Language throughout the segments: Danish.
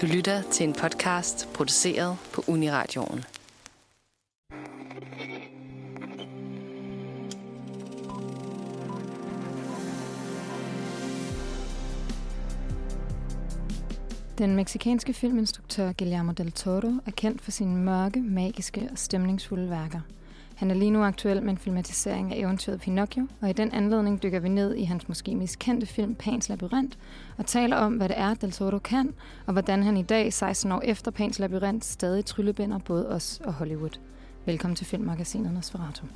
Du lytter til en podcast produceret på Uniradioen. Den meksikanske filminstruktør Guillermo del Toro er kendt for sine mørke, magiske og stemningsfulde værker. Han er lige nu aktuel med en filmatisering af eventyret Pinocchio, og i den anledning dykker vi ned i hans måske mest kendte film Pans Labyrinth, og taler om, hvad det er, Del Toro kan, og hvordan han i dag, 16 år efter Pans Labyrinth, stadig tryllebinder både os og Hollywood. Velkommen til filmmagasinet Nosferatu.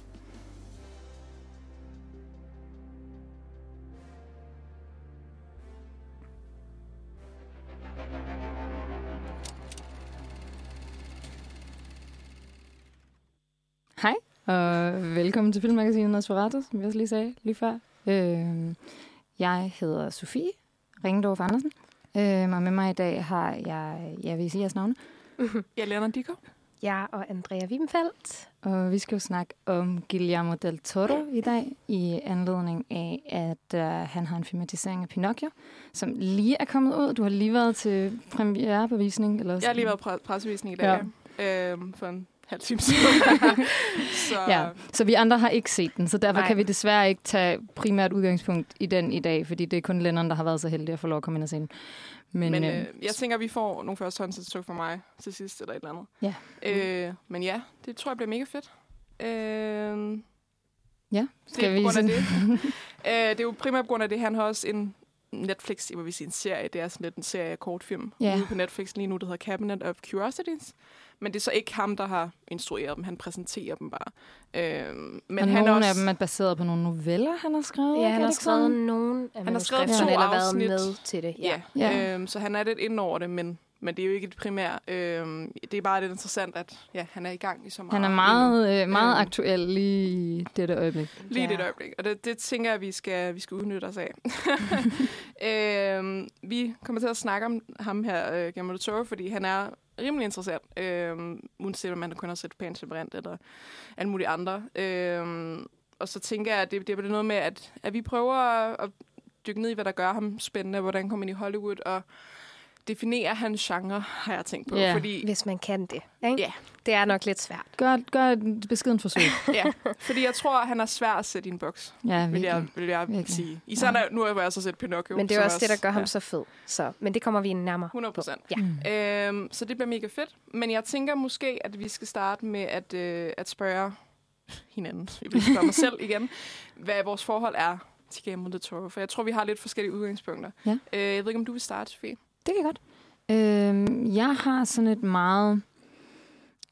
Og velkommen til Filmmagasinet Nosferatu, som jeg også lige sagde lige før. Øh, jeg hedder Sofie Ringdorf Andersen, øh, og med mig i dag har jeg, jeg vil sige jeres navne, Jeg er Dikker. Ja, og Andrea Wimfeldt. og vi skal jo snakke om Guillermo del Toro i dag, i anledning af, at øh, han har en filmatisering af Pinocchio, som lige er kommet ud. Du har lige været til premiere på visning. Eller Jeg har lige været på pressevisning i dag, ja. øhm, for en halv time siden. så Ja, så vi andre har ikke set den, så derfor Nej. kan vi desværre ikke tage primært udgangspunkt i den i dag, fordi det er kun Lennon, der har været så heldig at få lov at komme ind og se den. Men, men øh, øh, jeg tænker, vi får nogle førstehåndsindtryk fra mig til sidst, eller et eller andet. Ja. Øh, men ja, det tror jeg bliver mega fedt. Øh, ja, det skal er vi... sådan- det. øh, det er jo primært på grund af det. Han har også en Netflix, jeg vil sige en serie. Det er sådan lidt en serie af kortfilm Ja. ude på Netflix lige nu, der hedder Cabinet of Curiosities. Men det er så ikke ham, der har instrueret dem. Han præsenterer dem bare. Øh, men Men han nogle er også, af dem er baseret på nogle noveller, han har skrevet. Ja, han har skrevet nogle af Han har skrevet to eller været afsnit. med til det. Ja, Ja. ja. Øhm, så han er lidt inde over det, men, men det er jo ikke det primære. Øhm, det er bare lidt interessant, at ja, han er i gang i så meget. Han er meget, øh, meget Øhm. aktuel lige i dette øjeblik. Lige Ja. det øjeblik. Og det, det tænker jeg, vi skal, vi skal udnytte os af. øhm, vi kommer til at snakke om ham her, øh, Guillermo del Toro, fordi han er rimelig interessant. Øhm, uanset om man kun har set Pan Brand eller alle mulige andre. Øh, og så tænker jeg, at det, det er noget med, at, at vi prøver at, at dykke ned i, hvad der gør ham spændende, hvordan kommer han i Hollywood, og definere hans genre, har jeg tænkt på. Ja. Fordi, Hvis man kan det. Ikke? Ja. Det er nok lidt svært. Gør, gør et beskeden forsøg. ja, fordi jeg tror, han er svær at sætte i en boks, Ja, vil jeg, virkelig. vil jeg Virkelig. sige. Især Ja. nu har jeg så set Pinocchio. Men det er også det, der gør ham ja, så fed. Så, men det kommer vi nærmere 100 procent. Ja. Mm. Øhm, så det bliver mega fedt. Men jeg tænker måske, at vi skal starte med at, øh, at spørge hinanden. Jeg vil spørge mig selv igen, hvad vores forhold er til Guillermo del Toro. For jeg tror, vi har lidt forskellige udgangspunkter. Ja. Øh, jeg ved ikke, om du vil starte, Sofie? Det kan godt. Øhm, jeg har sådan et meget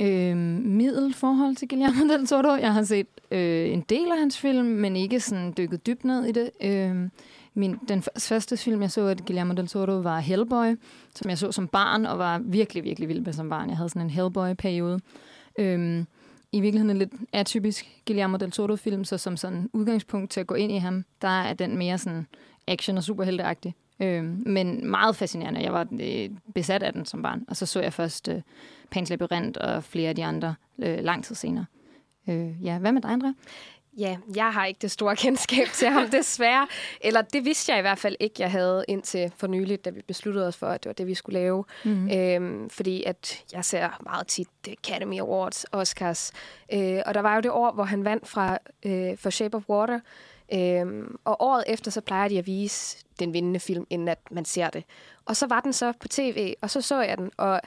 øhm, middel forhold til Guillermo del Toro. Jeg har set øh, en del af hans film, men ikke sådan dykket dybt ned i det. Øhm, min, den første film, jeg så af Guillermo del Toro, var Hellboy, som jeg så som barn, og var virkelig, virkelig vild med som barn. Jeg havde sådan en Hellboy-periode. Øhm, I virkeligheden en lidt atypisk Guillermo del Toro-film, så som sådan udgangspunkt til at gå ind i ham, der er den mere sådan action- og superhelteagtig. Øhm, men meget fascinerende. Jeg var øh, besat af den som barn. Og så så jeg først øh, Pans Labyrinth og flere af de andre øh, lang tid senere. Øh, ja, hvad med dig, Andrea? Ja, jeg har ikke det store kendskab til ham, desværre. Eller det vidste jeg i hvert fald ikke, jeg havde indtil for nyligt, da vi besluttede os for, at det var det, vi skulle lave. Mm. Øhm, fordi at jeg ser meget tit Academy Awards, Oscars. Øh, og der var jo det år, hvor han vandt fra øh, For Shape of Water. Øhm, og året efter, så plejer de at vise den vindende film, inden at man ser det. Og så var den så på tv, og så så jeg den, og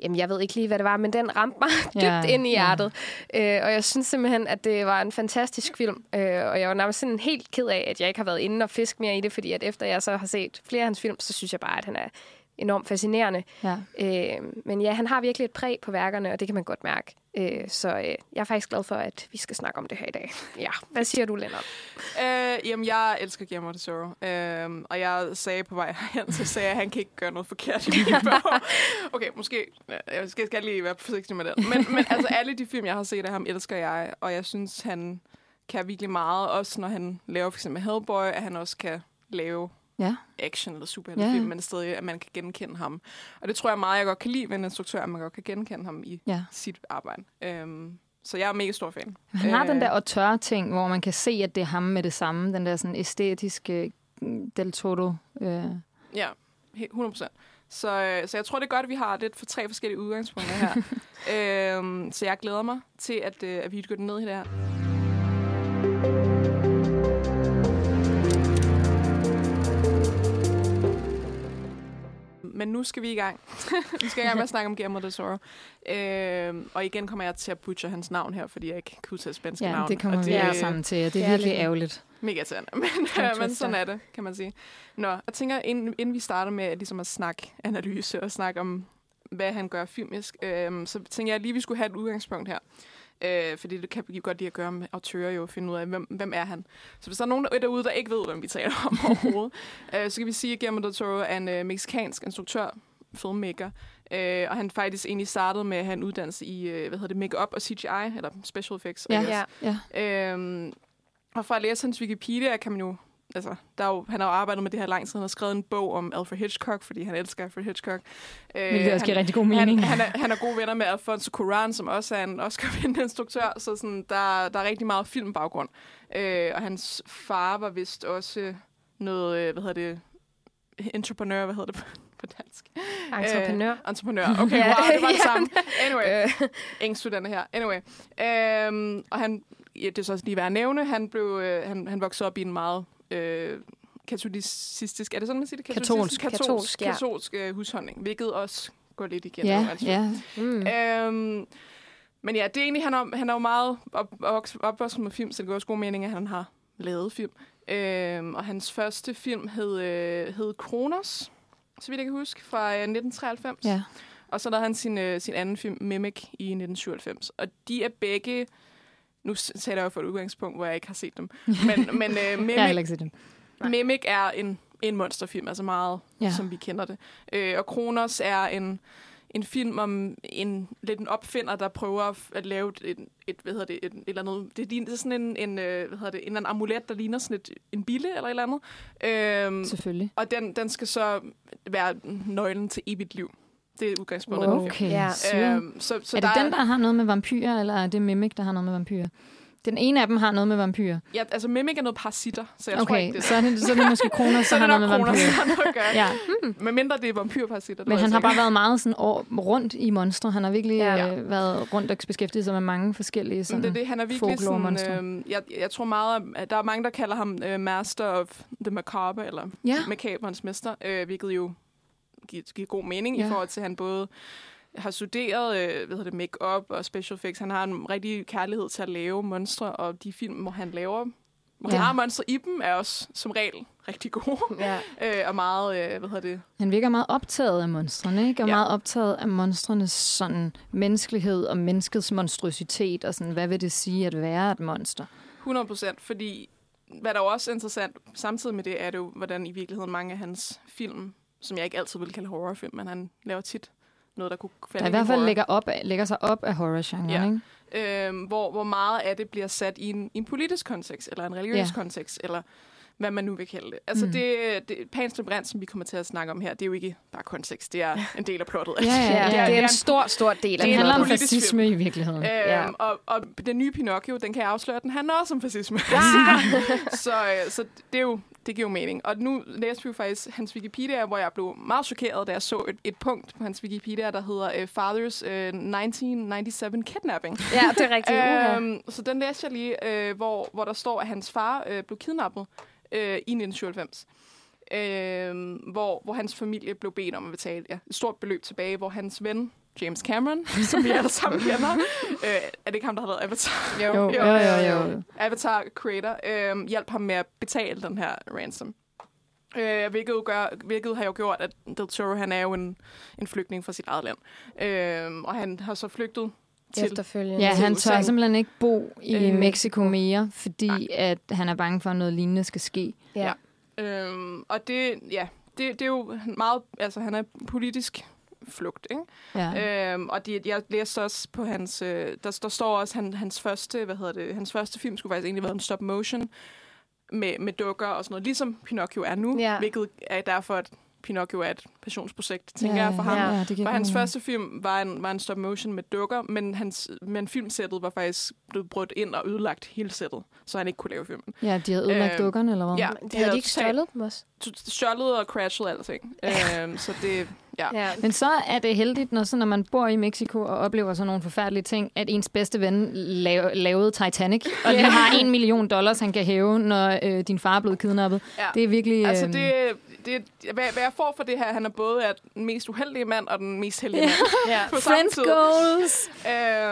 jamen, jeg ved ikke lige, hvad det var, men den ramte mig dybt Ja, ind i ja. hjertet. Øh, og jeg synes simpelthen, at det var en fantastisk film. Øh, og jeg var nærmest sådan helt ked af, at jeg ikke har været inde og fisk mere i det, fordi at efter jeg så har set flere af hans film, så synes jeg bare, at han er enormt fascinerende. Ja. Øh, men ja, han har virkelig et præg på værkerne, og det kan man godt mærke. Øh, så øh, jeg er faktisk glad for, at vi skal snakke om det her i dag. Ja, hvad siger du, Lennart? Øh, jamen, jeg elsker Guillermo del Toro. Øh, og jeg sagde på vej herhen, så sagde jeg, at han kan ikke gøre noget forkert i min bog. Okay, måske. Jeg skal, skal lige være forsigtig med den. Men, men altså, alle de film, jeg har set af ham, elsker jeg. Og jeg synes, han kan virkelig meget. Også når han laver for eksempel Hellboy, at han også kan lave Ja. action eller superheltefilm, Ja. men stadig, at man kan genkende ham. Og det tror jeg meget, jeg godt kan lide ved en instruktør, at man godt kan genkende ham i ja. sit arbejde. Øhm, så jeg er mega stor fan. Han har Øh. den der auteur ting, hvor man kan se, at det er ham med det samme. Den der sådan æstetiske mm, Del Toro. Øh, Ja, Helt 100%. Så, øh, så jeg tror, det er godt, at vi har lidt for tre forskellige udgangspunkter her. øhm, så jeg glæder mig til, at, øh, at vi går den ned i det her. Men nu skal vi i gang. vi skal i gang med at snakke om Guillermo del Toro. Øhm, og igen kommer jeg til at butcher hans navn her, fordi jeg ikke kan udtale spanske Ja, navn. det kommer vi alle sammen til, og det er er virkelig ærgerligt. Mega irriterende, men, øh, men sådan er det, kan man sige. Nå, jeg tænker, inden, inden vi starter med ligesom at snakke analyse og snakke om, hvad han gør filmisk, øh, så tænker jeg lige, at vi skulle have et udgangspunkt her. Øh, fordi det kan vi godt lide at gøre med autører jo, at finde ud af, hvem, hvem er han. Så hvis der er nogen derude, der ikke ved, hvem vi taler om overhovedet, øh, så kan vi sige, at Guillermo del Toro er en øh, mexikansk instruktør, filmmaker, øh, og han faktisk egentlig startede med at have en uddannelse i, øh, hvad hedder det, make-up og CGI, eller special effects. Ja. Ja. Ja. Øhm, og fra at læse hans Wikipedia kan man jo... Altså, der er jo, han har jo arbejdet med det her lang tid. Han har skrevet en bog om Alfred Hitchcock, fordi han elsker Alfred Hitchcock. Øh, Hvilket også giver han, rigtig god mening. han, han, er, han er gode venner med Alfonso Cuarón, som også er en Oscar-vindende instruktør, så sådan, der, der er rigtig meget filmbaggrund. Øh, og hans far var vist også noget, øh, hvad hedder det, entreprenør, hvad hedder det på, dansk? Entreprenør. Øh, entreprenør. Okay, Ja. wow, det var det samme. Anyway, Øh, engelsk studerende her. Anyway. Øhm, og han, ja, det er så også lige værd at nævne, han, blev, øh, han, han voksede op i en meget øh, katolicistisk, er det sådan, man siger det? Katolsk. Katolsk, Katolsk, ja. katolsk øh, husholdning, hvilket også går lidt igen. Ja, altså. ja. mm. Øhm, men ja, det er egentlig, han er, han er jo meget op, op, opvokset med film, så det går også god mening, at han har lavet film. Øhm, og hans første film hed, øh, hed Kronos, så vidt jeg kan huske, fra øh, 1993. ja. Og så lavede han sin, øh, sin anden film, Mimic, i 1997. Og de er begge... Nu taler jeg jo for et udgangspunkt, hvor jeg ikke har set dem. Men, men øh, Jeg har Mimic, ikke set dem. Mimic er en, en monsterfilm, altså meget, Ja. som vi kender det. Øh, og Kronos er en, en film om en lidt en opfinder, der prøver at, lave et, et, hvad hedder det, et, et eller andet, det, det er sådan en, en, øh, hvad hedder det, en eller anden amulet, der ligner sådan et, en bille eller et eller andet. Øhm, Selvfølgelig. og den, den skal så være nøglen til evigt liv. Det er udgangspunktet film. Okay, Ja. Øhm, så, så er det der den, der har noget med vampyrer, eller er det Mimic, der har noget med vampyrer? Den ene af dem har noget med vampyrer. Ja, altså Mimic er noget parasitter, så jeg tror Okay, ikke, det så er det, så er det måske kroner, så så er har noget med kroner, vampyrer. så noget gøre. Ja, Men mindre det er vampyrparasitter. men han har bare været meget sådan år, rundt i monstre. Han har virkelig Ja. øh, været rundt og beskæftiget sig med mange forskellige Men sådan, det er det, han er virkelig sådan... Øh, jeg, jeg tror meget, at der er mange, der kalder ham øh, Master of the Macabre, eller Ja. Macabrens mester, øh, hvilket jo giver, giver god mening ja. I forhold til, at han både har studeret øh, hvad hedder det, make-up og special effects. Han har en rigtig kærlighed til at lave monstre, og de film, hvor han laver, hvor ja. Han har monstre i dem, er også som regel rigtig gode. ja. øh, og meget, øh, hvad hedder det, Han virker meget optaget af monstrene, ikke? Og Ja. meget optaget af monstrenes sådan menneskelighed og menneskets monstrositet, og sådan, hvad vil det sige at være et monster? 100 procent, fordi hvad der også er interessant samtidig med det, er det jo, hvordan i virkeligheden mange af hans film, som jeg ikke altid vil kalde horrorfilm, men han laver tit noget, der kunne falde Der i hvert fald horror. lægger, op af, lægger sig op af horror-genren, Ja. ikke? øhm, hvor, hvor meget af det bliver sat i en, i en politisk kontekst, eller en religiøs ja. kontekst, eller hvad man nu vil kalde det. Altså Mm. det, det Pans Labyrinth, som vi kommer til at snakke om her, det er jo ikke bare kontekst, det er en del af plottet. Ja, ja, Ja, ja. det er en stor, stor del af Det en handler om fascisme i virkeligheden. Øhm, Ja. og, og den nye Pinocchio, den kan jeg afsløre, den handler også om fascisme. så, øh, så det, er jo, det giver jo mening. Og nu læste vi jo faktisk hans Wikipedia, hvor jeg blev meget chokeret, da jeg så et, et punkt på hans Wikipedia, der hedder uh, Fathers uh, 1997 Kidnapping. Ja, det er rigtigt. Uh, Øhm, så den læste jeg lige, øh, hvor, hvor der står, at hans far øh, blev kidnappet øh, i 1997. Øh, hvor, hvor hans familie blev bedt om at betale ja, et stort beløb tilbage, hvor hans ven, James Cameron, som vi alle sammen kender, øh, er det ikke ham, der har lavet Avatar? Jo, jo, jo, jo. Avatar Creator øh, hjalp ham med at betale den her ransom. Øh, hvilket, jo gør, hvilket har jo gjort, at Del Toro, han er jo en, en flygtning fra sit eget land. Øh, og han har så flygtet til... Efterfølgende. Ja, til han USA. tør simpelthen ikke bo i Øh, Mexico mere, fordi nej. at han er bange for, at noget lignende skal ske. Ja. Øhm, og det, ja, det, det er jo meget, altså han er politisk flugt, ikke? Ja. Øhm, og de, jeg læste også på hans, øh, der, der står også, han, hans første, hvad hedder det, hans første film skulle faktisk egentlig være en stop motion med, med dukker og sådan noget, ligesom Pinocchio er nu, Ja. hvilket er derfor, at Pinocchio er et passionsprojekt, tænker ja, jeg for ham. Ja, giver For hans mening. første film var en, var en stop motion med dukker, men, hans, men filmsættet var faktisk blevet brudt ind og ødelagt hele sættet, så han ikke kunne lave filmen. Ja, de havde ødelagt Øh, dukkerne, eller hvad? Ja, De havde de ikke stjålet dem også? Stjålet og crashet alting. øhm, så det, ja. Ja. Men så er det heldigt, når, så, når man bor i Mexico og oplever sådan nogle forfærdelige ting, at ens bedste ven lav, lavede Titanic, og lige har en million dollars, han kan hæve, når øh, din far er blevet kidnappet. Ja. Det er virkelig... Altså, øh, det, det, hvad, hvad jeg får for det her, han er både er den mest uheldige mand og den mest heldige Ja. mand samme Friends goals!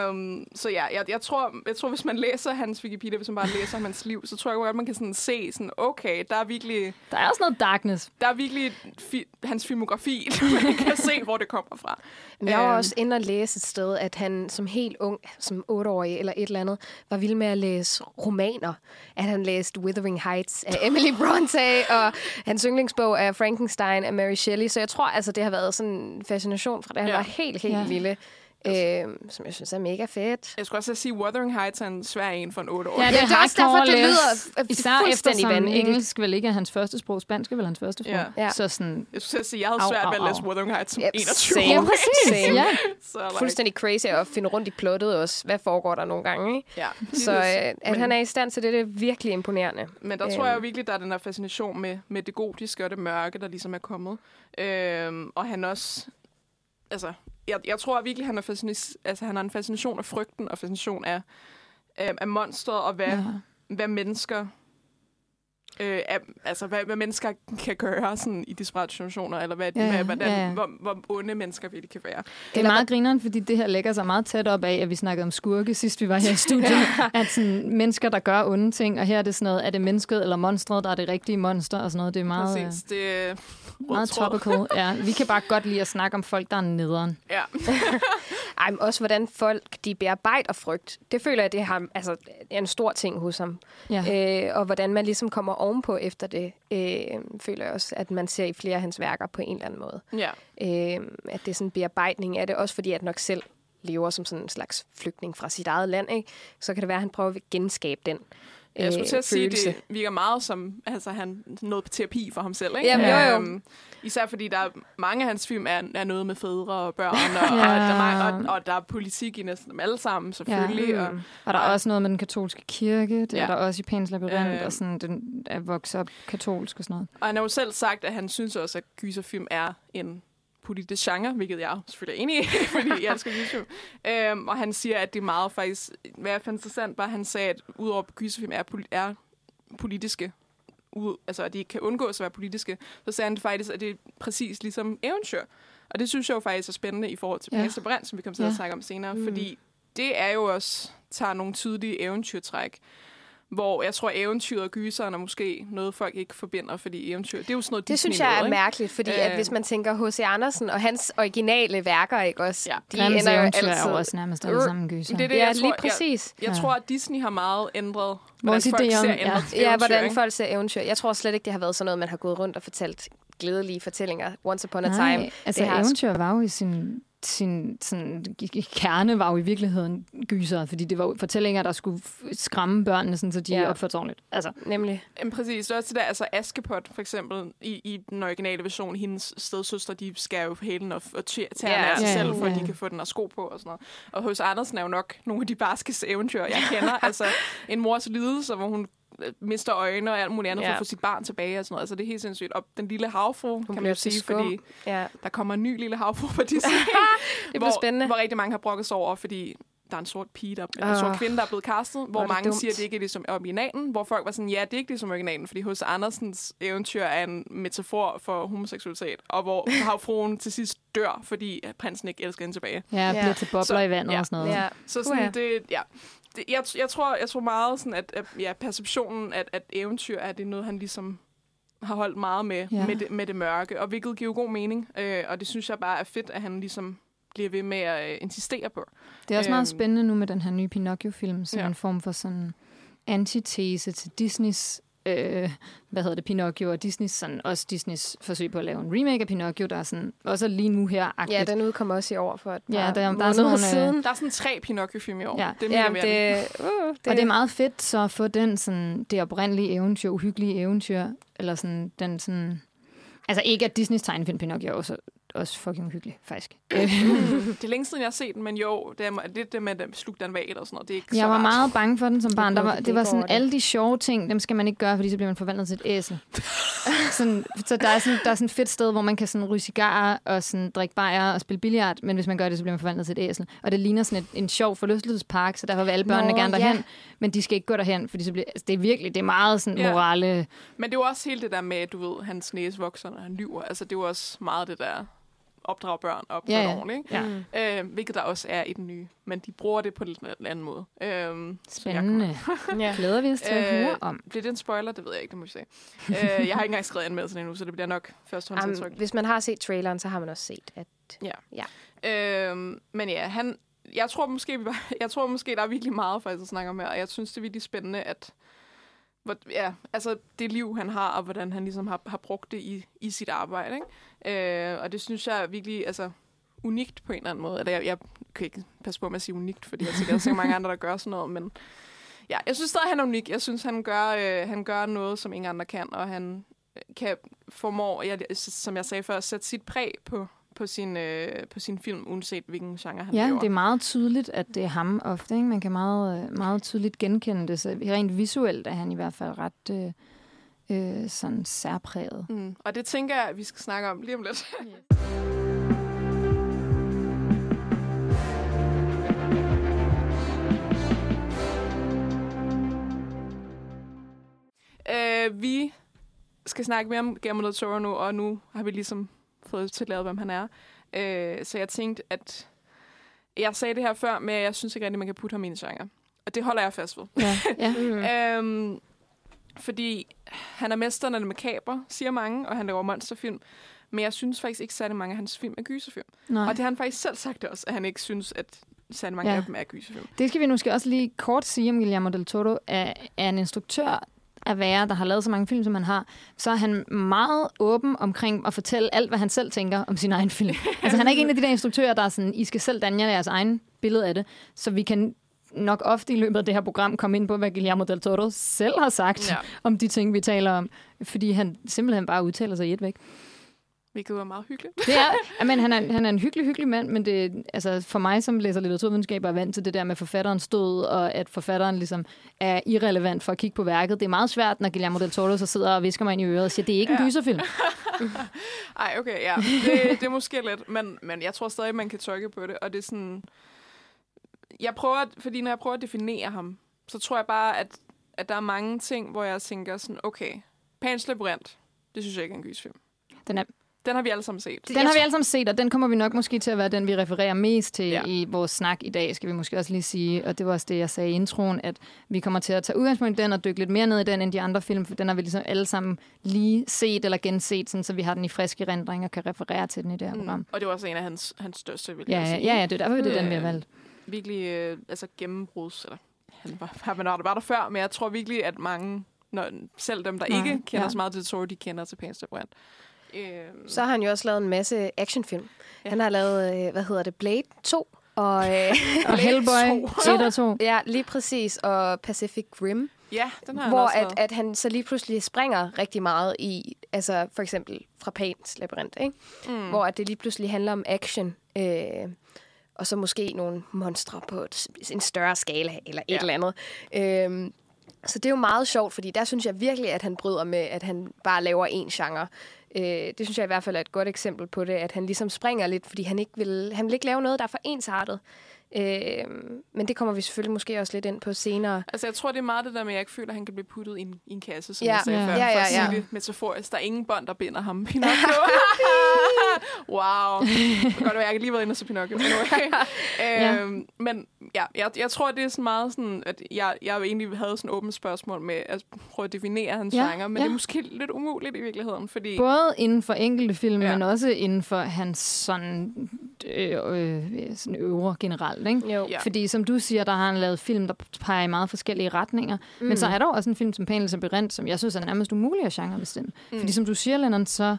Øhm, så ja, jeg, jeg, tror, jeg tror, hvis man læser hans Wikipedia, hvis man bare læser om hans liv, så tror jeg godt, man kan sådan se, sådan, okay, der er virkelig, Der er også noget darkness. der er virkelig fi, hans filmografi, man kan se, hvor det kommer fra. Men jeg var Øhm. også inde og læse et sted, at han som helt ung, som otteårig eller et eller andet, var vild med at læse romaner. At han læste Withering Heights af Emily Bronte, og hans yndlingsbog er Frankenstein af Mary Shelley. Så jeg tror altså, det har været sådan en fascination fra da han Ja. var helt, helt ja. lille. Øh, som jeg synes er mega fedt. Jeg skulle også sige, Wuthering Heights er en svær en for en 8 år. Ja, Ja, det er også derfor, det lyder Især fuldstændig eftersom vanvittigt. engelsk vel ikke er hans første sprog. Spansk er vel hans første sprog. Ja. Ja. Så sådan... Jeg skulle sige, jeg havde Au, svært au, ved at læse. Wuthering Heights som Yep, 21 same. år. Same. Ja, Så like, Fuldstændig crazy at finde rundt i plottet også. Hvad foregår der nogle gange, ikke? Ja, Så øh, at Men- han er i stand til det, det er virkelig imponerende. Men der tror jeg Øhm. virkelig, der er den der fascination med, med det gotiske og det mørke, der ligesom er kommet. Øhm, og han også... Altså, jeg, jeg tror virkelig, han, er fascin- altså, han har en fascination af frygten og fascination af, af, af monstret og hvad, ja. hvad mennesker... Øh, altså, hvad, hvad mennesker kan gøre sådan, i desperate situationer, eller hvad, Ja, ja, ja, hvad, hvordan, ja, ja. Hvor, hvor onde mennesker virkelig kan være. Det er meget grineren, fordi det her lægger sig meget tæt op af, at vi snakkede om skurke sidst vi var her i studiet. at sådan, mennesker, der gør onde ting, og her er det sådan noget, er det mennesket eller monstret, der er det rigtige monster og sådan noget. Det er meget, Præcis. Det er øh, meget topical. Ja, vi kan bare godt lide at snakke om folk, der er nederen. Ja. Ej, men også hvordan folk de bearbejder frygt. Det føler jeg, det har, altså, er en stor ting hos ham. Ja. Øh, og hvordan man ligesom kommer ovenpå efter det, øh, føler jeg også, at man ser i flere af hans værker på en eller anden måde. ja. Øh, at det er sådan en bearbejdning af det, også fordi at nok selv lever som sådan en slags flygtning fra sit eget land, ikke? så kan det være, at han prøver at genskabe den Jeg skulle øh, til at sige, følelse. det virker meget som, altså han noget på terapi for ham selv, ikke? Jamen, jo, jo. Øhm, især fordi der er, mange af hans film er, er noget med fædre og børn, og, Ja. og, der, er og, og der er politik i næsten dem alle sammen, selvfølgelig. Ja. Ja. Og, Mm. Og der er Ja. også noget med den katolske kirke. Det er Ja. der også i Pæns Labyrinth, Øh. og sådan, den er vokset op katolsk og sådan noget. og han har jo selv sagt, at han synes også, at gyserfilm er en politisk genre, hvilket jeg selvfølgelig er enig i, fordi jeg elsker gyserfilm. Øhm, og han siger, at det er meget faktisk, hvad jeg fandt interessant, var, at han sagde, at udover at gyserfilm er, poli- er politiske, ud, altså at de ikke kan undgås at være politiske, så sagde han det faktisk, at det er præcis ligesom eventyr. Og det synes jeg jo faktisk er spændende i forhold til Ja. ja. Brand, som vi kommer til Ja. at snakke om senere, mm. fordi det er jo også, tager nogle tydelige eventyrtræk, hvor jeg tror, eventyret og gyseren er måske noget, folk ikke forbinder, fordi eventyr, det er jo sådan noget Det synes jeg er ikke? mærkeligt, fordi at Øh. hvis man tænker H.C. Andersen og hans originale værker, ikke også? Ja. De Grimms ender jo eventyr altid... er jo også nærmest alle sammen gyser. Det er det, ja, jeg tror, lige jeg- præcis. Jeg Ja. tror, at Disney har meget ændret, Vores hvordan folk ser ja. ændret Ja, eventyr, hvordan ikke? folk ser eventyr. Jeg tror slet ikke, det har været sådan noget, man har gået rundt og fortalt glædelige fortællinger. Once upon a Nej, time. altså det har- eventyr var jo i sin, sin sådan, kerne var jo i virkeligheden gyser, fordi det var fortællinger, der skulle skræmme børnene, sådan, så de Ja. opførte sig ordentligt. Altså, Nemlig. Jamen, præcis. Det er også det der, altså Askepot for eksempel, i, i den originale version, hendes stedsøster, de skærer jo hælen og, og tæerne Ja, af sig ja, selv, for ja. at de kan få den og sko på og sådan noget. Og hos Andersen er jo nok nogle af de barskeste eventyr, jeg kender. altså en mors lidelse, hvor hun mister øjne og alt muligt andet ja. for at få sit barn tilbage og sådan noget. Altså det er helt sindssygt. Og den lille havfru, kan man jo sige, skum. fordi Ja, der kommer en ny lille havfru på Disney. det bliver hvor, spændende. Hvor rigtig mange har brokket sig over, fordi der er en sort pige, der, en Åh, sort kvinde, der er blevet castet, hvor det mange dumt. siger, at det ikke er ligesom originalen, hvor folk var sådan, ja, det er ikke ligesom originalen, fordi hos Andersens eventyr er en metafor for homoseksualitet, og hvor havfruen til sidst dør, fordi prinsen ikke elsker hende tilbage. ja, Ja. bliver til bobler Så- i vandet ja. og sådan noget. Ja. Så sådan, Uha. det, ja, det, jeg, jeg, tror, jeg tror meget, sådan, at, at ja, perceptionen, at, at eventyr er det noget, han ligesom har holdt meget med, Ja. med, det, med det mørke, og hvilket giver god mening, øh, og det synes jeg bare er fedt, at han ligesom bliver ved med at øh, insistere på. Det er også meget Øhm. spændende nu med den her nye Pinocchio-film, som ja. en form for sådan antitese til Disneys, øh, hvad hedder det, Pinocchio, og Disneys, sådan, også Disneys forsøg på at lave en remake af Pinocchio, der er sådan, også lige nu her Ja, den udkom også i år for et Ja, der- der er sådan nogle, øh, siden. Der er sådan tre Pinocchio-film i år. Ja. Det er Ja, det, uh, det, Og det er meget fedt så at få den sådan, det oprindelige eventyr, uhyggelige eventyr, eller sådan den sådan... Altså ikke, at Disneys tegnefilm Pinocchio også også fucking hyggelig, faktisk. det er længe siden, jeg har set den, men jo, det er det, det med at slukke den vag og sådan noget. Det er ikke Jeg så var rart. meget bange for den som barn. Der var, det var sådan, det. alle de sjove ting, dem skal man ikke gøre, fordi så bliver man forvandlet til et æsel. sådan, så der er, sådan, der er sådan et fedt sted, hvor man kan sådan ryge cigarer og sådan drikke bajer og spille billiard, men hvis man gør det, så bliver man forvandlet til et æsel. Og det ligner sådan et, en sjov forlystelsespark, så derfor vil alle børnene Nå, gerne ja. derhen, men de skal ikke gå derhen, fordi så bliver, altså, det er virkelig, det er meget sådan Ja. morale. Men det er jo også hele det der med, at du ved, hans næse vokser, når han lyver. Altså, det er jo også meget det der opdrage børn op på Ja, ja, ja. ordentligt, ikke? Ja. Øh, hvilket der også er i den nye. Men de bruger det på en lidt anden måde. Øh, Spændende. Ja. Glæder vi os til at Øh, høre om. Bliver det en spoiler? Det ved jeg ikke, det må vi se. øh, jeg har ikke engang skrevet anmeldelsen endnu, så det bliver nok førstehåndsindtryk. Um, hvis man har set traileren, så har man også set, at Øhm, men ja, han, jeg tror måske, vi var, jeg tror måske, der er virkelig meget faktisk at snakke om her, og jeg synes, det er virkelig spændende, at hvor, ja, altså det liv, han har, og hvordan han ligesom har, har brugt det i, i sit arbejde. Ikke? Øh, og det synes jeg er virkelig altså, unikt på en eller anden måde. Eller jeg, jeg kan ikke passe på med at sige unikt, fordi jeg tænker, der er så mange andre, der gør sådan noget, men ja, jeg synes stadig, han er unik. Jeg synes, han gør, øh, han gør noget, som ingen andre kan, og han øh, kan formår, jeg, som jeg sagde før, at sætte sit præg på, på sin, øh, på sin film, uanset hvilken genre han Ja, laver. det er meget tydeligt, at det er ham ofte. Ikke? Man kan meget, øh, meget tydeligt genkende det. Så rent visuelt er han i hvert fald ret øh, øh, sådan særpræget. Mm. Og det tænker jeg, at vi skal snakke om lige om lidt. øh, vi skal snakke mere om Guillermo Toro nu, og nu har vi ligesom fået til lavet, hvem han er. Øh, så jeg tænkte, at jeg sagde det her før, men jeg synes ikke rigtig, man kan putte ham i en genre. Og det holder jeg fast ved. Ja, ja. mm. Øhm, fordi han er mesteren af det makaber, siger mange, og han laver monsterfilm. Men jeg synes faktisk ikke særlig mange af hans film er gyserfilm. Nej. Og det har han faktisk selv sagt også, at han ikke synes, at særlig mange Ja. af dem er gyserfilm. Det skal vi måske også lige kort sige om Guillermo del Toro. Er, er en instruktør at være, der har lavet så mange film, som han har, så er han meget åben omkring at fortælle alt, hvad han selv tænker om sin egen film. altså han er ikke en af de der instruktører, der er sådan, I skal selv danne jer jeres egen billede af det. Så vi kan nok ofte i løbet af det her program komme ind på, hvad Guillermo del Toro selv har sagt Ja. om de ting, vi taler om. Fordi han simpelthen bare udtaler sig i et væk. Hvilket var meget hyggeligt. Det er, men han, er, han er en hyggelig, hyggelig mand, men det, altså for mig, som læser litteraturvidenskab, er vant til det der med forfatterens død, og at forfatteren ligesom er irrelevant for at kigge på værket. Det er meget svært, når Guillermo del Toro så sidder og visker mig ind i øret og siger, det er ikke en Ja. gyserfilm. Ej, okay, ja. Det, det er måske lidt, men, men jeg tror stadig, man kan trykke på det. Og det er sådan... Jeg prøver, fordi når jeg prøver at definere ham, så tror jeg bare, at, at der er mange ting, hvor jeg tænker sådan, okay, Pans Labyrinth, det synes jeg ikke er en gysfilm. Den, er, Den har vi alle sammen set. den har vi alle sammen set, og den kommer vi nok måske til at være den, vi refererer mest til Ja. i vores snak i dag, skal vi måske også lige sige. Og det var også det, jeg sagde i introen, at vi kommer til at tage udgangspunkt i den og dykke lidt mere ned i den end de andre film, for den har vi ligesom alle sammen lige set eller genset, sådan, så vi har den i frisk erindring og kan referere til den i det her program. Mm. Og det var også en af hans, hans største, vil Ja, jeg ja, sige. ja, ja, det er derfor, det er den, vi har Øh, valgt. Virkelig øh, altså gennembruds, eller han var, han var, var der før, men jeg tror virkelig, at mange, når, selv dem, der Nej, ikke kender ja. så meget til Toro, de kender til Pans Labyrinth. Øh, Så har han jo også lavet en masse actionfilm. Ja. Han har lavet, øh, hvad hedder det, Blade 2, og, øh, Og Hellboy, to. 1 og 2. ja, lige præcis, og Pacific Rim, ja, den har han hvor også at, at han så lige pludselig springer rigtig meget i, altså for eksempel fra Pans Labyrinth, ikke? Mm. hvor at det lige pludselig handler om action, øh, og så måske nogle monstre på et, en større skala, eller et Ja. eller andet. Øh, så det er jo meget sjovt, fordi der synes jeg virkelig, at han bryder med, at han bare laver én genre. Øh, det synes jeg i hvert fald er et godt eksempel på det, at han ligesom springer lidt, fordi han ikke vil, han vil ikke lave noget, der er for ensartet. Øh, men det kommer vi selvfølgelig måske også lidt ind på senere. Altså, jeg tror, det er meget det der med, at jeg ikke føler, at han kan blive puttet i en, i en kasse, som Ja. jeg sagde Ja. før. Ja, For ja, at sige ja. det metaforisk. Der er ingen bånd, der binder ham. Pinocchio. wow. Det kan godt være, jeg har lige været inde og så Pinocchio. Men, okay. øhm, men ja, jeg, jeg tror, det er sådan meget sådan, at jeg, jeg egentlig havde sådan et åbent spørgsmål med at prøve at definere hans Ja, genre, men ja. det er måske lidt umuligt i virkeligheden, fordi... Både inden for enkelte film, Ja. ja. men også inden for hans sådan, øh, øh, sådan øvre generelt. Ikke? Jo. Ja. Fordi som du siger, der har han lavet film, der peger i meget forskellige retninger. Mm. Men så er der også en film som Panel Labyrinth, som jeg synes er nærmest umulig at genrebestemme. Mm. Fordi som du siger, Lennon, så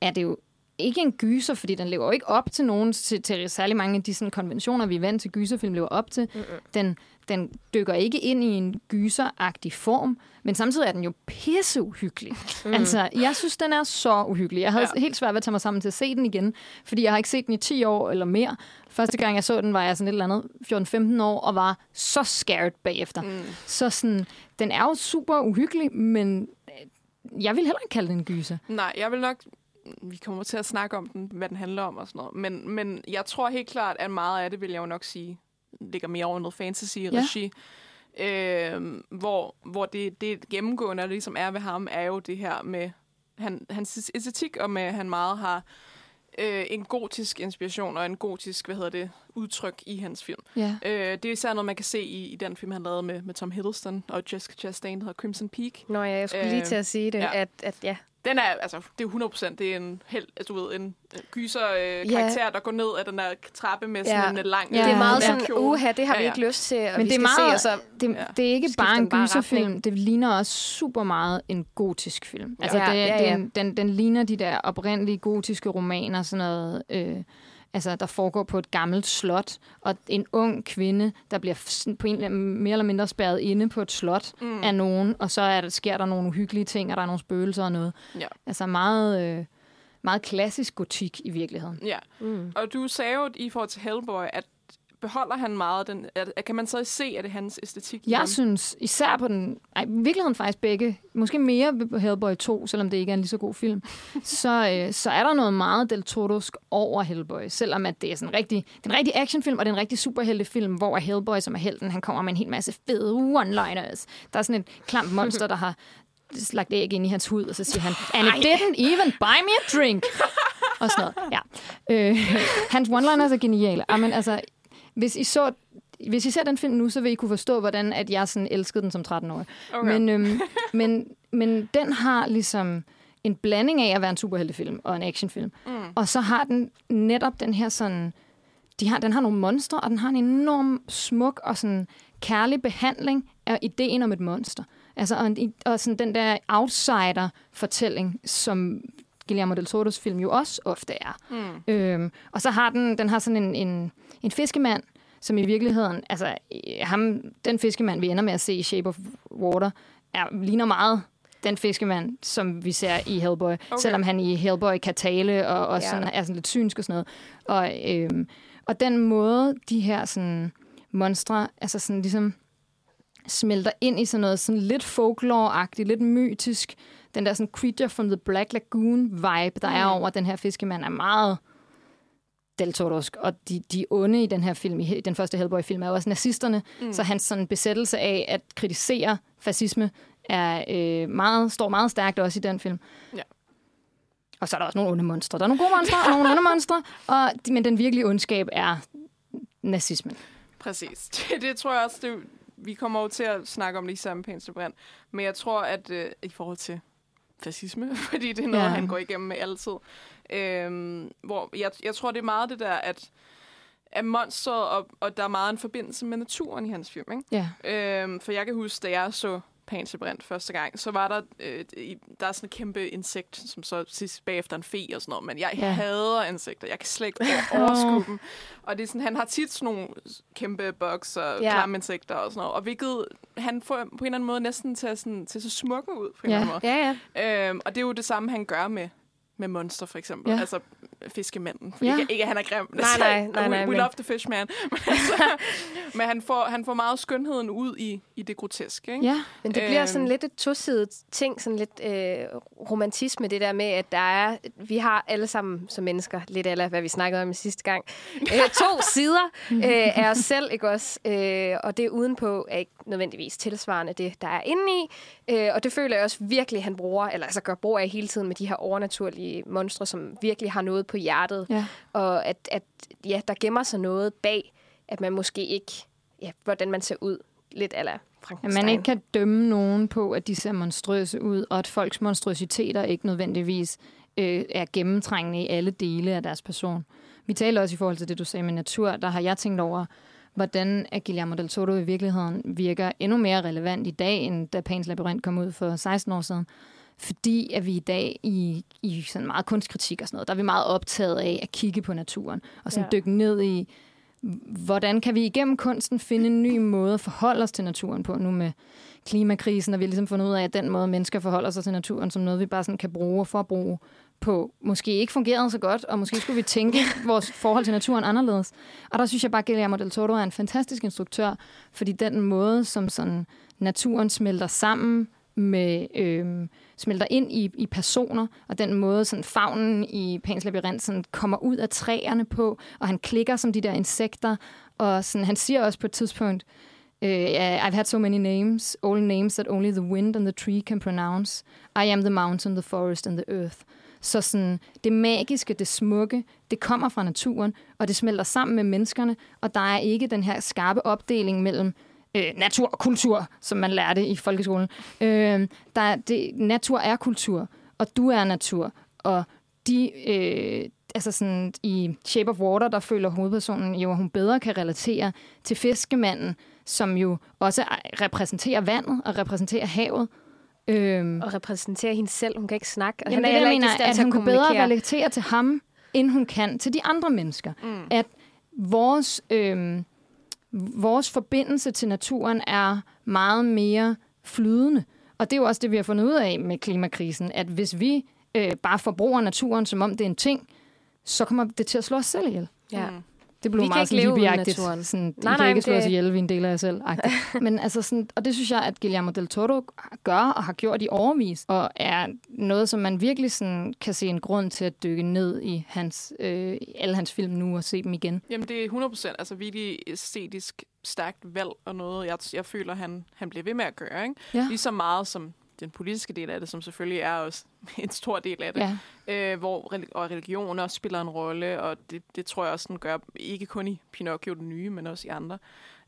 er det jo ikke en gyser, fordi den lever jo ikke op til nogen, til, til særlig mange af de sådan, konventioner, vi er vant til gyserfilm lever op til. Mm-hmm. Den den dykker ikke ind i en gyseragtig form, men samtidig er den jo pisse uhyggelig. Mm. Altså, jeg synes, den er så uhyggelig. Jeg havde ja. helt svært ved at tage mig sammen til at se den igen, fordi jeg har ikke set den i 10 år eller mere. Første gang, jeg så den, var jeg sådan et eller andet 14-15 år, og var så scared bagefter. Mm. Så sådan, den er jo super uhyggelig, men øh, jeg vil heller ikke kalde den en gyser. Nej, jeg vil nok vi kommer til at snakke om den, hvad den handler om og sådan noget. Men, men jeg tror helt klart, at meget af det, vil jeg jo nok sige, ligger mere over noget fantasy-regi. Ja. Øh, hvor hvor det, det gennemgående, der ligesom er ved ham, er jo det her med han, hans æstetik, og med, at han meget har øh, en gotisk inspiration og en gotisk, hvad hedder det, udtryk i hans film. Ja. Øh, det er især noget, man kan se i, i den film, han lavede med, med Tom Hiddleston og Jessica Chastain, der hedder Crimson Peak. Nå ja, jeg skulle øh, lige til at sige det, ja. at, at ja, den er, altså, det er 100 procent, det er en, held, altså, du ved, en gyser øh, karakter, yeah. der går ned ad den der trappe med sådan yeah. en lang ja. Det er meget sådan, uha, det har ja, ja. vi ikke lyst til, og Men vi det er meget, se, og så det, ja. det er ikke bare en gyserfilm, det ligner også super meget en gotisk film. Altså, ja, det, ja, ja. Den, den, den ligner de der oprindelige gotiske romaner, sådan noget... Øh, altså, der foregår på et gammelt slot, og en ung kvinde, der bliver på en, mere eller mindre spærret inde på et slot mm. af nogen, og så er der, sker der nogle uhyggelige ting, og der er nogle spøgelser og noget. Ja. Altså meget... Øh, meget klassisk gotik i virkeligheden. Ja, mm. og du sagde jo i forhold til Hellboy, at beholder han meget den... Er, kan man så se, at det er hans æstetik? Jeg ham? synes, især på den... Ej, i virkeligheden faktisk begge. Måske mere på Hellboy 2, selvom det ikke er en lige så god film. så, øh, så er der noget meget Del Torosk over Hellboy. Selvom at det er sådan en rigtig, det er en rigtig actionfilm, og det er en rigtig superheltefilm, hvor Hellboy, som er helten, han kommer med en hel masse fede one-liners. Der er sådan et klamt monster, der har lagt æg ind i hans hud, og så siger han, and it didn't even buy me a drink. og sådan noget. Ja. Øh, hans one-liners er geniale. Amen, altså, hvis I så hvis I ser den film nu, så vil I kunne forstå, hvordan at jeg sådan elskede den som 13-årig. Okay. Men, øhm, men, men den har ligesom en blanding af at være en superheltefilm og en actionfilm. Mm. Og så har den netop den her sådan... De har, den har nogle monstre, og den har en enorm smuk og sådan kærlig behandling af ideen om et monster. Altså, og, og sådan den der outsider-fortælling, som Guillermo del Toro's film jo også ofte er. Mm. Øhm, og så har den, den har sådan en, en, en fiskemand, som i virkeligheden, altså ham, den fiskemand, vi ender med at se i Shape of Water, er, ligner meget den fiskemand, som vi ser i Hellboy. Okay. Selvom han i Hellboy kan tale og, og sådan, er sådan lidt synsk og sådan noget. Og, øhm, og den måde, de her sådan, monstre, altså sådan ligesom smelter ind i sådan noget sådan lidt folklore-agtigt, lidt mytisk. Den der sådan Creature from the Black Lagoon-vibe, der mm. er over den her fiskemand, er meget Del Torosk. Og de, de onde i den her film, i den første Hellboy-film, er jo også nazisterne. Mm. Så hans sådan besættelse af at kritisere fascisme er øh, meget, står meget stærkt også i den film. Ja. Og så er der også nogle onde monstre. Der er nogle gode monstre og nogle onde monstre, og, men den virkelige ondskab er nazismen. Præcis. Det, det tror jeg også, det, vi kommer over til at snakke om det i samme pæneste brand. Men jeg tror, at øh, i forhold til fascisme, fordi det er noget, ja. han går igennem med altid. Øhm, hvor jeg, jeg tror, det er meget det der, at af monstret, og, og der er meget en forbindelse med naturen i hans film. Ikke? Ja. Øhm, for jeg kan huske, da jeg så Pansebrændt første gang, så var der, øh, der er sådan et kæmpe insekt, som så sidst bagefter en fe og sådan noget, men jeg ja. hader insekter. Jeg kan slet ikke overskue dem. Og det er sådan, han har tit sådan nogle kæmpe bugs og ja. klamme insekter og sådan noget, og hvilket han får på en eller anden måde næsten til at, sådan, til så smukke ud på en ja. eller anden måde. Ja, ja. Øhm, og det er jo det samme, han gør med med Monster, for eksempel. Ja. Altså fiskemanden. Ja. Ikke, ikke, at han er grim. Nej, nej, nej. nej we, we love the fish man. men, altså, men han, får, han får meget skønheden ud i, i det groteske. Ikke? Ja. Men det bliver sådan øhm. lidt et tosidigt ting, sådan lidt øh, romantisme, det der med, at der er, vi har alle sammen som mennesker, lidt eller hvad vi snakkede om i sidste gang, øh, to sider øh, af os selv, ikke også? Øh, og det udenpå er ikke nødvendigvis tilsvarende det, der er inde i. Øh, og det føler jeg også virkelig, han bruger, eller altså gør brug af hele tiden med de her overnaturlige monstre, som virkelig har noget på hjertet. Ja. Og at, at ja, der gemmer sig noget bag, at man måske ikke, ja, hvordan man ser ud, lidt eller At man ikke kan dømme nogen på, at de ser monstrøse ud, og at folks monstrøsiteter ikke nødvendigvis øh, er gennemtrængende i alle dele af deres person. Vi taler også i forhold til det, du sagde med natur. Der har jeg tænkt over, hvordan Guillermo del Toro i virkeligheden virker endnu mere relevant i dag, end da Pans Labyrinth kom ud for 16 år siden. Fordi at vi i dag i, i sådan meget kunstkritik og sådan noget, der er vi meget optaget af at kigge på naturen, og sådan ja. dykke ned i, hvordan kan vi igennem kunsten finde en ny måde at forholde os til naturen på nu med klimakrisen, og vi har ligesom fundet ud af, at den måde, mennesker forholder sig til naturen, som noget, vi bare sådan kan bruge og forbruge på, måske ikke fungerede så godt, og måske skulle vi tænke vores forhold til naturen anderledes. Og der synes jeg bare, at Guillermo del Toro er en fantastisk instruktør, fordi den måde, som sådan naturen smelter sammen med, øh, smelter ind i, i personer, og den måde, sådan fagnen i Pans Labyrinth sådan kommer ud af træerne på, og han klikker som de der insekter, og sådan, han siger også på et tidspunkt, uh, I've had so many names, all names that only the wind and the tree can pronounce. I am the mountain, the forest and the earth. Så sådan, det magiske, det smukke, det kommer fra naturen, og det smelter sammen med menneskerne, og der er ikke den her skarpe opdeling mellem øh, natur og kultur, som man lærte i folkeskolen. Øh, der er, det, natur er kultur, og du er natur, og de, øh, altså sådan, i Shape of Water, der føler hovedpersonen jo, at hun bedre kan relatere til fiskemanden, som jo også repræsenterer vandet og repræsenterer havet. Øhm, og repræsenterer hende selv. Hun kan ikke snakke. Og jamen, han er det, jeg mener, at hun kan bedre relatere til ham, end hun kan til de andre mennesker. Mm. At vores, øhm, vores forbindelse til naturen er meget mere flydende. Og det er jo også det, vi har fundet ud af med klimakrisen, at hvis vi øh, bare forbruger naturen, som om det er en ting, så kommer det til at slå os selv ihjel. Ja. Mm. Det blev vi meget sådan hippieagtigt. Sådan, nej, nej, kan ikke slå os ihjel, vi en del af jer selv. Men altså sådan, og det synes jeg, at Guillermo del Toro gør og har gjort i overvis, og er noget, som man virkelig sådan, kan se en grund til at dykke ned i hans, øh, alle hans film nu og se dem igen. Jamen det er 100 procent, altså virkelig æstetisk stærkt valg og noget, jeg, jeg føler, han, han bliver ved med at gøre. Ikke? Ja. Lige så meget som den politiske del af det, som selvfølgelig er også en stor del af det, ja. øh, hvor og religion også spiller en rolle, og det, det tror jeg også, den gør, ikke kun i Pinocchio den nye, men også i andre.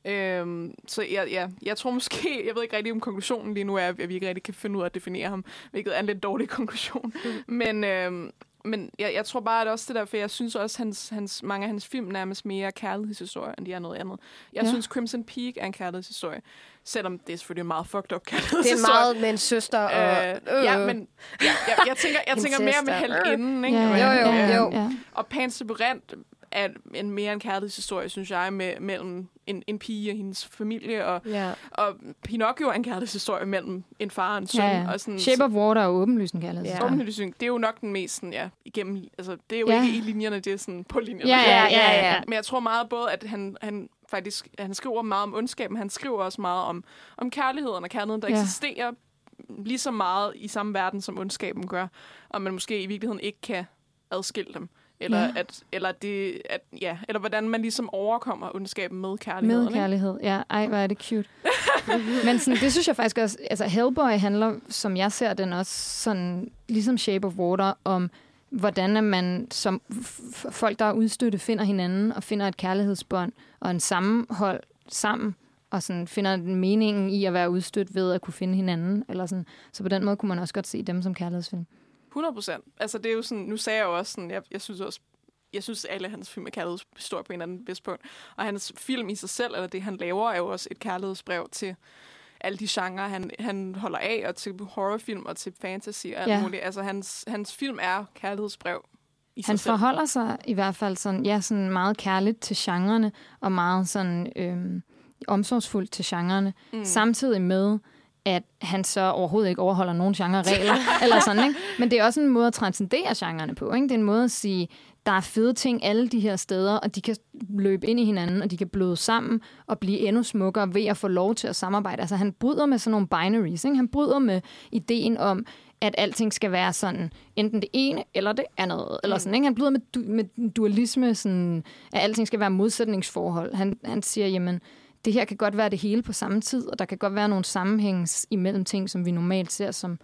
Øhm, så ja, ja, jeg tror måske, jeg ved ikke rigtig om konklusionen lige nu er, at vi ikke rigtig kan finde ud af at definere ham, hvilket er en lidt dårlig konklusion. Mm. Men, øhm, men jeg, jeg tror bare, at også det der, for jeg synes også, at hans, hans, mange af hans film nærmest mere kærlighedshistorie, end de er noget andet. Jeg ja. synes, Crimson Peak er en kærlighedshistorie. Selvom det er selvfølgelig en meget fucked up kærlighedshistorie. Det er meget med en søster og... Øh, øh. Ja, men ja, jeg, jeg tænker, jeg tænker mere med heldinden, ikke? Ja, jo, jo, jo. Ja. Og Pans Labyrinth er en mere en kærlighedshistorie, synes jeg, med, mellem en, en pige og hendes familie, og, ja. og Pinocchio er en kærlighedshistorie mellem en far og en søn. Ja, ja. Og sådan, Shape of Water er åbenlyst en kærlighedshistorie. Ja. det er jo nok den mest sådan, ja, igennem, altså det er jo ja. ikke i linjerne, det er sådan på linjerne. Ja, ja, ja, ja, ja. Men jeg tror meget både, at han, han faktisk, han skriver meget om ondskaben, han skriver også meget om, om kærligheden og kærligheden, der ja. eksisterer lige så meget i samme verden, som ondskaben gør, og man måske i virkeligheden ikke kan adskille dem. Eller, ja. at, eller, det, at, ja, eller hvordan man ligesom overkommer ondskaben med kærlighed. Med kærlighed, ikke? ja. Ej, hvor er det cute. Men sådan, det synes jeg faktisk også... Altså, Hellboy handler, som jeg ser den også, sådan, ligesom Shape of Water, om hvordan man som folk, der er udstøtte, finder hinanden og finder et kærlighedsbånd og en sammenhold sammen og sådan finder meningen i at være udstødt ved at kunne finde hinanden. Eller sådan. Så på den måde kunne man også godt se dem som kærlighedsfilm. 100 procent. Altså, det er jo sådan, nu sagde jeg jo også sådan, jeg, jeg synes også, jeg synes, alle hans film er kærlighedshistorie på en eller anden vis punkt. Og hans film i sig selv, eller det han laver, er jo også et kærlighedsbrev til alle de genrer, han, han holder af, og til horrorfilm og til fantasy og alt ja. muligt. Altså, hans, hans film er kærlighedsbrev i han sig forholder sig i hvert fald sådan, ja, sådan meget kærligt til genrerne, og meget sådan øhm, omsorgsfuldt til genrerne, mm. samtidig med, at han så overhovedet ikke overholder nogen genre-regler, eller sådan, ikke? Men det er også en måde at transcendere genrerne på, ikke? Det er en måde at sige, der er fede ting alle de her steder, og de kan løbe ind i hinanden, og de kan bløde sammen og blive endnu smukkere ved at få lov til at samarbejde. Altså han bryder med sådan nogle binaries, ikke? Han bryder med ideen om, at alting skal være sådan, enten det ene eller det andet. Eller mm. sådan, ikke? Han bryder med, du, med dualisme, sådan, at alting skal være modsætningsforhold. Han, han siger, jamen, det her kan godt være det hele på samme tid, og der kan godt være nogle sammenhængs imellem ting, som vi normalt ser som,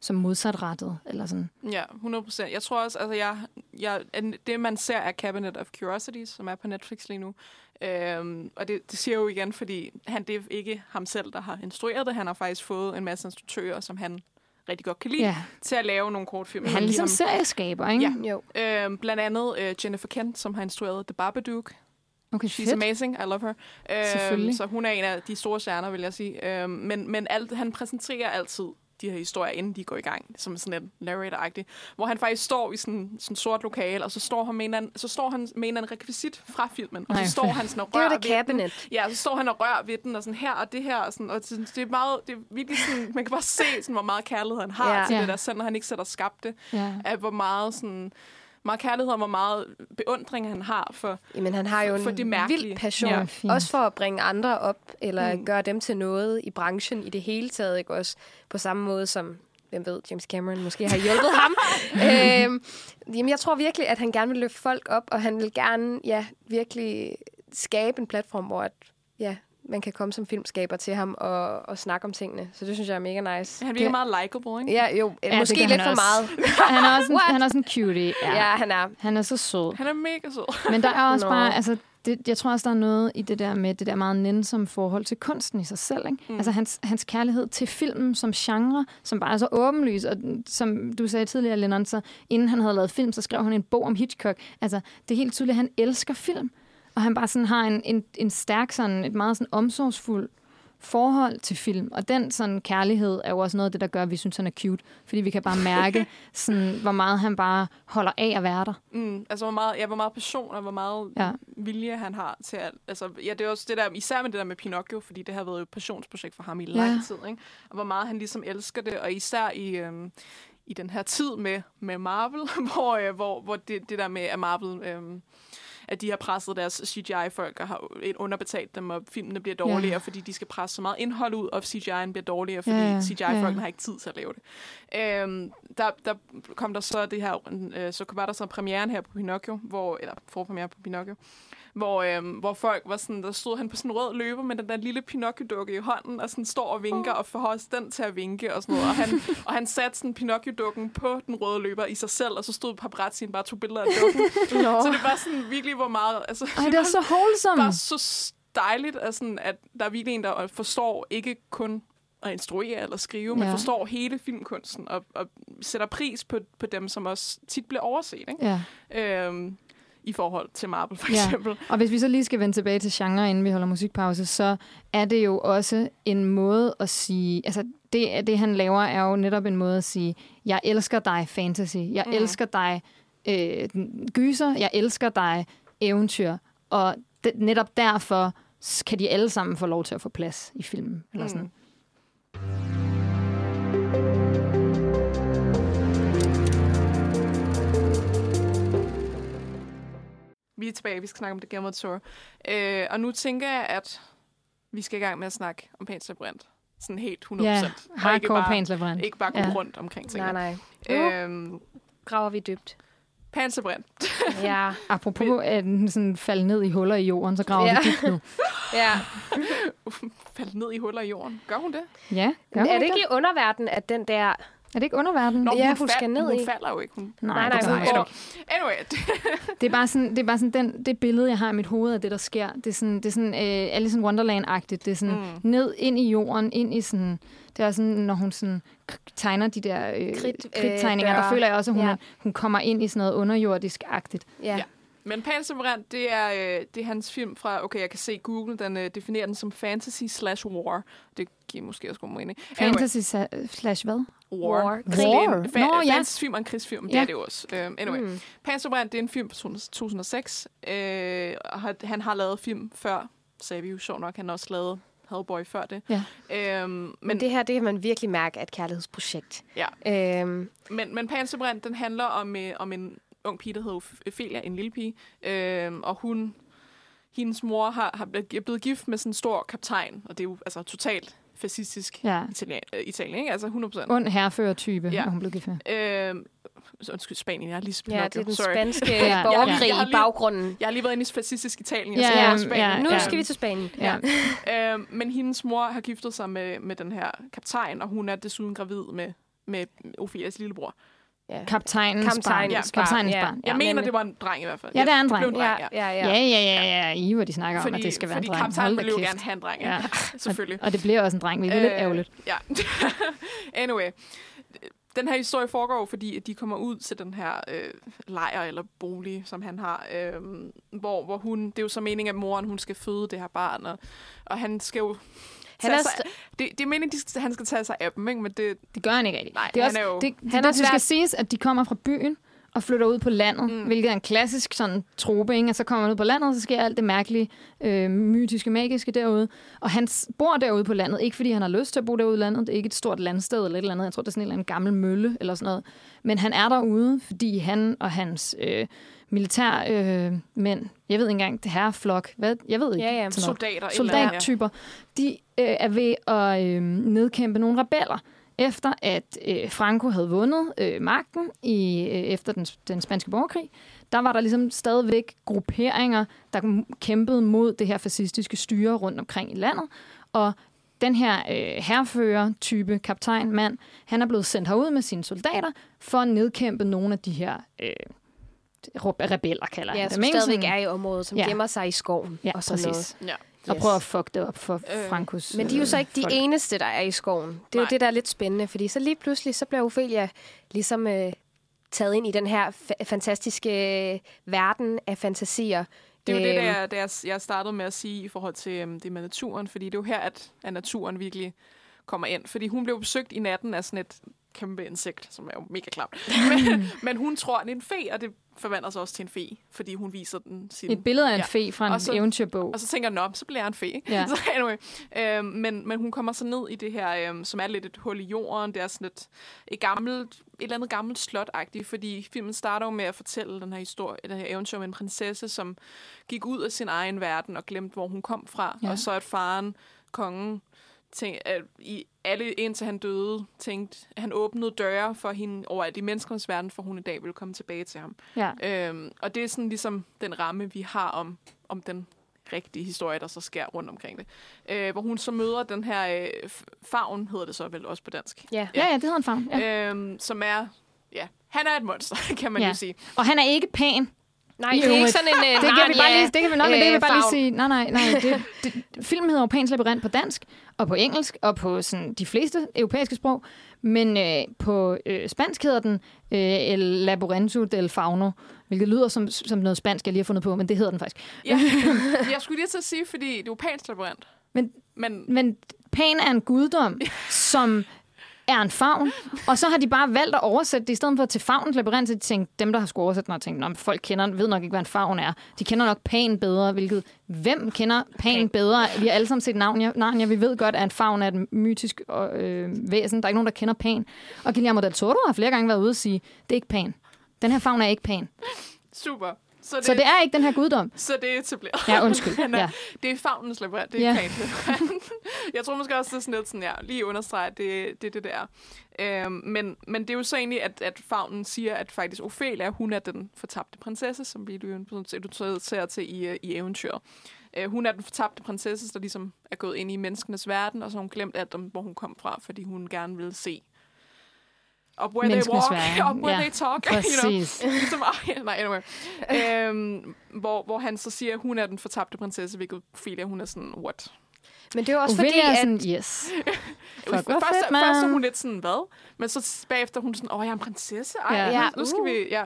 som modsatrettet. Eller sådan. Ja, 100 procent. Jeg tror også, altså jeg, jeg, det man ser er Cabinet of Curiosities, som er på Netflix lige nu. Øhm, og det, det siger jo igen, fordi han, det er ikke ham selv, der har instrueret det. Han har faktisk fået en masse instruktører, som han rigtig godt kan lide, ja. til at lave nogle kortfilm. Han er ligesom serieskaber, ikke? Ja. Jo. Øhm, blandt andet øh, Jennifer Kent, som har instrueret The Babadook, Okay, She's fedt. amazing. I love her. Øhm, så hun er en af de store stjerner, vil jeg sige. Øhm, men men alt, han præsenterer altid de her historier, inden de går i gang, som sådan en narrator-agtig, hvor han faktisk står i sådan sådan sort lokale, og så står han med en, anden, så står han med en anden rekvisit fra filmen, og Nej, så står han sådan og rører det ved den. cabinet. Ja, så står han og rører ved den, og sådan her og det her, og, sådan, og sådan, det er meget, det er virkelig sådan, man kan bare se, sådan, hvor meget kærlighed han har Ja. til Ja. det der, selv når han ikke selv har skabt det, Ja. af hvor meget sådan, meget kærlighed og hvor meget beundring han har for, Jamen, han har jo For- for en det mærkelige. vild passion. Ja, fint. også for at bringe andre op, eller mm. gøre dem til noget i branchen i det hele taget. Ikke? Også på samme måde som, hvem ved, James Cameron måske har hjulpet ham. øhm, jamen, jeg tror virkelig, at han gerne vil løfte folk op, og han vil gerne ja, virkelig skabe en platform, hvor at, ja, man kan komme som filmskaber til ham og, og snakke om tingene. Så det synes jeg er mega nice. han virker Det- meget likable, ikke? Ja, jo, Ja, måske lidt han for også. meget. Han er også en, han er en cutie. Ja. Ja, han er. Han er så sød. Han er mega sød. Men der er også Nå. bare, altså, det, jeg tror også, der er noget i det der med det der meget nænsomme forhold til kunsten i sig selv. Ikke? Mm. Altså hans, hans kærlighed til filmen som genre, som bare er så åbenlys. Og som du sagde tidligere, Lennon, så inden han havde lavet film, så skrev han en bog om Hitchcock. Altså, det er helt tydeligt, at han elsker film. Og han bare sådan har en, en, en stærk, sådan, et meget sådan omsorgsfuld forhold til film. Og den sådan kærlighed er jo også noget af det, der gør, at vi synes, han er cute. Fordi vi kan bare mærke, sådan, hvor meget han bare holder af at være der. Mm, altså, hvor meget, ja, hvor meget passion og hvor meget Ja. vilje han har til alt. Altså, ja, det er også det der, især med det der med Pinocchio, fordi det har været et passionsprojekt for ham i lang Ja. tid, ikke? Og hvor meget han ligesom elsker det, og især i, øhm, i den her tid med, med Marvel, hvor, øh, hvor, hvor det, det der med, at Marvel... Øhm, at de har presset deres CGI-folk og har underbetalt dem, og filmene bliver dårligere, Ja. fordi de skal presse så meget indhold ud, og CGI'en bliver dårligere, fordi ja. CGI-folkene ja. har ikke tid til at lave det. Øhm, der, der kom der så det her, øh, så var der så premieren her på Pinocchio, hvor, eller forpremiere på Pinocchio, hvor, øhm, hvor folk var sådan, der stod han på sådan en rød løber med den der lille Pinocchio-dukke i hånden, og sådan står og vinker, og får også den til at vinke og sådan noget. Og han, og han satte sådan Pinocchio-dukken på den røde løber i sig selv, og så stod paparazzien bare og tog billeder af dukken. Nå. Så det var sådan virkelig, hvor meget... Altså, Ej, det er så wholesome. bare så dejligt, at, sådan, at der er virkelig en, der forstår ikke kun at instruere eller skrive, men Ja. forstår hele filmkunsten og, og sætter pris på, på dem, som også tit bliver overset. Ikke? Ja. Øhm, I forhold til Marvel, for Ja. eksempel. Og hvis vi så lige skal vende tilbage til genre, inden vi holder musikpause, så er det jo også en måde at sige... Altså, det, det han laver er jo netop en måde at sige, jeg elsker dig fantasy, jeg mm. Elsker dig øh, gyser, jeg elsker dig eventyr. Og det, netop derfor kan de alle sammen få lov til at få plads i filmen. Eller sådan. Mm. Vi er tilbage, vi skal snakke om det Game of Tour. Øh, og nu tænker jeg, at vi skal i gang med at snakke om Pans Labyrinth. Sådan helt 100%. Ja, ikke hardcore bare, Pans Labyrinth. ikke bare gå Ja. rundt omkring tingene. Nej, nej. Øhm, Graver vi dybt. Pans Labyrinth. Ja. Apropos at den sådan falde ned i huller i jorden, så graver Ja. vi dybt nu. ja. Faldt ned i huller i jorden. Gør hun det? Ja, gør Er det ikke i underverdenen, at den der... Er det ikke underverden? Nå, Ja, hun, hun fald- skal ned hun i. falder jo ikke. Hun... Nej, nej, hun Nej, ikke. Anyway, Det er bare sådan, det, er bare sådan den, det billede, jeg har i mit hoved af det, der sker. Det er sådan, det er sådan øh, Alice in Wonderland-agtigt. Det er sådan Mm. ned ind i jorden, ind i sådan... Det er sådan, når hun sådan k- tegner de der øh, Kridt, øh, kridttegninger, der føler jeg også, at hun, ja. hun kommer ind i sådan noget underjordisk-agtigt. Ja. Ja. Men Pans Labyrinth, det er, øh, det er hans film fra, okay, jeg kan se Google, den øh, definerer den som fantasy slash war. Det giver måske også god mening. Fantasy sa- slash hvad? War. War. Det er War. en fa- Nå, ja. fantasyfilm og en krigsfilm, det Ja. er det også. Um, anyway, mm. Pans Labyrinth, det er en film fra 2006. Øh, og har- han har lavet film før, sagde vi jo sjovt nok. Han har også lavet Hellboy før det. Ja. Øhm, men, Men det her, det kan man virkelig mærke er et kærlighedsprojekt. Ja. Øhm, Men, men Pans Labyrinth, den handler om, øh, om en ung pige, der hedder Ophelia, en lille pige. Øh, og hun, hendes mor har, har blevet er gift med sådan en stor kaptajn. Og det er jo altså totalt fascistisk Ja. Italien, øh, Italien ikke? Altså 100 procent. Und herfører-type, Ja. ja. hun blev gift med. Øh, så undskyld, Spanien, jeg har lige ja, det er den Sorry. spanske Ja. borgerkrig Jeg har i lige- baggrunden. Jeg har lige været inde i fascistisk Italien. Jeg Ja, ja, Spanien. ja, Nu ja. skal vi til Spanien. Ja. Øh, men hendes mor har giftet sig med, med den her kaptajn, og hun er desuden gravid med, med Ophelias lillebror. Ja. Kaptajnens barn. Kaptajnens Ja. Kaptajnens barn, ja. barn. Jeg Ja. mener, nemlig. det var en dreng i hvert fald. Ja, det er en dreng. blev en dreng, Ja, ja. ja, Ja, ja. ja, ja, ja. I, hvor de snakker om, Fordi, at det skal være fordi en dreng. kaptajnen Hold da ville jo gerne have en dreng, Ja. selvfølgelig. Og det bliver også en dreng, hvilket er lidt Øh, ærgerligt. Ja. anyway. Den her historie foregår fordi at de kommer ud til den her øh, lejr eller bolig, som han har, øh, hvor, hvor hun, det er jo så meningen, at moren hun skal føde det her barn, og, og han skal jo Han er sig, det, det er meningen, at han skal tage sig af dem, ikke? Men det, Det gør han ikke rigtig. Nej, det er han også, er jo- det, Han han er det, det skal siges, at de kommer fra byen og flytter ud på landet, mm. hvilket er en klassisk sådan trope, ikke? Og så kommer man ud på landet, og så sker alt det mærkelige, øh, mytiske, magiske derude. Og han bor derude på landet, ikke fordi han har lyst til at bo derude i landet. Det er ikke et stort landsted eller et eller andet. Jeg tror, det er sådan en eller anden gammel mølle eller sådan noget. Men han er derude, fordi han og hans øh, militær øh, mænd, jeg ved ikke engang, det her flok, hvad? Jeg ved ikke. Ja, ja. soldater, ja. soldattyper, de øh, er ved at øh, nedkæmpe nogle rebeller, efter at øh, Franco havde vundet øh, magten i øh, efter den, den spanske borgerkrig. Der var der ligesom stadigvæk grupperinger, der kæmpede mod det her fascistiske styre rundt omkring i landet. Og den her øh, herfører-type kaptajn, mand, han er blevet sendt herud med sine soldater for at nedkæmpe nogle af de her øh, rebeller, kalder Ja, han som dem. ikke? stadigvæk Sådan- er i området, som Ja. gemmer sig i skoven. Ja, og sådan præcis. noget. Ja. Og prøver at fuck det op for Øh, Frankos Men de er jo så ikke de folk. eneste, der er i skoven. Det er Nej. jo det, der er lidt spændende, fordi så lige pludselig, så bliver Ophelia ligesom øh, taget ind i den her fa- fantastiske øh, verden af fantasier. Det er jo det, Øhm, der, der jeg- jeg startede med at sige i forhold til øhm, det med naturen, fordi det er jo her, at, at naturen virkelig kommer ind. Fordi hun blev besøgt i natten af sådan et kæmpe insekt, som er jo mega klamt. Men, men hun tror, det er en fe, og det forvandler sig også til en fe, fordi hun viser den sin... Et billede af en Ja. fe fra en Og så- eventyrbog. Og så tænker nå, så bliver jeg en fe. Ja. Så anyway. Øhm, men, men hun kommer så ned i det her, øhm, som er lidt et hul i jorden. Det er sådan et, et, gammelt, et eller andet gammelt slot fordi filmen starter jo med at fortælle den her historie, den her eventyr om en prinsesse, som gik ud af sin egen verden og glemte, hvor hun kom fra. Ja. Og så at faren, kongen, tænk, at i alle indtil han døde, tænkte, at han åbnede døre for hende over i menneskernes verden, for hun en dag ville komme tilbage til ham. Ja. Øhm, og det er sådan ligesom den ramme, vi har om, om den rigtige historie, der så sker rundt omkring det. Øh, hvor hun så møder den her øh, favn, hedder det så vel også på dansk. Ja. Ja, ja, det hedder en favn. Ja. Øhm, som er, ja, han er et monster, kan man Ja. jo sige. Og han er ikke pæn. Nej, I det er ikke sådan en øh, Det kan vi bare lige, det kan vi, nej, men det kan vi bare lige Narnia-favn. sige. Nej, nej, nej. Det, det, filmen hedder jo Pans Labyrint på dansk, og på engelsk, og på sådan, de fleste europæiske sprog. Men øh, på øh, spansk hedder den øh, El Labyrinto del Fauno, hvilket lyder som, som noget spansk, jeg lige har fundet på, men det hedder den faktisk. Ja, jeg skulle lige til at sige, fordi det er jo pænt labyrint. Men- men Men Pan er en guddom, som er en favn, og så har de bare valgt at oversætte det, i stedet for til favnens labyrint, så de tænkte, dem, der har skulle oversætte den, har tænkt, "Nå, men folk kender, ved nok ikke, hvad en favn er. De kender nok Pan bedre, hvilket, hvem kender Pan, bedre? Vi har alle sammen set navn, Narnia, vi ved godt, at en favn er et mytisk øh, væsen. Der er ikke nogen, der kender Pan. Og Guillermo del Toro har flere gange været ude og sige, det er ikke Pan. Den her favn er ikke Pan. super. Så det, Så det er ikke den her guddom. så det er etableret. Ja, undskyld. Er- Ja. Det er fagnens labyrint, det er Ja. Jeg tror måske også, det er sådan lidt sådan, ja, lige understrege, at det, det er det, der. Øhm, men, men det er jo så egentlig, at, at fagnen siger, at faktisk Ophelia, hun er den fortabte prinsesse, som vi jo introducerer til i, øh, i eventyret. Øh, hun er den fortabte prinsesse, der ligesom er gået ind i menneskenes verden, og så har hun glemt alt om, hvor hun kom fra, fordi hun gerne vil se up where they walk, verden, up where ja. they talk, you know. Præcis. Ligesom, ej, nej, anyway. øhm, hvor, hvor han så siger, at hun er den fortabte prinsesse, hvilket Ophelia, hun er sådan, what? Men det er også Ophelia fordi, er at... sådan, yes. Fuck, først, fedt, først er hun lidt sådan, hvad? Men så bagefter hun sådan, åh, jeg er en prinsesse. Ej, Ja. Ja, nu skal uh. vi, ja.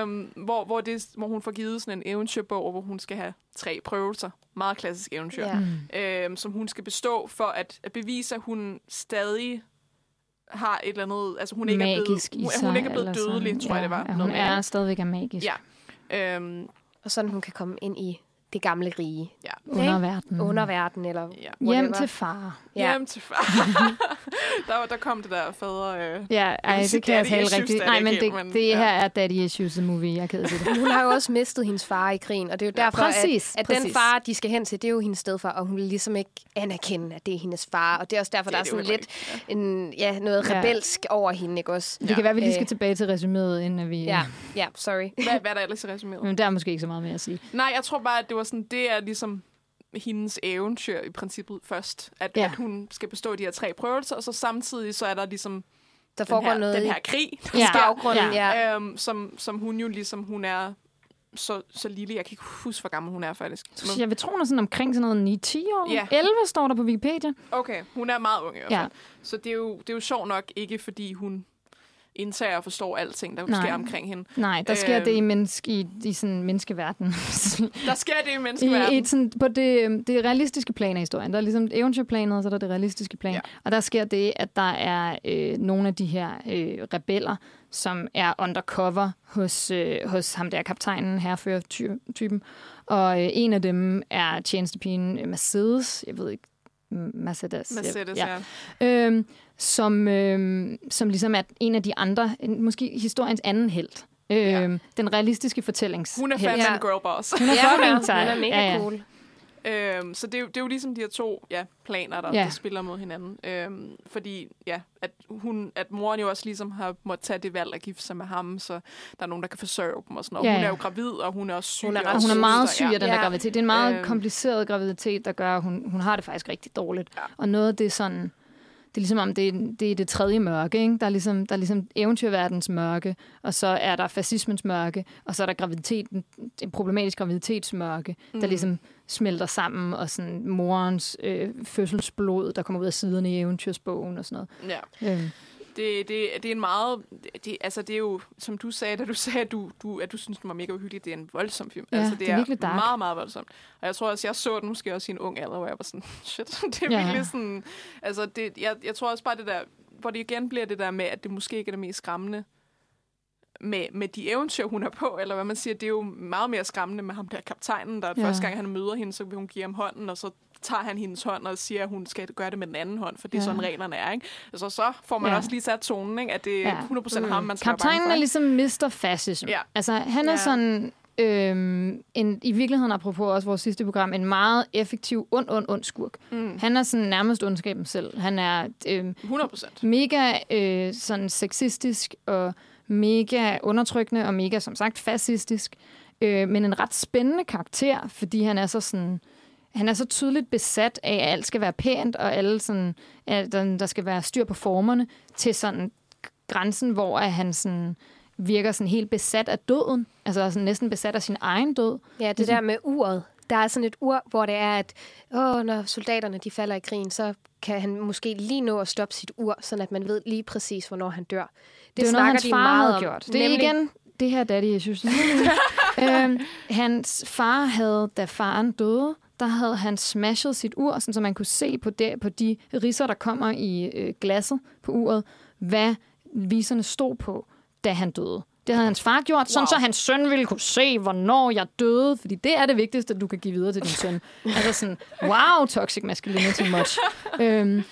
Øhm, hvor, hvor, det, hvor hun får givet sådan en eventyrbog, hvor hun skal have tre prøvelser. Meget klassisk eventyr. Ja. Mm. Øhm, som hun skal bestå for at, at bevise, at hun stadig har et eller andet, altså hun ikke magisk er blevet, hun, hun ikke er blevet dødelig, sådan. tror jeg, det var. Ja, hun Noget er stadigvæk er magisk. Ja. Øhm, Og sådan hun kan komme ind i det gamle rige. ja. Underverden. Underverden, eller Ja. Hjem til far. Ja. Hjem til far. der, var- der kom det der fader... Øh, Ja, ej, det kan jeg tale rigtigt. er Nej, men det, helt, men det ja. her er Daddy Issues the movie. Jeg er sige det. Hun har jo også mistet hendes far i krigen, og det er jo derfor, Præcis, at, at den præcis. far, de skal hen til, det er jo hendes stedfar, og hun vil ligesom ikke anerkende, at det er hendes far. Og det er også derfor, Det er der er sådan lidt en, ja, noget Ja. rebelsk over hende, ikke også? Det kan være, at vi lige skal Øh. tilbage til resuméet, inden vi... Ja, ja, sorry. hvad, hvad er der ellers i resuméet? Men der er måske ikke så meget mere at sige. Nej, jeg tror bare, at det var sådan, det er ligesom hendes eventyr i princippet først. At, Ja. at hun skal bestå de her tre prøvelser, og så samtidig så er der ligesom Der den foregår her, noget den her krig, der Ja. baggrunden. Ja. Ja. øhm, som, som hun jo ligesom, hun er så, så lille. Jeg kan ikke huske, hvor gammel hun er faktisk. Så jeg vil tro, hun er sådan omkring sådan noget 9-10 år. Ja. 11 står der på Wikipedia. Okay, hun er meget ung i hvert fald. Ja. Så det er, jo, det er jo sjovt nok ikke, fordi hun indtager og forstår alting, der Nej. sker omkring hende. Nej, der sker Øhm. det i, menneske, i, i sådan menneskeverden. Der sker det i I, menneskeverden. i et sådan, på det, det realistiske plan af historien. Der er ligesom eventyrplanet, og så er der det realistiske plan. Ja. Ja. Og der sker det, at der er øh, nogle af de her øh, rebeller, som er undercover hos, øh, hos ham der kaptajnen, herrefører-typen. Og øh, en af dem er tjenestepigen øh, Mercedes. Jeg ved ikke, Mercedes. Mercedes, ja. ja. Øhm, som, øhm, som ligesom er en af de andre, måske historiens anden held. Øhm, Ja. Den realistiske fortællings. Hun er fandme Ja. en girlboss. Hun er Ja, hun er, hun er mega Ja, ja. cool. Øhm, så det er, jo, det er jo ligesom de her to ja, planer, der, Ja. der spiller mod hinanden. Øhm, fordi ja, at, hun, at moren jo også ligesom har måttet tage det valg at gifte sig med ham, så der er nogen, der kan forsørge dem og sådan noget. Ja, Hun er jo gravid, og hun er også syg. Hun er og hun er meget syg af den der Ja. graviditet. Det er en meget Øhm. kompliceret graviditet, der gør, at hun, hun har det faktisk rigtig dårligt. Ja. Og noget af det er sådan... Det er ligesom om, det er, det er det tredje mørke. Ikke? Der, er ligesom, der er ligesom eventyrverdens mørke, og så er der fascismens mørke, og så er der graviditeten, en problematisk graviditetsmørke, mm. der ligesom smelter sammen, og sådan morens øh, fødselsblod, der kommer ud af siderne i eventyrsbogen og sådan Ja. noget. Det, det, det er en meget... Det, altså, det er jo, som du sagde, da du sagde, at du, du, at du synes, den var mega uhyggelig, det er en voldsom film. Ja, altså, det er virkelig dark. meget, meget voldsomt. Og jeg tror også, jeg så den måske også i en ung alder, hvor jeg var sådan, shit, det er Ja. virkelig sådan... Altså, det, jeg, jeg tror også bare det der, hvor det igen bliver det der med, at det måske ikke er det mest skræmmende med, med de eventyr, hun er på, eller hvad man siger, det er jo meget mere skræmmende med ham der kaptajnen, der ja. første gang han møder hende, så vil hun give ham hånden, og så tager han hendes hånd og siger, at hun skal gøre det med den anden hånd, for det er Ja. sådan reglerne er, ikke? Altså, så får man Ja. også lige sat tonen, ikke? At det er Ja. 100% Mm. ham, man skal være Kaptajnen er for, ligesom Mr. Fascism. Ja. Altså, han er Ja. sådan... Øhm, en, I virkeligheden, apropos også vores sidste program, en meget effektiv, ond, ond, ond skurk. Mm. Han er sådan nærmest ondskaben selv. Han er øhm, 100%. mega øh, sådan sexistisk og mega undertrykkende og mega, som sagt, fascistisk. Øh, men en ret spændende karakter, fordi han er så sådan... Han er så tydeligt besat af, at alt skal være pænt, og alle sådan, at der, skal være styr på formerne, til sådan grænsen, hvor han sådan virker sådan helt besat af døden. Altså sådan næsten besat af sin egen død. Ja, det der med uret. Der er sådan et ur, hvor det er, at åh, når soldaterne de falder i krigen, så kan han måske lige nå at stoppe sit ur, så at man ved lige præcis, hvornår han dør. Det, Det er jo noget, snakker hans de far meget havde om. gjort. Det er igen det her daddy, synes. øhm, hans far havde, da faren døde, der havde han smashet sit ur, sådan, så man kunne se på, det, på de ridser, der kommer i øh, glasset på uret, hvad viserne stod på, da han døde. Det havde hans far gjort, sådan Wow. så hans søn ville kunne se, hvornår jeg døde, fordi det er det vigtigste, du kan give videre til din søn. altså sådan, wow, toxic masculinity much. øhm,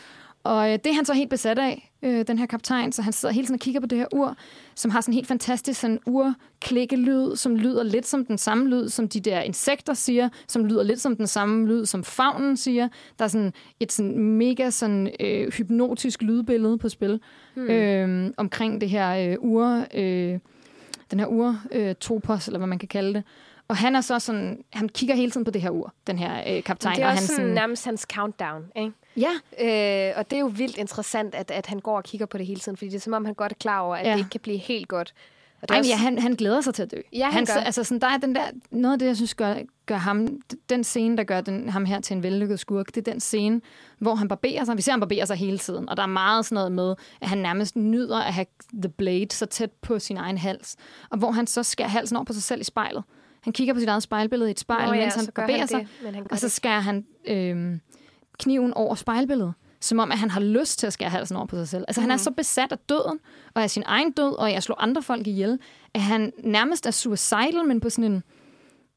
og øh, det er han så helt besat af, øh, den her kaptajn, så han sidder hele tiden og kigger på det her ur, som har sådan helt fantastisk sådan urklikkelyd, som lyder lidt som den samme lyd, som de der insekter siger, som lyder lidt som den samme lyd, som faunen siger. Der er sådan et sådan mega sådan, øh, hypnotisk lydbillede på spil hmm. øh, omkring det her øh, ur, øh, den her ur øh, eller hvad man kan kalde det. Og han er så sådan, han kigger hele tiden på det her ur, den her øh, kaptajn. Det er og også han sådan, nærmest hans countdown, ikke? Ja, Øh, og det er jo vildt interessant, at, at han går og kigger på det hele tiden, fordi det er som om, han godt er klar over, at Ja. det ikke kan blive helt godt. Og det Ej, men også, ja, han, han glæder sig til at dø. Ja, han han, gør. Altså, sådan, der er den der, noget af det, jeg synes gør, gør ham, den scene, der gør den, ham her til en vellykket skurk, det er den scene, hvor han barberer sig. Vi ser ham barberer sig hele tiden, og der er meget sådan noget med, at han nærmest nyder at have The Blade så tæt på sin egen hals, og hvor han så skærer halsen over på sig selv i spejlet. Han kigger på sit eget spejlbillede i et spejl, Nå ja, mens han barberer sig, det, han og så skærer han øh, kniven over spejlbilledet. Som om, at han har lyst til at skære halsen over på sig selv. Altså, mm. han er så besat af døden, og af sin egen død, og af at slå andre folk ihjel, at han nærmest er suicidal, men på sådan en...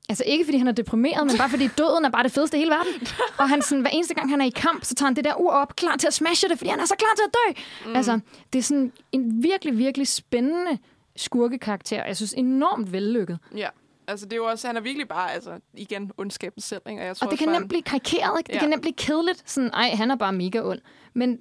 Altså ikke fordi han er deprimeret, men bare fordi døden er bare det fedeste i hele verden. Og han sådan, hver eneste gang han er i kamp, så tager han det der ur op, klar til at smashe det, fordi han er så klar til at dø. Mm. Altså, det er sådan en virkelig, virkelig spændende skurkekarakter. Jeg synes enormt vellykket. Ja. Altså, det er jo også, han er virkelig bare, altså, igen, ondskaben selv, ikke? Og, jeg tror Og det kan bare, nemt blive karikeret, ikke? Det Ja. kan nemt blive kedeligt. Sådan, ej, han er bare mega ond. Men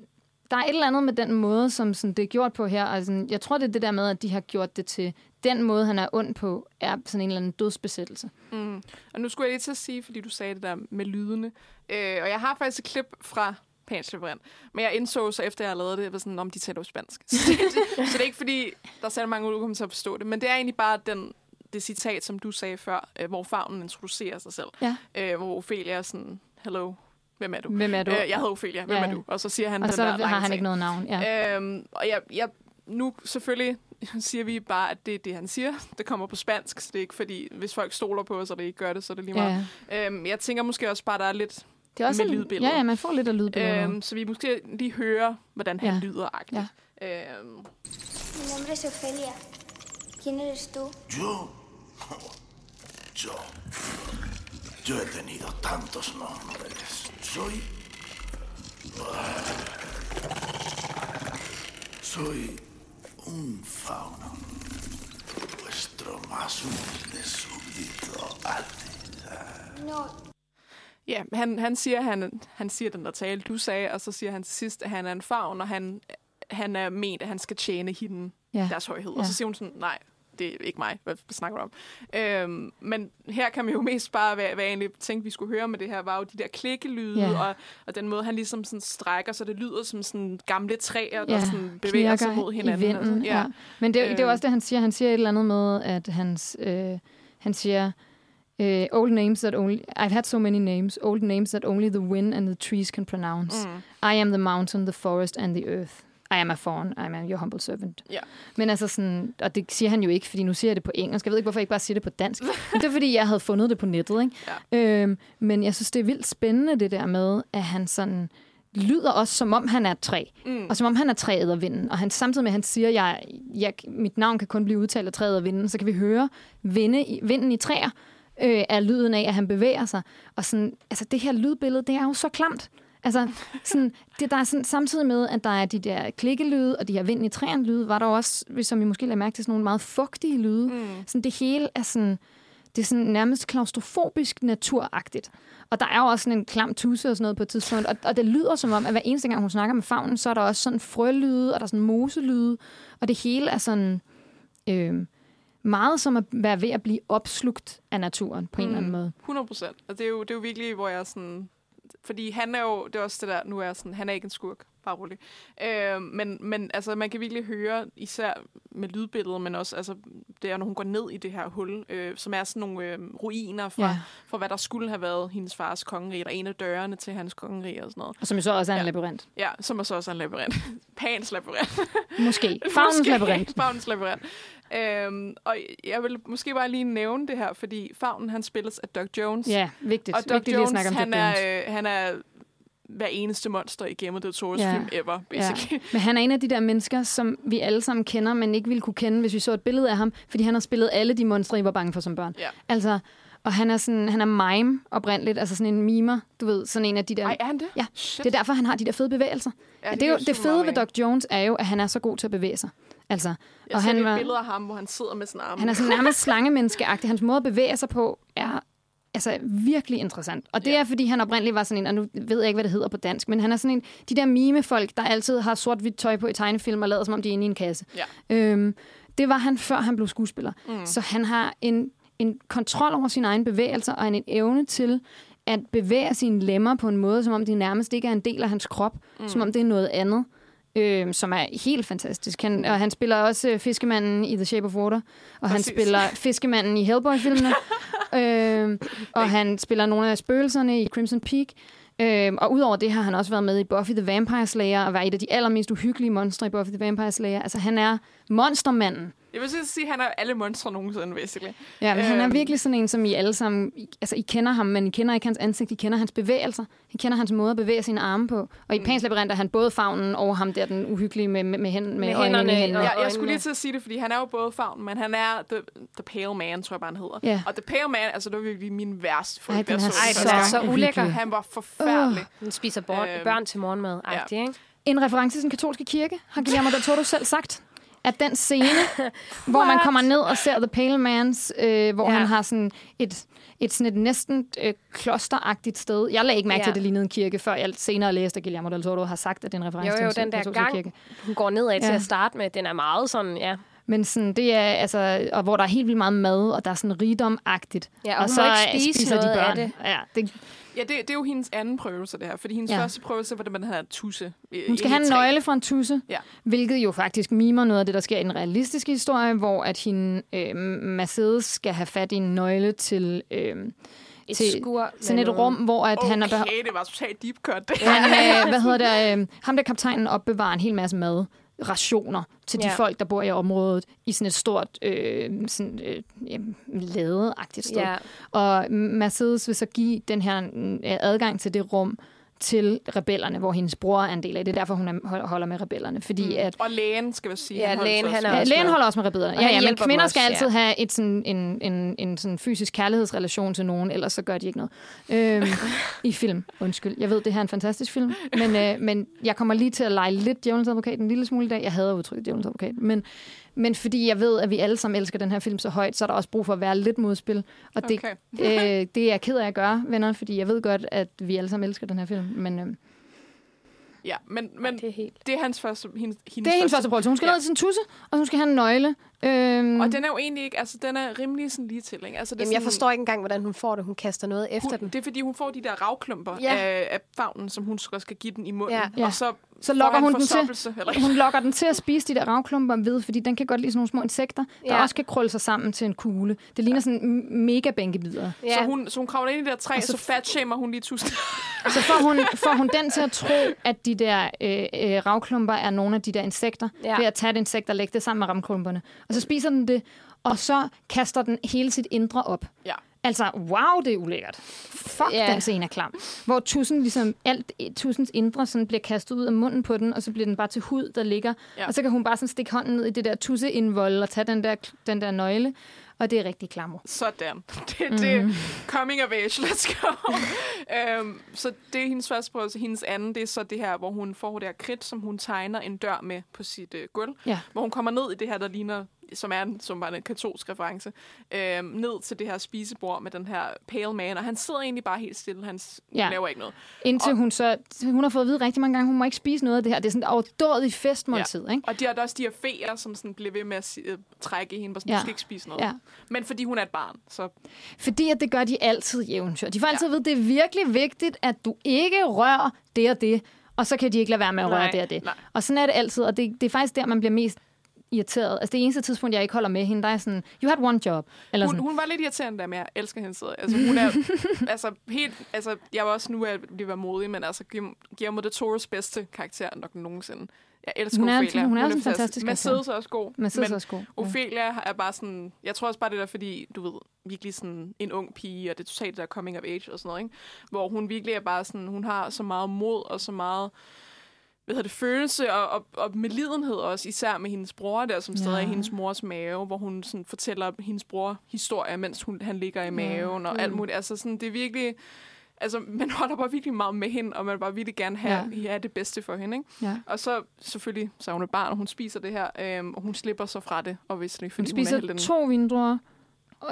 der er et eller andet med den måde, som sådan, det er gjort på her. Altså, jeg tror, det er det der med, at de har gjort det til den måde, han er ond på, er sådan en eller anden dødsbesættelse. Mm. Og nu skulle jeg lige til at sige, fordi du sagde det der med lydene. Øh, og jeg har faktisk et klip fra Pans Labyrinth. Men jeg indså så efter, jeg har lavet det, jeg var sådan, om de taler jo spansk. Så det, det, så det er ikke fordi, der er særlig mange, der kommer til at forstå det. Men det er egentlig bare den, det citat, som du sagde før, øh, hvor fagnen introducerer sig selv. Ja. Øh, hvor Ophelia er sådan, hello, hvem er du? Hvem er du? Øh, jeg hedder Ophelia, hvem Ja, er du? Og så siger han og den så der har han ting. ikke noget navn. Ja. Øhm, og jeg, jeg, nu selvfølgelig siger vi bare, at det er det, han siger. Det kommer på spansk, så det er ikke fordi, hvis folk stoler på os, og det ikke gør det, så er det lige meget. Ja. Øhm, jeg tænker måske også bare, der er lidt Det er også Med en- lydbilleder. Ja, ja, man får lidt af lydbilleder. Øhm, så vi måske lige hører, hvordan han Ja. lyder agtigt. Ja. Øhm, Mi nombre es Ofelia. ¿Quién eres tú? Yo. Yo. Yo he tenido tantos nombres. Soy. Soy un fauno. Vuestro más humilde súbdito. No, ja, han, han, siger, han, han siger den der tale, du sagde, og så siger han til sidst, at han er en favn, og han, han er ment, at han skal tjene hende ja. deres højhed. Ja. Og så siger hun sådan, nej, det er ikke mig. Hvad snakker du om? Øhm, men her kan man jo mest bare, hvad, hvad jeg egentlig tænkte, vi skulle høre med det her, var jo de der klikkelyde, Ja. og, og den måde, han ligesom sådan strækker, så det lyder som sådan gamle træer, der ja, sådan bevæger sig knirker mod hinanden. I vinden, altså. ja. Men det, det er jo Øh. også det, han siger. Han siger et eller andet med, at hans, øh, han siger, øh, old names that only, I've had so many names, old names that only the wind and the trees can pronounce. Mm. I am the mountain, the forest and the earth. I am a fawn, I am your humble servant. Ja. Men altså sådan, og det siger han jo ikke, fordi nu siger jeg det på engelsk. Jeg ved ikke, hvorfor jeg ikke bare siger det på dansk. Men det er, fordi jeg havde fundet det på nettet, ikke? Ja. Øhm, men jeg synes, det er vildt spændende, det der med, at han sådan lyder også, som om han er træ. Mm. Og som om han er træet og vinden. Og han, samtidig med, at han siger, at jeg, jeg, mit navn kan kun blive udtalt af træet og vinden, så kan vi høre vinde i, vinden i træer øh, er lyden af, at han bevæger sig. Og sådan, altså det her lydbillede, det er jo så klamt. Altså, sådan, det, der er sådan, samtidig med, at der er de der klikkelyde og de her vind i træerne lyde, var der også, som I måske lader mærke til, sådan nogle meget fugtige lyde. Mm. Sådan, det hele er sådan, det er sådan nærmest klaustrofobisk naturagtigt. Og der er jo også sådan en klam tusse og sådan noget på et tidspunkt. Og, og det lyder som om, at hver eneste gang, hun snakker med fagnen, så er der også sådan frølyde, og der er sådan moselyde. Og det hele er sådan øh, meget som at være ved at blive opslugt af naturen på en eller anden måde. 100 procent. Og det er, jo, det er jo virkelig, hvor jeg sådan... Fordi han er jo, det er også det der, nu er sådan, han er ikke en skurk, bare rolig. Øh, men, men altså, man kan virkelig høre, især med lydbilledet, men også, altså, det er, når hun går ned i det her hul, øh, som er sådan nogle øh, ruiner fra, Ja. fra, hvad der skulle have været hendes fars kongerige, eller en af dørene til hans kongerige og sådan noget. Og som jo så også er en Ja. labyrint. Ja, som er så også en labyrint. Pans labyrint. Måske. Fagnens labyrint. Fagnens labyrint. Øhm, og jeg vil måske bare lige nævne det her, fordi Fagnen, han spilles af Doug Jones. Ja, vigtigt. Og Doug vigtigt lige at Jones, om han, Doug Jones. er, øh, han er hver eneste monster i Game of the Tours Ja. ja. film ever, basically. Men han er en af de der mennesker, som vi alle sammen kender, men ikke ville kunne kende, hvis vi så et billede af ham, fordi han har spillet alle de monstre, I var bange for som børn. Ja. Altså, og han er sådan, han er mime oprindeligt, altså sådan en mimer, du ved, sådan en af de der... Ej, er han det? Ja, Shit. Det er derfor, han har de der fede bevægelser. Ja, Ja, det, er jo, det fede ved. Doug Jones er jo, at han er så god til at bevæge sig. Altså, Jeg og ser han et var- billede af ham, hvor han sidder med sin arme. han er sådan nærmest slangemenneskeagtig. Hans måde at bevæge sig på er altså virkelig interessant. Og det Ja. er, fordi han oprindeligt var sådan en, og nu ved jeg ikke, hvad det hedder på dansk, men han er sådan en, de der mime-folk, der altid har sort-hvidt tøj på i tegnefilm og lader som om de er inde i en kasse. Ja. Øhm, det var han, før han blev skuespiller. Mm. Så han har en, en kontrol over sine egne bevægelser, og en, en evne til at bevæge sine lemmer på en måde, som om de nærmest ikke er en del af hans krop, mm. som om det er noget andet. Øhm, som er helt fantastisk. Han, og han spiller også øh, fiskemanden i The Shape of Water, og han Præcis. spiller fiskemanden i Hellboy-filmene, øhm, og han spiller nogle af spøgelserne i Crimson Peak. Øhm, og udover det har han også været med i Buffy the Vampire Slayer, og var et af de allermest uhyggelige monstre i Buffy the Vampire Slayer. Altså, han er monstermanden. Jeg vil så sige, at han er alle monstre nogensinde, basically. Ja, men han er Øhm. virkelig sådan en, som I alle sammen... I- Altså, I kender ham, men I kender ikke hans ansigt. I kender hans bevægelser. I kender hans måde at bevæge sine arme på. Og i Mm. Pans Labyrint er han både fagnen over ham der, den uhyggelige med, med, med, hænd, med, Med hænderne hænderne. og- Ja, jeg skulle lige til at sige det, fordi han er jo både favn, men han er the, the Pale Man, tror jeg bare, han hedder. Ja. Og The Pale Man, altså det var virkelig min værste Ej, frygt. så Ej, den er første så gang. ulækker. Han var forfærdelig. Den spiser born, Øhm, børn til morgenmad. Ja. ikke? En reference til den katolske kirke, har Guillermo del Toro selv sagt. At den scene, hvor man kommer ned og ser The Pale Mans, øh, hvor Ja. han har sådan et, et, sådan et næsten øh, klosteragtigt sted. Jeg lagde ikke mærke Ja. til, at det lignede en kirke, før jeg senere læste, at Guillermo del Toro har sagt, at det er en reference Jo, til jo, den der gang, kirke. hun går nedad til Ja. at starte med, den er meget sådan, ja. Men sådan, det er, altså, og hvor der er helt vildt meget mad, og der er sådan rigdomagtigt. Ja, og og så ikke spise spiser noget de af børn. det. Ja, det. Ja, det, det er jo hendes anden prøvelse, det her. Fordi hendes Ja. første prøvelse var det, man havde tusse. i- Hun skal have en nøgle fra en tusse, Ja. hvilket jo faktisk mimer noget af det, der sker i den realistiske historie, hvor at hende, øh, Mercedes skal have fat i en nøgle til øh, Et Til skur. sådan et rum, hvor at han er Okay, det var totalt deep cut. Han, øh, hvad hedder det, øh, ham der kaptajnen opbevarer en hel masse mad rationer til de Ja. folk, der bor i området, i sådan et stort øh, sådan, øh, ladeagtigt sted. Ja. Og Mercedes vil så give den her øh, adgang til det rum til rebellerne, hvor hendes bror er en del af det. Det er derfor, hun er, hold- holder med rebellerne. Fordi mm. at Og lægen, skal vi sige. Ja, han lægen, han også er med. Ja, også lægen holder også med rebellerne. Og Ja, ja, men kvinder dem skal også, altid ja. have et sådan, en, en, en sådan fysisk kærlighedsrelation til nogen, ellers så gør de ikke noget. Øhm, I film, undskyld. Jeg ved, det her er en fantastisk film, men, øh, men jeg kommer lige til at lege lidt djævelens advokat en lille smule i dag. Jeg hader udtrykket djævelens advokat, men, men fordi jeg ved, at vi alle sammen elsker den her film så højt, så er der også brug for at være lidt modspil. Og det, Okay. øh, det er jeg ked af at gøre, venner, fordi jeg ved godt, at vi alle sammen elsker den her film. Men øh, Ja, men, men Det er helt... det er hans første, hendes, hendes det er hendes første prøvelse. Hun skal Ja. ned til sin tusse, og hun skal have en nøgle. Øhm, Og den er jo egentlig ikke, altså den er rimelig sådan lige til, ikke? Altså, det Jamen, jeg sådan, forstår ikke engang, hvordan hun får det. Hun kaster noget efter hun, den. Det er fordi, hun får de der ravklumper Ja. af, af favnen, som hun skal, skal give den i munden. Ja. Ja. Og så, Så lokker hun den til. Eller, Hun lokker den til at spise de der ravklumper ved, fordi den kan godt lide sådan nogle små insekter, der Ja. også kan krølle sig sammen til en kugle. Det ligner sådan m- mega bænkebider. Ja. så, hun, så hun kravler ind i det der træ, Og så, så- så fatshamer hun lige tusind. Så får hun, får hun den til at tro, at de der øh, øh, ravklumper er nogle af de der insekter, Ja. ja. ved at tage et insekt og lægge det sammen med ravklumperne. Og så spiser den det, og så kaster den hele sit indre op. Ja. Altså, wow, det er ulækkert. Fuck, yeah. den scene er klam. Hvor tusind, ligesom, alt tusinds indre sådan bliver kastet ud af munden på den, og så bliver den bare til hud, der ligger. Ja. Og så kan hun bare sådan stikke hånden ned i det der tusseindvold og tage den der, den der nøgle. Og det er rigtig klammer. Sådan. Det, det er coming of age. Let's go. um, så det er hendes første prøvelse. Hendes anden, det er så det her, hvor hun får det her kridt, som hun tegner en dør med på sit øh, gulv. Ja. Hvor hun kommer ned i det her, der ligner som er en, som var en katolsk reference, øhm, ned til det her spisebord med den her pale man, og han sidder egentlig bare helt stille, han Ja. laver ikke noget. Indtil Og- hun så... Hun har fået at vide rigtig mange gange, hun må ikke spise noget af det her. Det er sådan et overdådigt festmåltid, ja. ikke? Og de har da også de her feer, som sådan bliver ved med at øh, trække i hende, hvor sådan, Ja. du skal ikke spise noget. Ja. Men fordi hun er et barn, så Fordi at det gør de altid i eventyr. De får altid at vide, det er virkelig vigtigt, at du ikke rører det og det. Og så kan de ikke lade være med at røre Nej, det og det. nej. Og sådan er det altid, og det, det er faktisk der, man bliver mest irriteret. Altså det eneste tidspunkt, jeg ikke holder med hende, der er sådan, you had one job. Eller hun, sådan. hun var lidt irriterende der, men jeg elsker hende så. Altså, hun er, altså, helt, altså, jeg var også nu at lige være modig, men altså, Guillermo- Guillermo del Toros bedste karakter nok nogensinde. Jeg elsker Hun er- Ophelia. hun er også en fantastisk Mercedes er også god. Mercedes er også god. Ja. Ophelia er bare sådan... Jeg tror også bare, det er fordi, du ved, virkelig sådan en ung pige, og det er totalt der coming of age og sådan noget, ikke? Hvor hun virkelig er bare sådan... Hun har så meget mod og så meget hvad det, følelse og, og, og medlidenhed også, især med hendes bror der, som stadig er i Ja. hendes mors mave, hvor hun sådan fortæller hendes bror historier, mens hun, han ligger i maven og alt muligt. Altså sådan, det er virkelig... Altså, man holder bare virkelig meget med hende, og man vil bare virkelig gerne have ja. Ja, det bedste for hende, ikke? Ja. Og så selvfølgelig, så er hun et barn, og hun spiser det her, øhm, og hun slipper så fra det, obviously, Hun fordi hun, er spiser den... to vindruer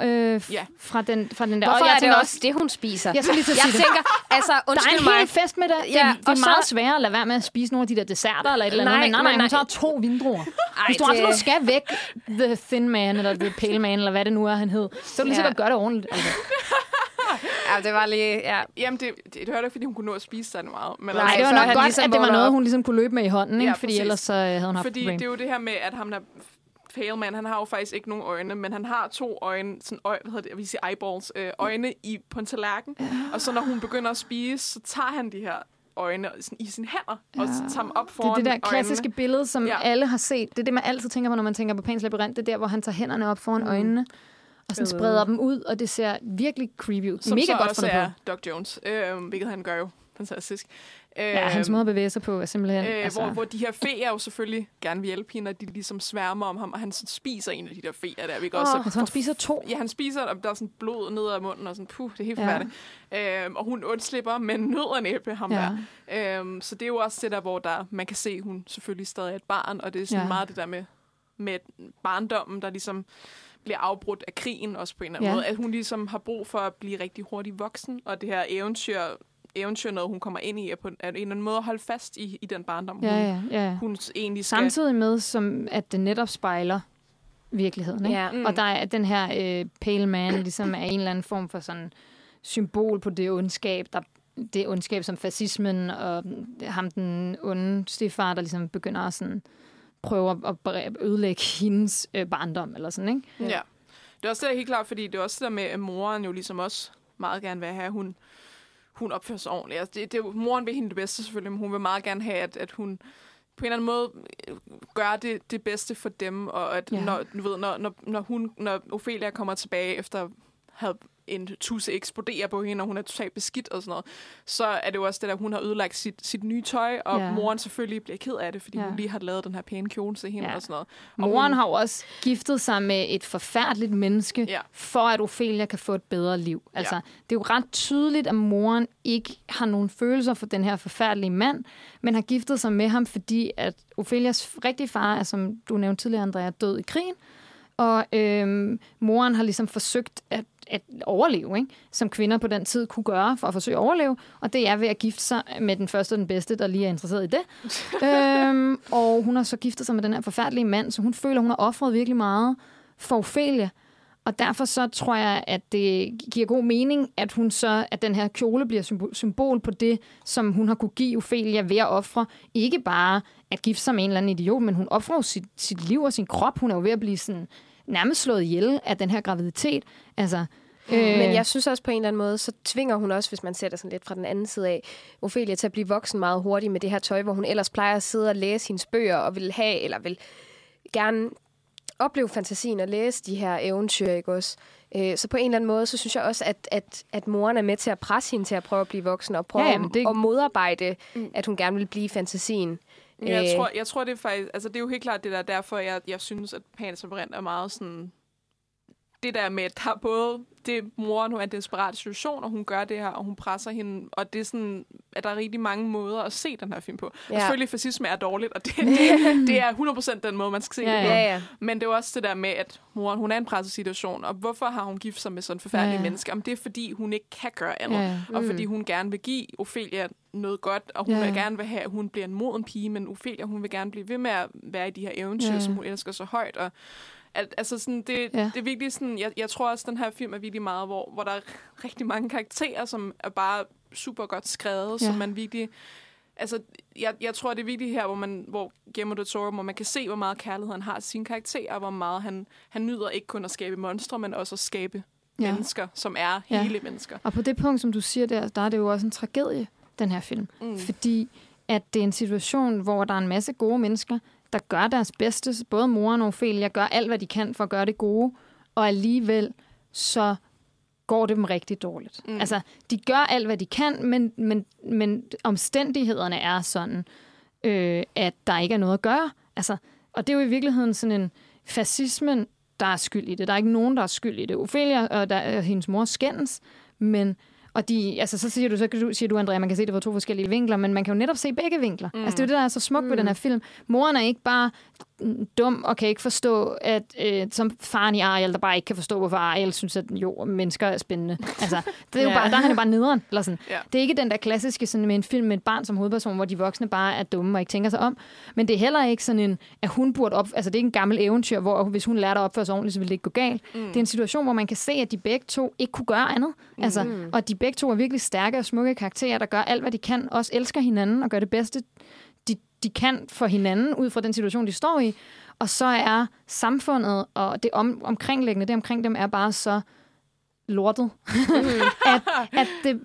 øh, f- Ja. fra, den, fra den der. Hvorfor og jeg er det tænker også det, hun spiser? Jeg skal lige til at jeg sige det. tænker, altså, Der er undskyld en mig. hel fest med det. Det, Ja, det er så- meget sværere at lade være med at spise nogle af de der desserter eller et eller andet. Nej, men nej, men nej, hun nej. tager to vindruer. Hvis du det- absolut skal væk, the thin man, eller the pale man, eller hvad det nu er, han hed, så vil du lige så godt gøre det ordentligt. Altså. Ja, det var lige... Ja. Jamen, det, det, det hørte ikke, fordi hun kunne nå at spise sig meget. Men Nej, Nej, det var nok godt, ligesom at det var noget, hun ligesom kunne løbe med i hånden, ikke? Ja, fordi præcis. ellers så øh, havde hun haft Fordi problem. det er jo det her med, at ham der pale man, han har jo faktisk ikke nogen øjne, men han har to øjne, sådan øje, hvad hedder det, jeg vil sige eyeballs, øh, øjne i, på en tallerken. Og så når hun begynder at spise, så tager han de her øjne sådan, i sine hænder, og så tager dem op Det foran er det der klassiske øjnene. billede, som Ja. ja. alle har set. Det er det, man altid tænker på, når man tænker på Pans Labyrinth. Det er der, hvor han tager hænderne op foran øjnene, og sådan spreder dem ud, og det ser virkelig creepy ud. Som Mega så godt også fundet er på. Doc Jones, øh, hvilket han gør jo fantastisk. Øh, Ja, hans måde at bevæge sig på er simpelthen... Øh, altså, hvor, hvor de her feer jo selvfølgelig gerne vil hjælpe hende, og de ligesom sværmer om ham, og han spiser en af de der feer der. Vi kan også tror, han spiser to. Ja, han spiser, og der er sådan blod ned ad munden, og sådan, puh, det er helt Ja. Øhm, og hun undslipper med nød næppe ham Ja. der. Øhm, så det er jo også det der, hvor der, man kan se, at hun selvfølgelig stadig er et barn, og det er sådan Ja. meget det der med, med barndommen, der ligesom bliver afbrudt af krigen også på en eller anden Ja. måde. At hun ligesom har brug for at blive rigtig hurtigt voksen, og det her eventyr, eventyr noget, hun kommer ind i, er på en, er en eller anden måde at holde fast i, i den barndom, hun, Ja, ja, ja. hun egentlig skal... Samtidig med, som at det netop spejler virkeligheden. Ikke? Ja. Mm. Og der er den her øh, pale man, ligesom er en eller anden form for sådan symbol på det ondskab, der det ondskab som fascismen og ham den onde stefar, der ligesom begynder at sådan prøve at- ødelægge hendes øh, barndom eller sådan, ikke? Ja. Det er også det, der er helt klart, fordi det er også det der med, at moren jo ligesom også meget gerne vil have, at hun, hun opfører sig ordentligt. Altså, det, det, moren vil hende det bedste selvfølgelig, men hun vil meget gerne have, at, at hun på en eller anden måde øh, gøre det, det bedste for dem, og at ja. når, du ved, når, når, når, hun, når Ophelia kommer tilbage efter at have en tusse eksploderer på hende, og hun er totalt beskidt og sådan noget, så er det jo også det der, hun har ødelagt sit, sit nye tøj, og Ja. moren selvfølgelig bliver ked af det, fordi Ja. hun lige har lavet den her pæne kjole til hende ja. og sådan noget. Og Moren hun, har jo også giftet sig med et forfærdeligt menneske, Ja. for at Ophelia kan få et bedre liv. Altså, Ja. det er jo ret tydeligt, at moren ikke har nogen følelser for den her forfærdelige mand, men har giftet sig med ham, fordi at Ophelias rigtige far er, som du nævnte tidligere, Andrea, død i krigen. Og øhm, moren har ligesom forsøgt at, at overleve, ikke? som kvinder på den tid kunne gøre for at forsøge at overleve. Og det er ved at gifte sig med den første og den bedste, der lige er interesseret i det. øhm, og hun har så giftet sig med den her forfærdelige mand, så hun føler, hun har offret virkelig meget for Ophelia. Og derfor så tror jeg, at det giver god mening, at hun så, at den her kjole bliver symbol, på det, som hun har kunne give Ophelia ved at ofre. Ikke bare at gifte sig med en eller anden idiot, men hun offrer sit, sit liv og sin krop. Hun er jo ved at blive sådan nærmest slået ihjel af den her graviditet. Altså, Øh. Men jeg synes også på en eller anden måde, så tvinger hun også, hvis man ser det sådan lidt fra den anden side af, Ophelia til at blive voksen meget hurtigt med det her tøj, hvor hun ellers plejer at sidde og læse hendes bøger og vil have, eller vil gerne opleve fantasien og læse de her eventyr, ikke også? Øh, Så på en eller anden måde, så synes jeg også, at, at, at moren er med til at presse hende til at prøve at blive voksen, og prøve Ja, jamen, det... at modarbejde, at hun gerne vil blive fantasien. Jeg, Øh, tror, jeg tror, det er faktisk... Altså, det er jo helt klart det der, derfor jeg, jeg synes, at Labyrinth er meget sådan... Det der med, at der er både det moren, hun er i en desperat situation, og hun gør det her, og hun presser hende, og det er sådan, at der er rigtig mange måder at se den her film på. Ja. Og selvfølgelig, fascisme er dårligt, og det, det, det er 100% den måde, man skal se Ja, det på. Ja, ja. Men det er også det der med, at moren, hun er en presset situation, og hvorfor har hun gift sig med sådan en forfærdelig Ja, menneske? Jamen, det er, fordi hun ikke kan gøre andet. Ja, ja. Og fordi hun gerne vil give Ophelia noget godt, og hun Ja, vil gerne vil have, at hun bliver en moden pige, men Ophelia, hun vil gerne blive ved med at være i de her eventyr, ja. som hun elsker så højt. Og al- altså sådan, det, Ja. det er virkelig sådan, jeg, jeg tror også, den her film er virkelig meget, hvor, hvor der er rigtig mange karakterer, som er bare super godt skrevet, Ja. som man virkelig... Altså, jeg, jeg tror, det er virkelig her, hvor man, hvor Guillermo del Toro, hvor man kan se, hvor meget kærlighed han har til sine karakterer, og hvor meget han, han nyder ikke kun at skabe monstre, men også at skabe ja. mennesker, som er Ja. hele mennesker. Og på det punkt, som du siger der, der er det jo også en tragedie, den her film. Mm. Fordi at det er en situation, hvor der er en masse gode mennesker, der gør deres bedste. Både moren og Ophelia gør alt, hvad de kan for at gøre det gode. Og alligevel så går det dem rigtig dårligt. Mm. Altså, de gør alt, hvad de kan, men, men, men omstændighederne er sådan, øh, at der ikke er noget at gøre. Altså, og det er jo i virkeligheden sådan en fascismen, der er skyld i det. Der er ikke nogen, der er skyld i det. Ophelia og der, er hendes mor skændes, men og de, altså, så siger du, så du, siger du, Andrea, man kan se det fra to forskellige vinkler, men man kan jo netop se begge vinkler. Mm. Altså, det er jo det, der er så smukt mm. ved den her film. Moren er ikke bare mm, dum og kan ikke forstå, at øh, som faren i Ariel, der bare ikke kan forstå, hvorfor Ariel synes, at jo, mennesker er spændende. Altså, det er jo Ja. bare, der er han jo bare nederen. Eller sådan. Ja. Det er ikke den der klassiske sådan, med en film med et barn som hovedperson, hvor de voksne bare er dumme og ikke tænker sig om. Men det er heller ikke sådan en, at hun burde op... Altså, det er ikke en gammel eventyr, hvor hvis hun lærte at opføre sig ordentligt, så ville det ikke gå galt. Mm. Det er en situation, hvor man kan se, at de begge to ikke kunne gøre andet. Mm. Altså, og at de begge to er virkelig stærke og smukke karakterer, der gør alt, hvad de kan, også elsker hinanden og gør det bedste, de, kan for hinanden, ud fra den situation, de står i. Og så er samfundet og det om, omkringliggende, det omkring dem, er bare så lortet, at, at det,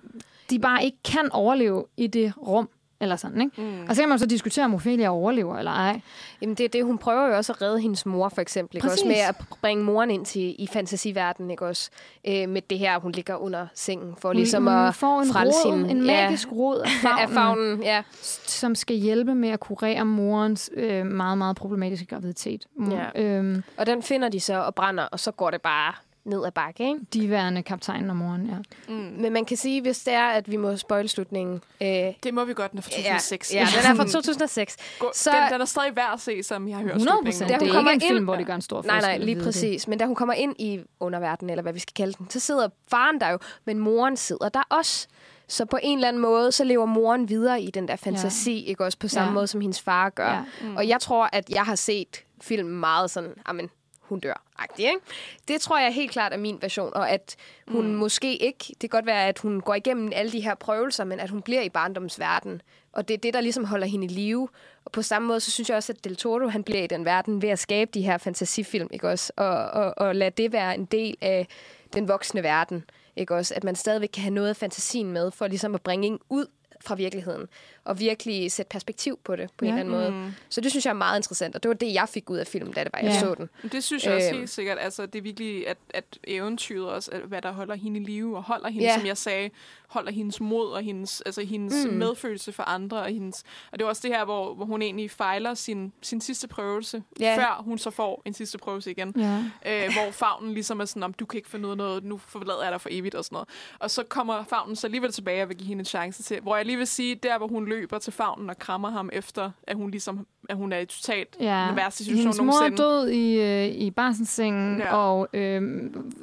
de bare ikke kan overleve i det rum, eller sådan, ikke? Mm. Og så kan man så diskutere, om Ophelia overlever eller ej. Jamen det er det, hun prøver jo også at redde hendes mor, for eksempel. Ikke? Også med at bringe moren ind til, i fantasiverdenen, ikke også? Øh, med det her, hun ligger under sengen, for ligesom hun at får en frelse rod, hende. en magisk rod af Ja, af favnen, fagnen, ja. som skal hjælpe med at kurere morens øh, meget, meget problematiske graviditet. Mm, Ja. Øhm, Og den finder de så og brænder, og så går det bare ned ad bakke, ikke? de værende kaptajnen og moren, ja. Mm. Men man kan sige, hvis det er, at vi må spoil slutningen... Øh, Det må vi godt, den er fra 2006. Ja, ja, den er fra 2006. Gå, Så- så... den, den er stadig værd at se, som jeg har hørt 100 slutningen. procent. Det hun er kommer ikke en ind- film, hvor det gør en stor Nej, forskel. nej, at lige vide det. præcis. Men da hun kommer ind i underverdenen, eller hvad vi skal kalde den, så sidder faren der jo, men moren sidder der også. Så på en eller anden måde, så lever moren videre i den der fantasi, ja. ikke også på samme Ja. måde, som hendes far gør. Ja. Mm. Og jeg tror, at jeg har set film meget sådan, amen, hun dør. -agtig, Ikke? Det tror jeg helt klart er min version, og at hun mm. måske ikke, det kan godt være, at hun går igennem alle de her prøvelser, men at hun bliver i barndomsverden. Og det er det, der ligesom holder hende i live. Og på samme måde, så synes jeg også, at Del Toro, han bliver i den verden ved at skabe de her fantasifilm, ikke også? Og, og, og lade det være en del af den voksne verden, ikke også? At man stadigvæk kan have noget af fantasien med, for ligesom at bringe en ud fra virkeligheden. Og virkelig sætte perspektiv på det på ja. en eller anden måde. Mm. Så det synes jeg er meget interessant, og det var det, jeg fik ud af filmen, da det var, jeg Ja. så den. Det synes jeg også Øhm. helt sikkert. Altså, det er virkelig, at, at eventyret også, at, hvad der holder hende i live, og holder hende, Ja. som jeg sagde, holder hendes mod, og hendes, altså, hendes Mm. medfølelse for andre. Og, hendes, og det er også det her, hvor, hvor hun egentlig fejler sin, sin sidste prøvelse, Ja. før hun så får en sidste prøvelse igen. Ja. øh, hvor favnen ligesom er sådan, om du kan ikke finde ud af noget, nu forlader jeg dig for evigt og sådan noget. Og så kommer favnen så alligevel tilbage og vil give hende en chance til, hvor jeg lige vil sige, der hvor hun løber til favnen og krammer ham efter, at hun ligesom, at hun er i totalt Ja. den værste situation Hendes mor er død i, øh, i barselssengen, Ja. og øh,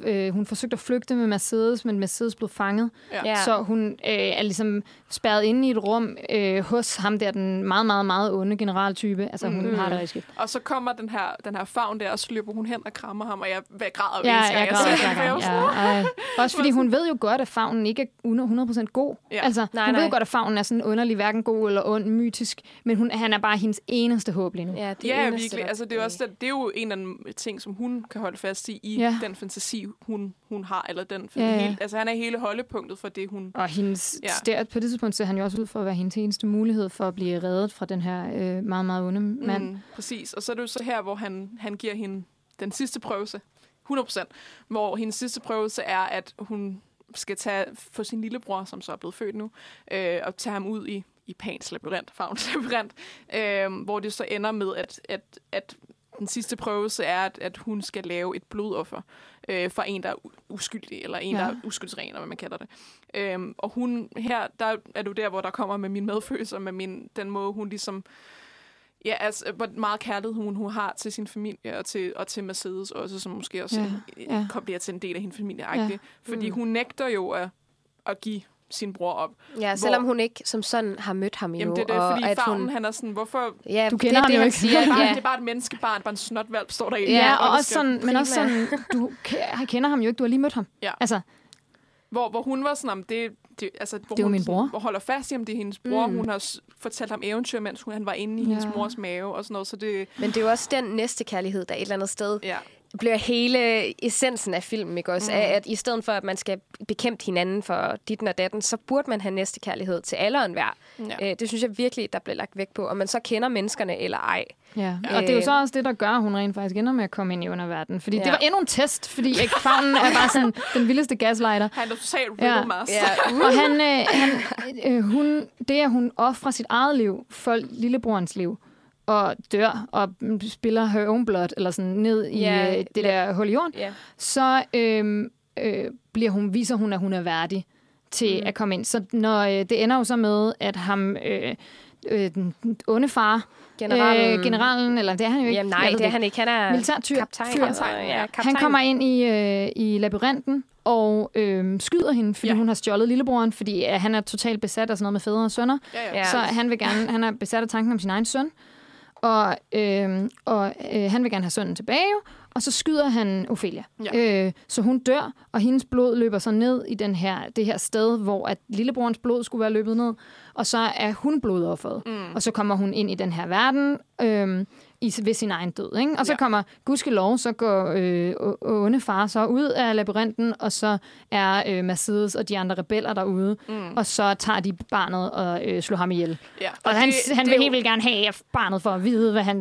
øh, hun forsøgte at flygte med Mercedes, men Mercedes blev fanget. Ja. Så hun øh, er ligesom spærret inde i et rum øh, hos ham der, den meget, meget, meget onde generaltype. Altså, hun Mm. har det rigtig skidt. Og så kommer den her, den her favn der, og så løber hun hen og krammer ham, og jeg, jeg græder Ja, jeg jeg græder jeg sådan, Ja, ej. Også fordi hun ved jo godt, at fagnen ikke er 100% god. Ja. Altså, Nej, hun ved nej. jo godt, at fagnen er sådan underlig, hverken god eller ond, mytisk. Men hun, han er bare hendes eneste håb lige nu. Ja, det Ja, eneste, virkelig. der- Altså, det, er også, det, det er jo en af de ting, som hun kan holde fast i, i Ja. den fantasi, hun, hun har. Eller den, Ja, ja. Hele, altså, han er hele holdepunktet for det, hun... Og hendes, Ja. der, på det tidspunkt ser han jo også ud for at være hendes eneste mulighed for at blive reddet fra den her øh, meget, meget onde mand. Mm, præcis. Og så er det jo så her, hvor han, han giver hende den sidste prøvelse. 100%. Hvor hendes sidste prøvelse er, at hun skal tage for sin lillebror, som så er blevet født nu, øh, og tage ham ud i, i Pans labyrint, Favns labyrint, øh, hvor det så ender med, at, at, at den sidste prøvelse er, at, at hun skal lave et blodoffer øh, for en, der er uskyldig, eller en, ja. Der er uskyldsren, eller hvad man kalder det. Øhm, og hun, her der er du der, hvor der kommer med min medfølelse, med min, den måde, hun ligesom Ja, altså, hvor meget kærlighed hun, hun har til sin familie, og til, og til Mercedes også, som måske også Ja, ja, bliver til en del af hendes familie. Ja. Fordi Mm. hun nægter jo at, at give sin bror op. Ja, selvom hun ikke som sådan har mødt ham endnu. Jamen det er det, og fordi at faren, hun, han er sådan, hvorfor... ja, Du det kender er ham det, jo ikke. Siger, Det er, bare, ja. det er bare et menneskebarn, bare en snotvalp, står der i. Ja, og der også sådan, men også sådan, du ke- kender ham jo ikke, du har lige mødt ham. Ja. Altså, Hvor, hvor hun var sådan, om det, det, altså, hvor Det er hun min sådan- bror. Hvor holder fast i, om det er hendes bror. Mm. Hun har fortalt ham eventyr, mens hun, han var inde i hendes Ja. mors mave og sådan noget. Så det, Men det er jo også den næste kærlighed, der et eller andet sted ja. Bliver hele essensen af filmen, ikke også? Mm. Af, at i stedet for, at man skal bekæmpe hinanden for ditten og datten, så burde man have næste kærlighed til alle og enhver. ja. Øh, det synes jeg virkelig, der bliver lagt vægt på. Om man så kender menneskerne eller ej. ja. Og det er jo så også det, der gør, at hun rent faktisk ender med at komme ind i underverdenen. Fordi ja. Det var endnu en test, fordi ikke, fagnen er bare sådan den vildeste gaslighter. Han er totalt Ja. Ja. Og han, øh, han, øh, hun, det, at hun offrer sit eget liv for lillebrorens liv, og dør og spiller her own blood, eller sådan ned i Ja, øh, det der hul i jorden, Ja. så øh, øh, bliver hun, viser hun, at hun er værdig til mm. at komme ind. Så når, øh, det ender jo så med, at ham, øh, øh, den onde far, Generalen. øh, generalen, eller det er han jo ikke. Jamen nej, det er han ikke. Han er Militærtyr. kaptajn. Fyr. Kaptajn, ja, kaptajn. Han kommer ind i, øh, i labyrinten og øh, skyder hende, fordi Ja. hun har stjålet lillebroren, fordi øh, han er totalt besat af sådan noget med fædre og sønner. Ja. Ja. Så han vil gerne, han er besat af tanken om sin egen søn, og, øh, og øh, han vil gerne have sønnen tilbage, og så skyder han Ophelia. Ja. Øh, så hun dør, og hendes blod løber så ned i den her, det her sted, hvor at lillebrorens blod skulle være løbet ned, og så er hun blodofferet. Mm. Og så kommer hun ind i den her verden, øh, i, ved sin egen død. Ikke? Og så Ja. kommer gudskelov, så går øh, onde far så ud af labyrinten, og så er øh, Mercedes og de andre rebeller derude, mm. og så tager de barnet og øh, slår ham ihjel. ja. Og, han, det, han det vil er helt jo- vildt gerne have barnet for at vide, hvad han,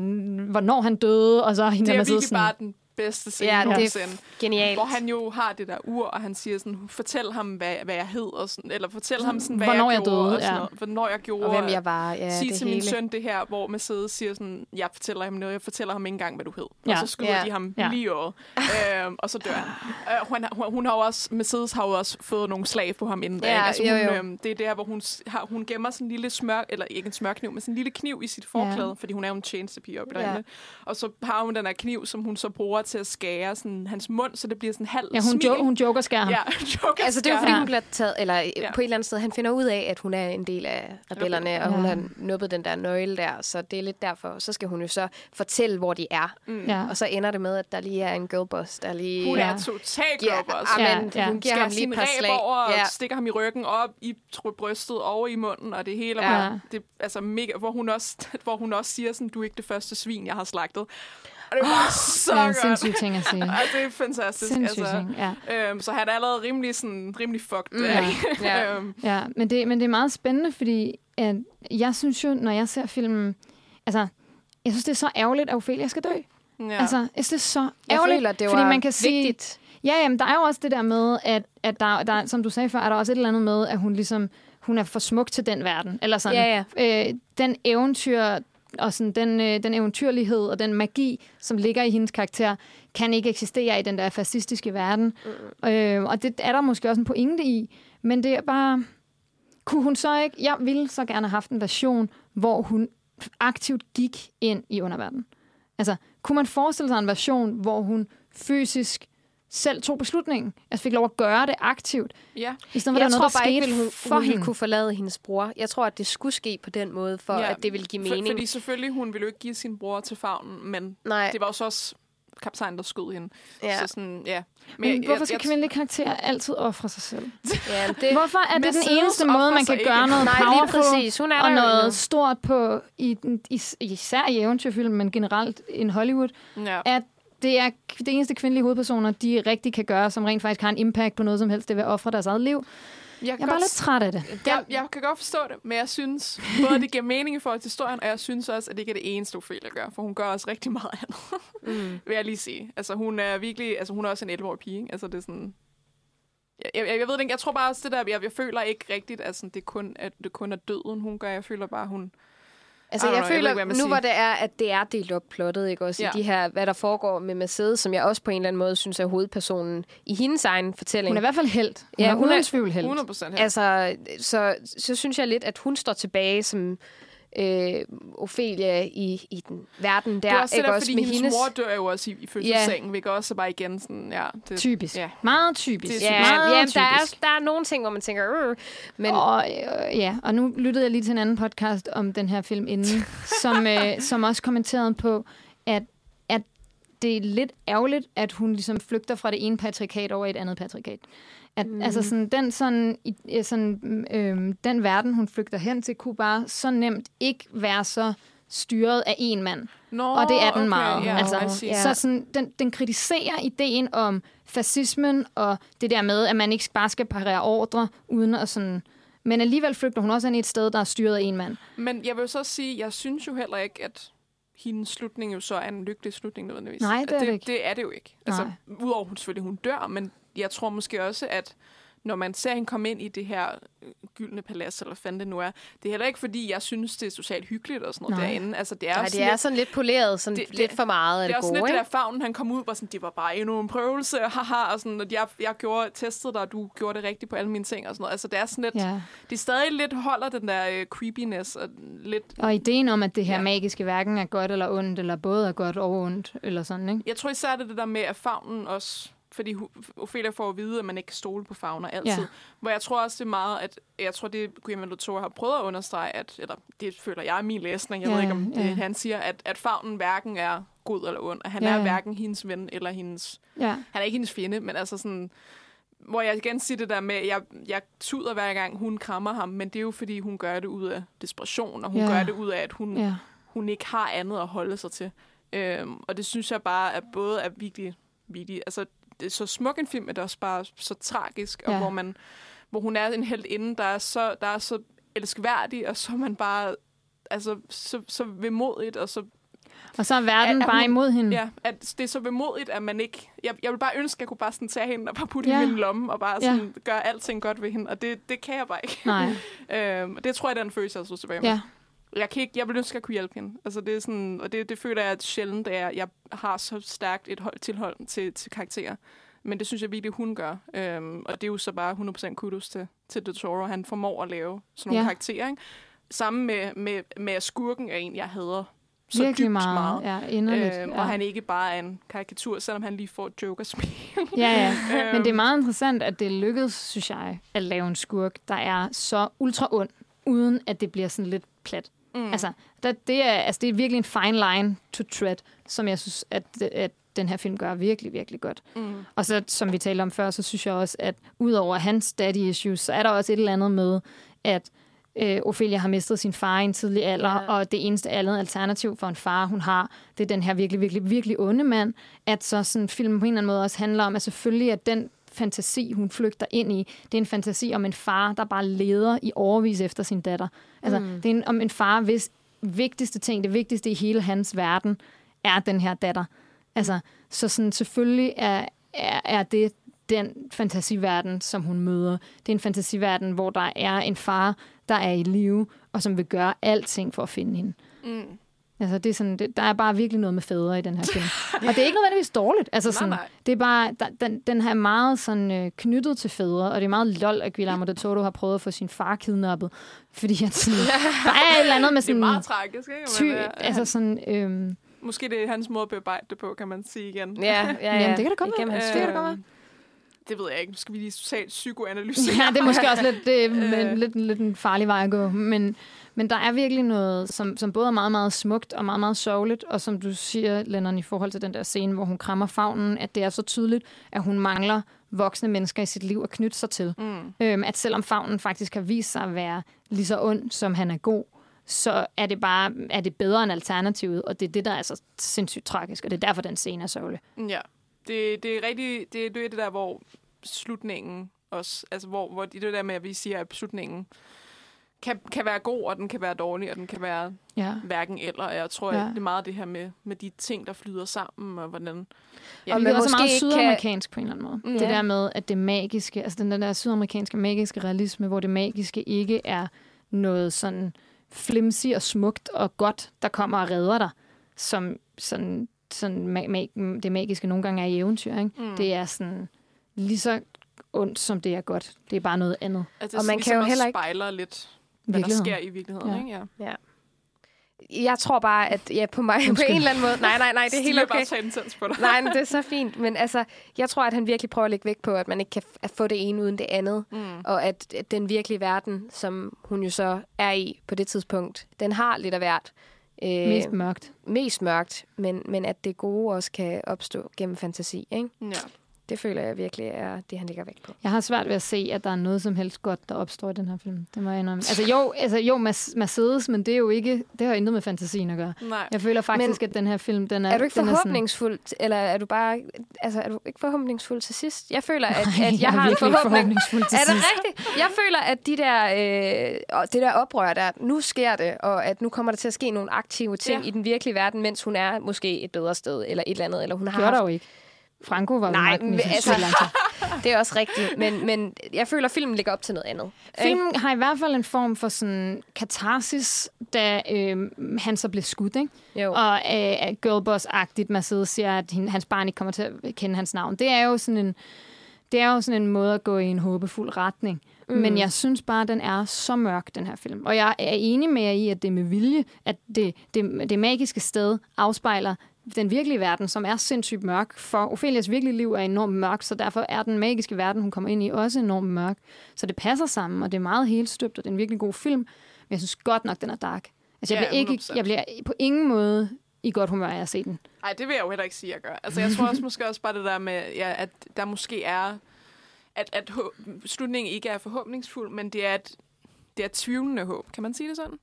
hvornår han døde, og så er hende Det er virkelig bare den bedste scene Ja, det er. Genialt. Hvor han jo har det der ur, og han siger sådan, fortæl ham, hvad, hvad jeg hed, og sådan, eller fortæl ham, sådan, hvad Hvornår jeg, jeg gjorde, døde, og sådan ja. noget, hvornår jeg gjorde. Og hvem jeg var. Ja, Sig det til hele. min søn det her, hvor Mercedes siger sådan, jeg fortæller ham noget, jeg fortæller ham ikke engang, hvad du hed. Ja. Og så skyder Ja. de ham Ja. lige øjet, øhm, og så dør han. Øh, hun, hun, hun har også, Mercedes har jo også fået nogle slag på ham inden da, Ja, ikke? Altså, jo, hun, jo. Øhm, det er der, hvor hun, har, hun gemmer sådan en lille smør, eller ikke en smørkniv, men sådan en lille kniv i sit forklæde, Ja. fordi hun er jo en tjenestepige oppe Ja. ja. Og så har hun den her kniv, som hun så bruger til at skære sådan, hans mund, så det bliver sådan halv Ja, hun, jo, hun joker skærer ham. Ja, joker Altså, det er jo fordi, Ja. hun bliver taget, eller Ja. ja. på et eller andet sted, han finder ud af, at hun er en del af rebellerne, og hun Ja. har nuppet den der nøgle der, så det er lidt derfor. Så skal hun jo så fortælle, hvor de er. Mm. Ja. Og så ender det med, at der lige er en girlboss, der lige... Hun Ja. er Ja, globbers. amen, Ja, ja. hun giver Skærer ham lige sin et par slag. over, og Ja. stikker ham i ryggen op, i brystet, over i munden, og det hele. Ja. Ja. Det, altså mega, hvor, hun også, hvor hun også siger, sådan, du er ikke det første svin, jeg har slagtet. Og det er bare så en godt. sindssyg ting at sige. Ej, det er fantastisk. Sindssyg altså. ting, ja. Øhm, så han er allerede rimelig, sådan, rimelig fucked. Mm. Ja. Ja. øhm, Ja, men det, men det er meget spændende, fordi at jeg synes jo, når jeg ser filmen... Altså, jeg synes, det er så ærgerligt, at Ophelia skal dø. ja. Ja. Altså, jeg synes, det er så Jeg ærgerligt. føler, det fordi var man kan sige, vigtigt. Ja, jamen, der er jo også det der med, at, at der, der, som du sagde før, er der også et eller andet med, at hun ligesom hun er for smuk til den verden. Eller sådan. Ja, Øh, den eventyr og sådan, den, øh, den eventyrlighed og den magi, som ligger i hendes karakter, kan ikke eksistere i den der fascistiske verden. Mm. Øh, og det er der måske også en pointe i. Men det er bare... Kunne hun så ikke... Jeg ville så gerne have haft en version, hvor hun aktivt gik ind i underverdenen. Altså, kunne man forestille sig en version, hvor hun fysisk selv tog beslutningen? Altså fik lov at gøre det aktivt, ja. i stedet for, Jeg at det tror noget, der bare ikke, skete at hun, for hun hende. kunne forlade hendes bror. Jeg tror, at det skulle ske på den måde, for Ja. at det ville give For, mening. fordi selvfølgelig, hun ville jo ikke give sin bror til favnen, men Nej, det var jo så også kaptajnen, der skød hende. ja. Så sådan, ja. Men hvorfor skal kvindelige karakterer altid ofre sig selv? ja det, Hvorfor er det den eneste måde, man kan gøre ikke. noget Nej, lige powerful præcis. Hun er og der noget endnu. stort på, i, is, især i eventyrfilm, men generelt i Hollywood, Ja. at det er det eneste kvindelige hovedpersoner, de rigtig kan gøre, som rent faktisk har en impact på noget som helst, det vil ofre deres eget liv. Jeg, Jeg er bare lidt træt af det. Jeg, jeg kan godt forstå det, men jeg synes både, det giver mening i forhold til historien, og jeg synes også, at det ikke er det eneste, Ophelia gør, for hun gør også rigtig meget andet, mm. vil jeg lige sige. Altså, hun er virkelig, altså, hun er også en 11-årig pige, ikke? Altså, det er sådan... Jeg, jeg, jeg ved det ikke, jeg tror bare også det der, jeg, jeg føler ikke rigtigt, at sådan, det, kun, at det kun er døden, hun gør. Jeg føler bare, hun... Altså, jeg know, jeg føler, ikke, man nu hvor det er, at det er delt op plottet, ikke også? Ja. I de her, hvad der foregår med Mercedes, som jeg også på en eller anden måde synes er hovedpersonen i hendes egen fortælling. Hun er i hvert fald held. Hun Ja, er hun er- uden tvivl held. 100 procent Altså, så, så synes jeg lidt, at hun står tilbage som øh, Ophelia i, i den verden der. det er også ikke også fordi med hendes, mor dør jo også i, i fødselssengen, hvilket også bare igen sådan, ja... Det, Typisk. Ja. Meget typisk. Det er Ja, Meget ja der, er, typisk. der er nogle ting, hvor man tænker, øh, men Og, øh, ja, og nu lyttede jeg lige til en anden podcast om den her film inden, som, øh, som også kommenterede på, at, at det er lidt ærgerligt, at hun ligesom flygter fra det ene patriarkat over i et andet patriarkat. At, mm. Altså sådan, den, sådan, i, sådan, øh, den verden, hun flygter hen til, kunne bare så nemt ikke være så styret af en mand. Nå, Og det er den okay, meget. Ja, Altså, ja. Så sådan, den, den kritiserer ideen om fascismen og det der med, at man ikke bare skal parere ordre uden at sådan... Men alligevel flygter hun også ind i et sted, der er styret af en mand. Men jeg vil så sige, jeg synes jo heller ikke, at hendes slutning jo så er en lykkelig slutning nødvendigvis. Nej, det er det, det ikke. det er det jo ikke. Altså, udover hun selvfølgelig, hun dør, men jeg tror måske også, at når man ser hende komme ind i det her øh, gyldne palads, eller hvad fanden det nu er, det er heller ikke, fordi jeg synes, det er socialt hyggeligt og sådan noget Nej. derinde. Altså, det er, nej, det sådan er lidt, sådan lidt poleret, sådan Det- det, lidt det- for meget af det det, er også gode, lidt det der favnen, han kom ud, var sådan, det var bare endnu en prøvelse, haha, og sådan, at jeg, jeg gjorde, testede dig, og du gjorde det rigtigt på alle mine ting, og sådan noget. Altså, det er sådan lidt, ja. Det stadig lidt holder den der øh, creepiness, og lidt, Og ideen om, at det her Ja. magiske hverken er godt eller ondt, eller både er godt og ondt, eller sådan, ikke? Jeg tror især, det det der med, at fagnen også... Fordi Ophelia får at vide, at man ikke kan stole på fagner altid. Ja. Hvor jeg tror også, det er meget, at... Jeg tror, det Guillermo del Toro har prøvet at understrege, at... Eller det føler jeg er min læsning. Jeg Ja, ved ikke, om det, ja. han siger, at, at fagnen hverken er god eller ond. At han Ja, er hverken hendes ven eller hendes... Ja. Han er ikke hendes fjende, men altså sådan... Hvor jeg igen siger det der med, at jeg, jeg tuder hver gang, hun krammer ham, men det er jo, fordi hun gør det ud af desperation, og hun Ja. gør det ud af, at hun, ja. hun ikke har andet at holde sig til. Øhm, og det synes jeg bare, at både er virkelig, virkelig altså det er så smuk en film, men det er også bare så tragisk, og Ja. hvor man, hvor hun er en helt inde, der er så, der er så elskværdig, og så er man bare, altså, så, så vemodigt, og så, Og så er verden Er- er bare hun- imod hende. ja, at det er så vemodigt, at man ikke, jeg, jeg vil bare ønske, at jeg kunne bare sådan tage hende og bare putte Ja. hende i min lomme, og bare Ja. sådan gøre alting godt ved hende, og det, det kan jeg bare ikke. Nej, øhm, og det tror jeg, den følelse, jeg så tilbage med. ja. Jeg, kan ikke, jeg vil ønske, at jeg kunne hjælpe hende. Altså, det er sådan, og det, det føler jeg at sjældent, at jeg, jeg har så stærkt et hold, tilhold til, til karakterer. Men det synes jeg virkelig, hun gør. Øhm, og det er jo så bare 100% kudos til, til Toro. Han formår at lave sådan nogle Ja. karakterer. Ikke? Sammen med, med, med at skurken er en, jeg hader så Virkelig dybt meget. meget. Ja, inderligt. Øhm, ja. Og han ikke bare er en karikatur, selvom han lige får Joker-smil. Ja, ja. Men det er Øhm, meget interessant, at det lykkedes, synes jeg, at lave en skurk, der er så ultra ond, uden at det bliver sådan lidt plat. Mm. Altså, der, det, er, altså, det er virkelig en fine line to tread, som jeg synes, at, at den her film gør virkelig, virkelig godt. Mm. Og så, som vi talte om før, så synes jeg også, at udover hans daddy issues, så er der også et eller andet med, at øh, Ophelia har mistet sin far i en tidlig alder, Ja. og det eneste andet alternativ for en far, hun har, det er den her virkelig, virkelig, virkelig onde mand, at så sådan filmen på en eller anden måde også handler om, at selvfølgelig at den fantasi, hun flygter ind i, det er en fantasi om en far, der bare leder i overvis efter sin datter. Altså, mm. det er en, om en far, hvis vigtigste ting, det vigtigste i hele hans verden, er den her datter. Altså, så sådan, selvfølgelig er, er, er det den fantasiverden, som hun møder. Det er en fantasiverden, hvor der er en far, der er i live, og som vil gøre alting for at finde hende. Mm. Altså, det er sådan, det, der er bare virkelig noget med fædre i den her film. og det er ikke nødvendigvis dårligt. Altså, sådan, nej. Det er bare, der, den, den her er meget sådan, øh, knyttet til fædre, og det er meget lol, at Guillermo del Toro har prøvet at få sin far kidnappet. Fordi at sådan, der er et eller andet med Det er sådan... meget tragisk, ikke? Ty, Men, øh, altså sådan, øhm, Måske det er hans måde at bearbejde det på, kan man sige igen. Ja, ja, ja. Jamen, det kan da godt Igennem være. hans Det kan da være. Det ved jeg ikke. Skal vi lige totalt psykoanalyse. Ja, det er måske også lidt, det, Øh. lidt, lidt en farlig vej at gå. Men, men der er virkelig noget, som, som både er meget, meget smukt og meget, meget sørgeligt. Og som du siger, Lennon, i forhold til den der scene, hvor hun krammer favnen, at det er så tydeligt, at hun mangler voksne mennesker i sit liv at knytte sig til. Mm. Øhm, at selvom favnen faktisk har vist sig at være lige så ond, som han er god, så er det bare er det bedre end alternativet, og det er det, der er så sindssygt tragisk, og det er derfor, den scene er sørgelig. Ja. Det, det er rigtig... Det, det er det der, hvor slutningen også... Altså, hvor, hvor det det der med, at vi siger, at slutningen kan, kan være god, og den kan være dårlig, og den kan være Ja. hverken eller. Og jeg tror, Ja. det er meget det her med, med de ting, der flyder sammen, og hvordan... Ja, Og det er også meget ikke kan- sydamerikansk på en eller anden måde. Mm. Det Ja. der med, at det magiske, altså den der sydamerikanske magiske realisme, hvor det magiske ikke er noget sådan flimsy og smukt og godt, der kommer og redder dig, som sådan, sådan ma- ma- det magiske nogle gange er i eventyr. Ikke? Mm. Det er sådan lige så ondt, som det er godt. Det er bare noget andet. Altså, Og man ligesom kan jo heller ikke- spejler lidt, hvad der sker i virkeligheden. Ja. Ikke? Ja. Jeg tror bare, at ja, på mig på Undskyld. en eller anden måde... Nej, nej, nej, det er helt okay. bare tage intens på dig. Nej, men det er så fint. Men altså, jeg tror, at han virkelig prøver at lægge vægt på, at man ikke kan f- at få det ene uden det andet. Mm. Og at, at den virkelige verden, som hun jo så er i på det tidspunkt, den har lidt af hvert. Øh, Mest mørkt. mest mørkt, men, men at det gode også kan opstå gennem fantasi. Ikke? Ja. Det føler jeg virkelig er det, han lægger vægt på. Jeg har svært ved at se, at der er noget som helst godt, der opstår i den her film. Det må jeg indrømme. Altså jo, altså, jo Mercedes, men det er jo ikke, det har intet med fantasien at gøre. Nej. Jeg føler faktisk, men, at den her film, den er... Er du ikke den forhåbningsfuld, eller er du bare, altså er du ikke forhåbningsfuld til sidst? Jeg føler, at, Nej, at jeg, jeg har en forhåbning. forhåbningsfuld til Er det rigtigt? Jeg føler, at de der, øh, og det der oprør der, nu sker det, og at nu kommer der til at ske nogle aktive ting Ja. i den virkelige verden, mens hun er måske et bedre sted, eller et eller andet, eller hun har Gjorde der haft jo ikke. Franco var Nej, magten i altså-. Det er også rigtigt, men, men jeg føler, at filmen ligger op til noget andet. Filmen har i hvert fald en form for sådan katarsis, da øh, han så blev skudt, ikke? Jo. Og øh, girlboss-agtigt, Mercedes siger, at hans barn ikke kommer til at kende hans navn. Det er jo sådan en, det er jo sådan en måde at gå i en håbefuld retning. Mm. Men jeg synes bare, at den er så mørk, den her film. Og jeg er enig med jer i, at det er med vilje, at det, det, det magiske sted afspejler den virkelige verden, som er sindssygt mørk. For Ophelias virkelige liv er enormt mørk, så derfor er den magiske verden, hun kommer ind i, også enormt mørk. Så det passer sammen, og det er meget helt støbt, og det er en virkelig god film. Men jeg synes godt nok, den er dark. Altså, jeg, Ja, bliver, ikke, 100%. jeg bliver på ingen måde i godt humør af at se den. Nej, det vil jeg jo heller ikke sige, at jeg gør. Altså, jeg tror også måske også bare det der med, ja, at der måske er, at, at slutningen ikke er forhåbningsfuld, men det er et, det er tvivlende håb. Kan man sige det sådan?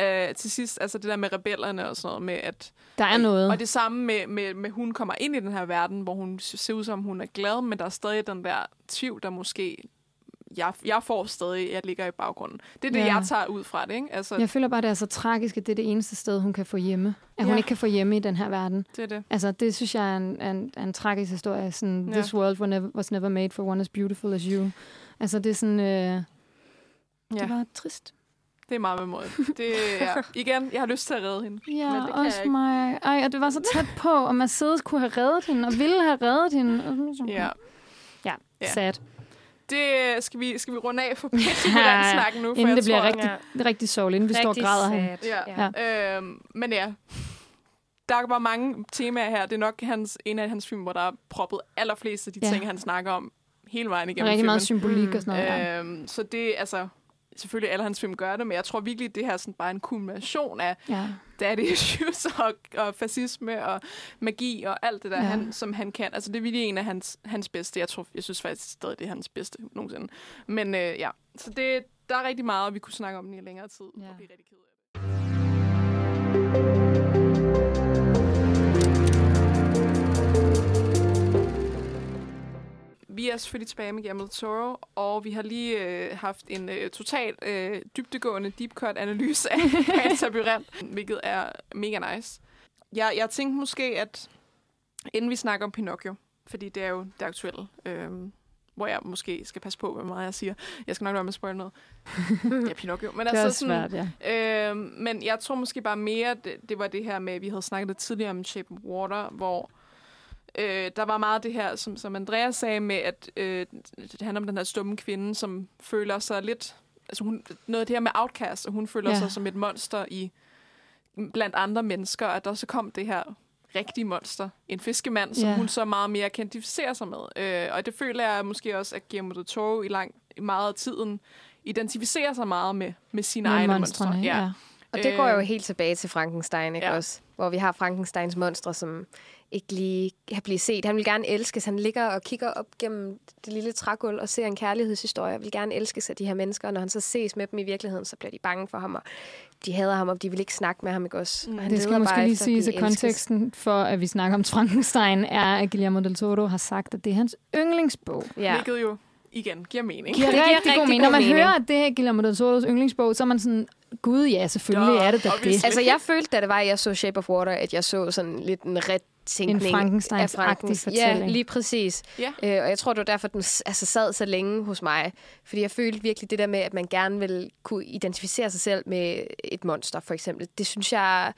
Uh, til sidst, altså det der med rebellerne og sådan noget med, at... Der er noget. Og det samme med, med, med, hun kommer ind i den her verden, hvor hun ser ud som, hun er glad, men der er stadig den der tvivl, der måske... Jeg, jeg får stadig, jeg ligger i baggrunden. Det er det, Ja. jeg tager ud fra det, ikke? Altså, Jeg føler bare, det er så tragisk, at det er det eneste sted, hun kan få hjemme. At hun Ja. ikke kan få hjemme i den her verden. det er det. Altså, det synes jeg er en, er en, er en tragisk historie. Sådan, Ja. This world was never, was never made for one as beautiful as you. Altså, det er sådan... Øh, ja. Ja. Det var trist. Det er meget med måde. Det, ja. Igen, jeg har lyst til at redde hende. Ja, men det kan også jeg ikke. mig. Ej, og det var så tæt på, og Mercedes kunne have reddet hende, og ville have reddet hende. Og sådan- Ja. Ja, Ja. sad. Det skal vi, skal vi runde af for på den Ja, snakken nu, for Inden jeg det bliver tror, rigtig, rigtig sørgeligt, inden vi står og græder her. Ja. ja. Øhm, men ja, der er bare mange temaer her. Det er nok hans, en af hans film, hvor der er proppet allerflest af de Ja. ja. ting, han snakker om hele vejen igennem Rigtig meget filmen. symbolik og sådan noget. Ja. Øhm, så det, altså, selvfølgelig alle hans film gør det, men jeg tror virkelig, det her er sådan bare en kulmination af Ja. daddy issues og, og fascisme og magi og alt det der, Ja. ja. han, som han kan. Altså, det er virkelig en af hans, hans bedste. Jeg tror, jeg synes faktisk stadig, det er hans bedste nogensinde. Men øh, ja, så det, der er rigtig meget, og vi kunne snakke om den i længere tid. Ja. Og blive rigtig ked af det. Vi er selvfølgelig tilbage med Guillermo Toro, og vi har lige øh, haft en øh, total øh, dybdegående deep cut analyse af Labyrint, hvilket er mega nice. Jeg, jeg tænkte måske, at inden vi snakker om Pinocchio, fordi det er jo det aktuelle, øh, hvor jeg måske skal passe på, hvor meget jeg siger. Jeg skal nok være med at spoil noget. ja, Pinocchio. Men Det er altså sådan, svært, ja. Øh, men jeg tror måske bare mere, det, det var det her med, vi havde snakket lidt tidligere om Shape of Water, hvor øh, der var meget det her, som, som Andreas sagde med, at øh, det handler om den her stumme kvinde, som føler sig lidt... Altså hun, noget af det her med outcast, og hun føler Ja. ja. sig som et monster i blandt andre mennesker, at der så kom det her rigtige monster, en fiskemand, som Ja. hun så meget mere kan identificere sig med. Øh, og det føler jeg måske også, at Guillermo del Toro i, lang, i meget af tiden identificerer sig meget med, med sine Med egne monstre. ja. Og det går jo Øh, helt tilbage til Frankenstein, ikke ja. også? Hvor vi har Frankensteins monstre, som ikke lige kan blive set. Han vil gerne elskes. Han ligger og kigger op gennem det lille trægulv og ser en kærlighedshistorie. Han vil gerne elskes af de her mennesker. Og når han så ses med dem i virkeligheden, så bliver de bange for ham, og de hader ham, og de vil ikke snakke med ham, ikke også? Mm. Og han Det skal måske bare lige efter at konteksten for, at vi snakker om Frankenstein, er, at Guillermo del Toro har sagt, at det er hans yndlingsbog. Ja. Hvilket jo igen giver mening. giver Det giver rigtig god rigtig mening. Når god man mening. hører, at det er Guillermo del Toros yndlingsbog, så er man sådan, gud ja, selvfølgelig Duh, er det da obviously. det. Altså, jeg følte, da det var, at jeg så Shape of Water, at jeg så sådan lidt en retænkning En Frankensteins-agtig af Frankens- fortælling. Ja, lige præcis. Ja. Øh, og jeg tror, det var derfor, den altså, sad så længe hos mig. Fordi jeg følte virkelig det der med, at man gerne vil kunne identificere sig selv med et monster, for eksempel. Det synes jeg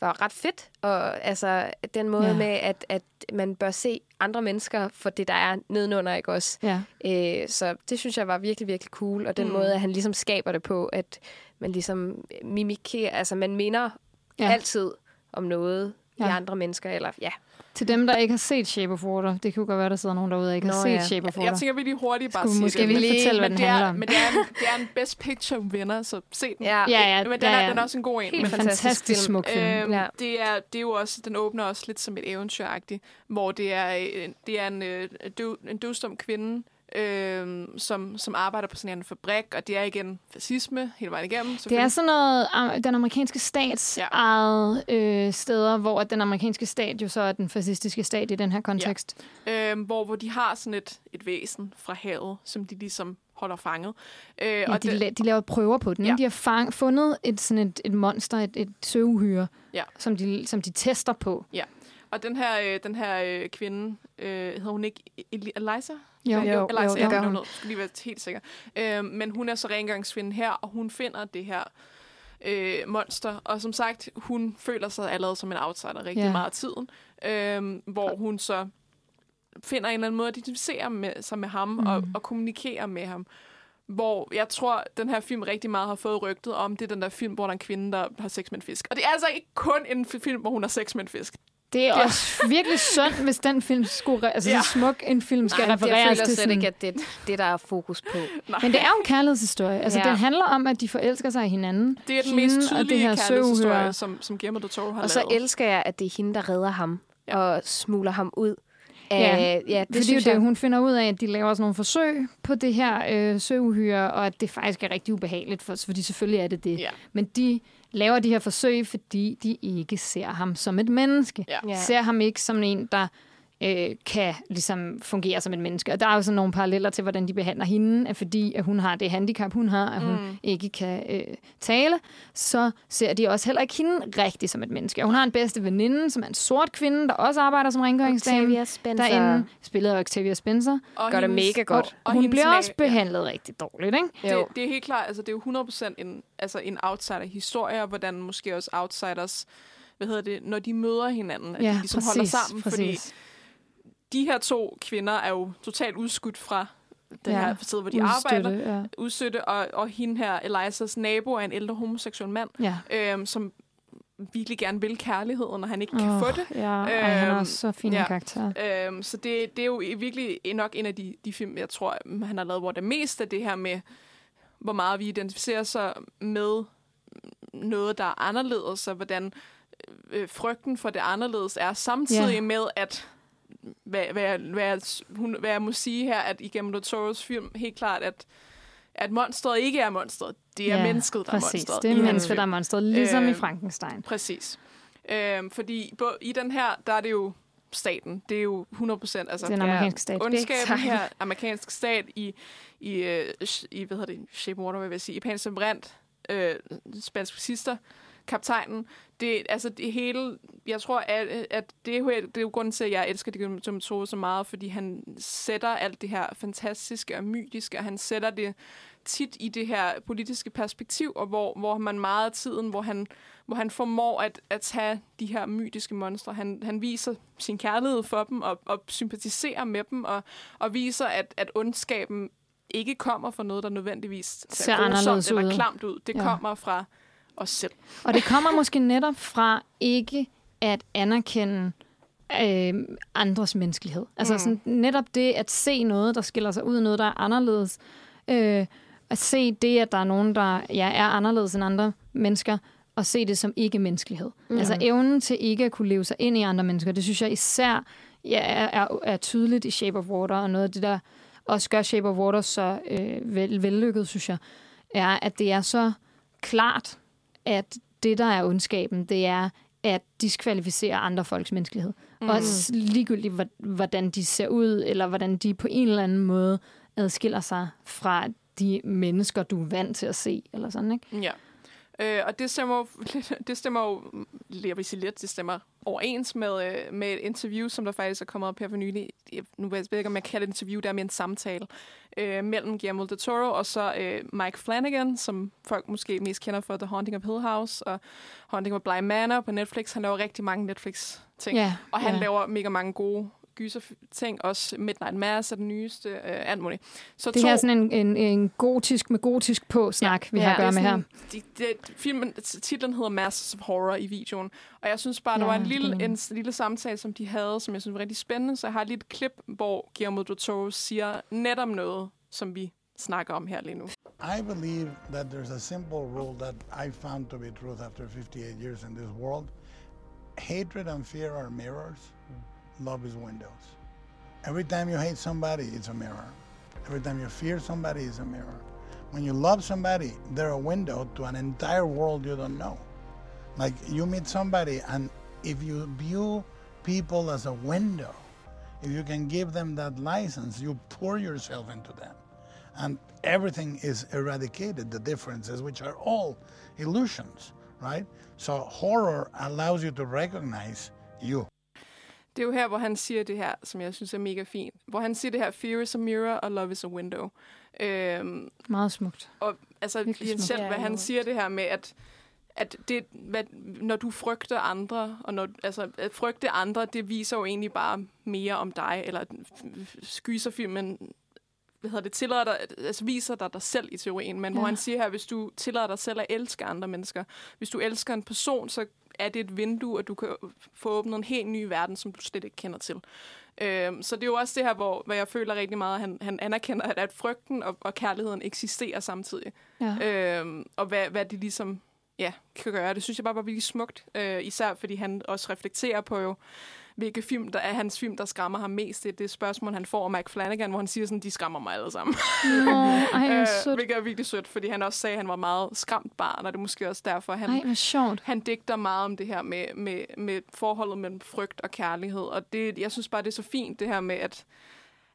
var ret fedt. Og altså, den måde Ja. med, at, at man bør se andre mennesker for det, der er nedenunder, ikke også? Ja. Øh, så det synes jeg var virkelig, virkelig cool. Og den Mm. måde, at han ligesom skaber det på, at man ligesom mimikerer, altså man minder Ja. altid om noget. Ja. i andre mennesker, eller ja. Til dem, der ikke har set Shape of Water, det kan jo godt være, der sidder nogen derude, der ikke har Nå, set ja. Shape of Water. Jeg tænker, vi lige hurtigt bare Skulle vi måske det. lige men- fortælle, hvad den det er, handler om? Men det er, en, det er en Best Picture-vinder, så se den. Ja. Ja, ja, Men den ja, er, ja. den er også en god en. Helt men, fantastisk smuk film. Øhm, Ja. det, er, det er jo også, den åbner også lidt som et eventyragtigt, hvor det er, øh, det er en, øh, døv, en døvstum kvinde, øh, som, som arbejder på sådan en fabrik, og det er igen fascisme hele vejen igennem. Det er sådan noget, den amerikanske stats Ja. ja. eget øh, steder, hvor at den amerikanske stat jo så er den fascistiske stat i den her kontekst. øh, hvor, hvor de har sådan et, et væsen fra havet, som de ligesom holder fanget. Øh, Ja, og de, det, la- de laver prøver på den. Ja. Ja. De har fang, fundet et, sådan et, et monster, et, et søuhyre, Ja. som, de, som de tester på. og den her, øh, den her øh, kvinde, øh, hedder hun ikke Eli- Eliza? Jo, Jo, jo, Eliza, det ja, gør hun. hun. Jeg skulle lige være helt sikker. Øh, men hun er så rengøringskvinde her, og hun finder det her øh, monster. Og som sagt, hun føler sig allerede som en outsider rigtig Ja. meget af tiden. Øh, hvor hun så finder en eller anden måde at identificere med, sig med ham mm. og, og kommunikere med ham. Hvor jeg tror, den her film rigtig meget har fået rygtet om, det er den der film, hvor der er en kvinde, der har sex med en fisk. Og det er altså ikke kun en film, hvor hun har sex med en fisk. Det er også virkelig synd, hvis den film skulle... Re- altså, Ja. så smuk en film skal Nej, jeg refereres føler til sådan... ikke, at det er det, der er fokus på. Nej. Men det er jo en kærlighedshistorie. Altså, Ja. det handler om, at de forelsker sig i hinanden. det er den mest og det tydelige her kærlighedshistorie, som, som Guillermo del Toro har Og så lavet. elsker jeg, at det er hende, der redder ham Ja. og smuler ham ud. Ja, ja det Fordi synes det, jeg. hun finder ud af, at de laver sådan nogle forsøg på det her øh, søuhyre, og at det faktisk er rigtig ubehageligt, for, fordi selvfølgelig er det det. Ja. Men de laver de her forsøg, fordi de ikke ser ham som et menneske. Ja. Ja. Ser ham ikke som en, der øh, kan ligesom fungere som et menneske. Og der er jo sådan nogle paralleller til, hvordan de behandler hende, at fordi at hun har det handicap, hun har, at hun mm. ikke kan øh, tale, så ser de også heller ikke hende rigtig som et menneske. Og hun har en bedste veninde, som er en sort kvinde, der også arbejder som rengøringsdame. Octavia Spencer. Derinde spillet af Octavia Spencer. Og Gør det mega godt. Og hun hendes bliver også behandlet ja. rigtig dårligt, ikke? Det, Jo. det er helt klart, altså det er jo 100% en, altså en outsider-historie, og hvordan måske også outsiders, hvad hedder det, når de møder hinanden, at de ligesom holder sammen, fordi de her to kvinder er jo totalt udskudt fra den Ja, her sted, hvor de arbejder, Udstøtte, ja. udstøtte, og, og hende her, Elisas nabo, er en ældre homoseksuel mand, ja. øhm, som virkelig gerne vil kærligheden, og han ikke kan Åh, få det. Ja, Ej, han er Øhm, så fin ja. en karakter. Øhm, så det, det er jo virkelig nok en af de, de film, jeg tror, han har lavet, hvor det mest af det her med hvor meget vi identificerer sig med noget, der er anderledes, og hvordan øh, frygten for det anderledes er, samtidig Ja. med, at hvad, hvad, hvad, hun, hvad jeg må sige her, at i Guillermo del Toros film, helt klart, at, at monstret ikke er monstret. Det er Ja, mennesket, der er Præcis, monstret. det er mennesket, der er monstret, ligesom øh, i Øh, Frankenstein. Præcis. Øhm, fordi bo, i den her, der er det jo staten. Det er jo 100 procent. Altså, Den amerikanske stat. Ondskaben her, amerikansk stat i, i, øh, i hvad hedder det, Shape of Water, hvad vil jeg sige, i Panis Brand, øh, spansk sister, kaptajnen, det, altså det hele, jeg tror, at, at det, er det er jo grunden til, at jeg elsker det metode så meget, fordi han sætter alt det her fantastiske og mytiske, og han sætter det tit i det her politiske perspektiv, og hvor, hvor man meget af tiden, hvor han, hvor han formår at, at tage de her mytiske monstre. Han, han viser sin kærlighed for dem, og, og sympatiserer med dem, og, og viser, at, at ondskaben ikke kommer fra noget, der nødvendigvis Ser grusomt anderledes eller ud. klamt ud. Det ja. kommer fra os selv. Og det kommer måske netop fra ikke at anerkende øh, andres menneskelighed. Altså Mm. sådan, netop det at se noget, der skiller sig ud, noget, der er anderledes. Øh, at se det, at der er nogen, der ja, er anderledes end andre mennesker, og se det som ikke-menneskelighed. Mm. Altså evnen til ikke at kunne leve sig ind i andre mennesker, det synes jeg især ja, er, er, er tydeligt i Shape of Water, og noget af det, der også gør Shape of Water så øh, vel, vellykket, synes jeg, er, at det er så klart, at det, der er ondskaben, det er at diskvalificere andre folks menneskelighed. Mm. Også ligegyldigt, hvor- hvordan de ser ud, eller hvordan de på en eller anden måde adskiller sig fra de mennesker, du er vant til at se, eller sådan, ikke? Ja. Øh, og det stemmer, jo- det stemmer jo, jeg vil sige lidt, det stemmer overens med, øh, med et interview, som der faktisk er kommet op her for nylig. Jeg, nu ved jeg ikke, om jeg kalder det et interview, det er mere en samtale øh, mellem Guillermo del Toro og så øh, Mike Flanagan, som folk måske mest kender for The Haunting of Hill House og Haunting of Bly Manor på Netflix. Han laver rigtig mange Netflix-ting. Ja, Og han ja. laver mega mange gode gyser-ting. Også Midnight Mass er den nyeste. Øh, alt muligt. Så Det her er sådan en, en, en gotisk med gotisk på snak, ja, vi har at gøre med her. De, de, filmen, titlen hedder Masters of Horror i videoen. Og jeg synes bare, ja, der Ja, var en lille, er en lille samtale, som de havde, som jeg synes var rigtig spændende. Så jeg har lige et klip, hvor Guillermo del Toro siger netop noget, som vi snakker om her lige nu. I believe that there's a simple rule that I found to be truth after 58 years in this world. Hatred and fear are mirrors. Love is windows. Every time you hate somebody, it's a mirror. Every time you fear somebody, it's a mirror. When you love somebody, they're a window to an entire world you don't know. Like you meet somebody, and if you view people as a window, if you can give them that license, you pour yourself into them and everything is eradicated the differences which are all illusions right so horror allows you to recognize you Det er jo her, hvor han siger det her, som jeg synes er mega fint. Hvor han siger det her, fear is a mirror, og love is a window. Øhm, Meget smukt. og altså Virkelig smukt. selv, hvad han siger det her med, at at det, hvad, når du frygter andre, og når, altså, at frygte andre, det viser jo egentlig bare mere om dig, eller skyserfilmen hvad hedder det, tillader dig, altså viser dig dig selv i teorien, men ja. hvor han siger her, hvis du tillader dig selv at elske andre mennesker, hvis du elsker en person, så er det et vindue, og du kan få åbnet en helt ny verden, som du slet ikke kender til. Øhm, så det er jo også det her, hvor, hvor jeg føler rigtig meget, at han, han anerkender, at, at frygten og, og kærligheden eksisterer samtidig. Ja. Øhm, og hvad, hvad de ligesom ja, kan gøre. Det synes jeg bare var virkelig smukt. Øh, især fordi han også reflekterer på jo, hvilke film der er hans film, der skræmmer ham mest. Det er det spørgsmål, han får af Mike Flanagan, hvor han siger sådan, de skræmmer mig alle sammen. Nå, ej, Øh, sødt. hvilket er virkelig sødt, fordi han også sagde, at han var meget skræmt barn, og det er måske også derfor, han, Ej, sjovt. han digter meget om det her med, med, med forholdet mellem frygt og kærlighed. Og det, jeg synes bare, det er så fint, det her med, at,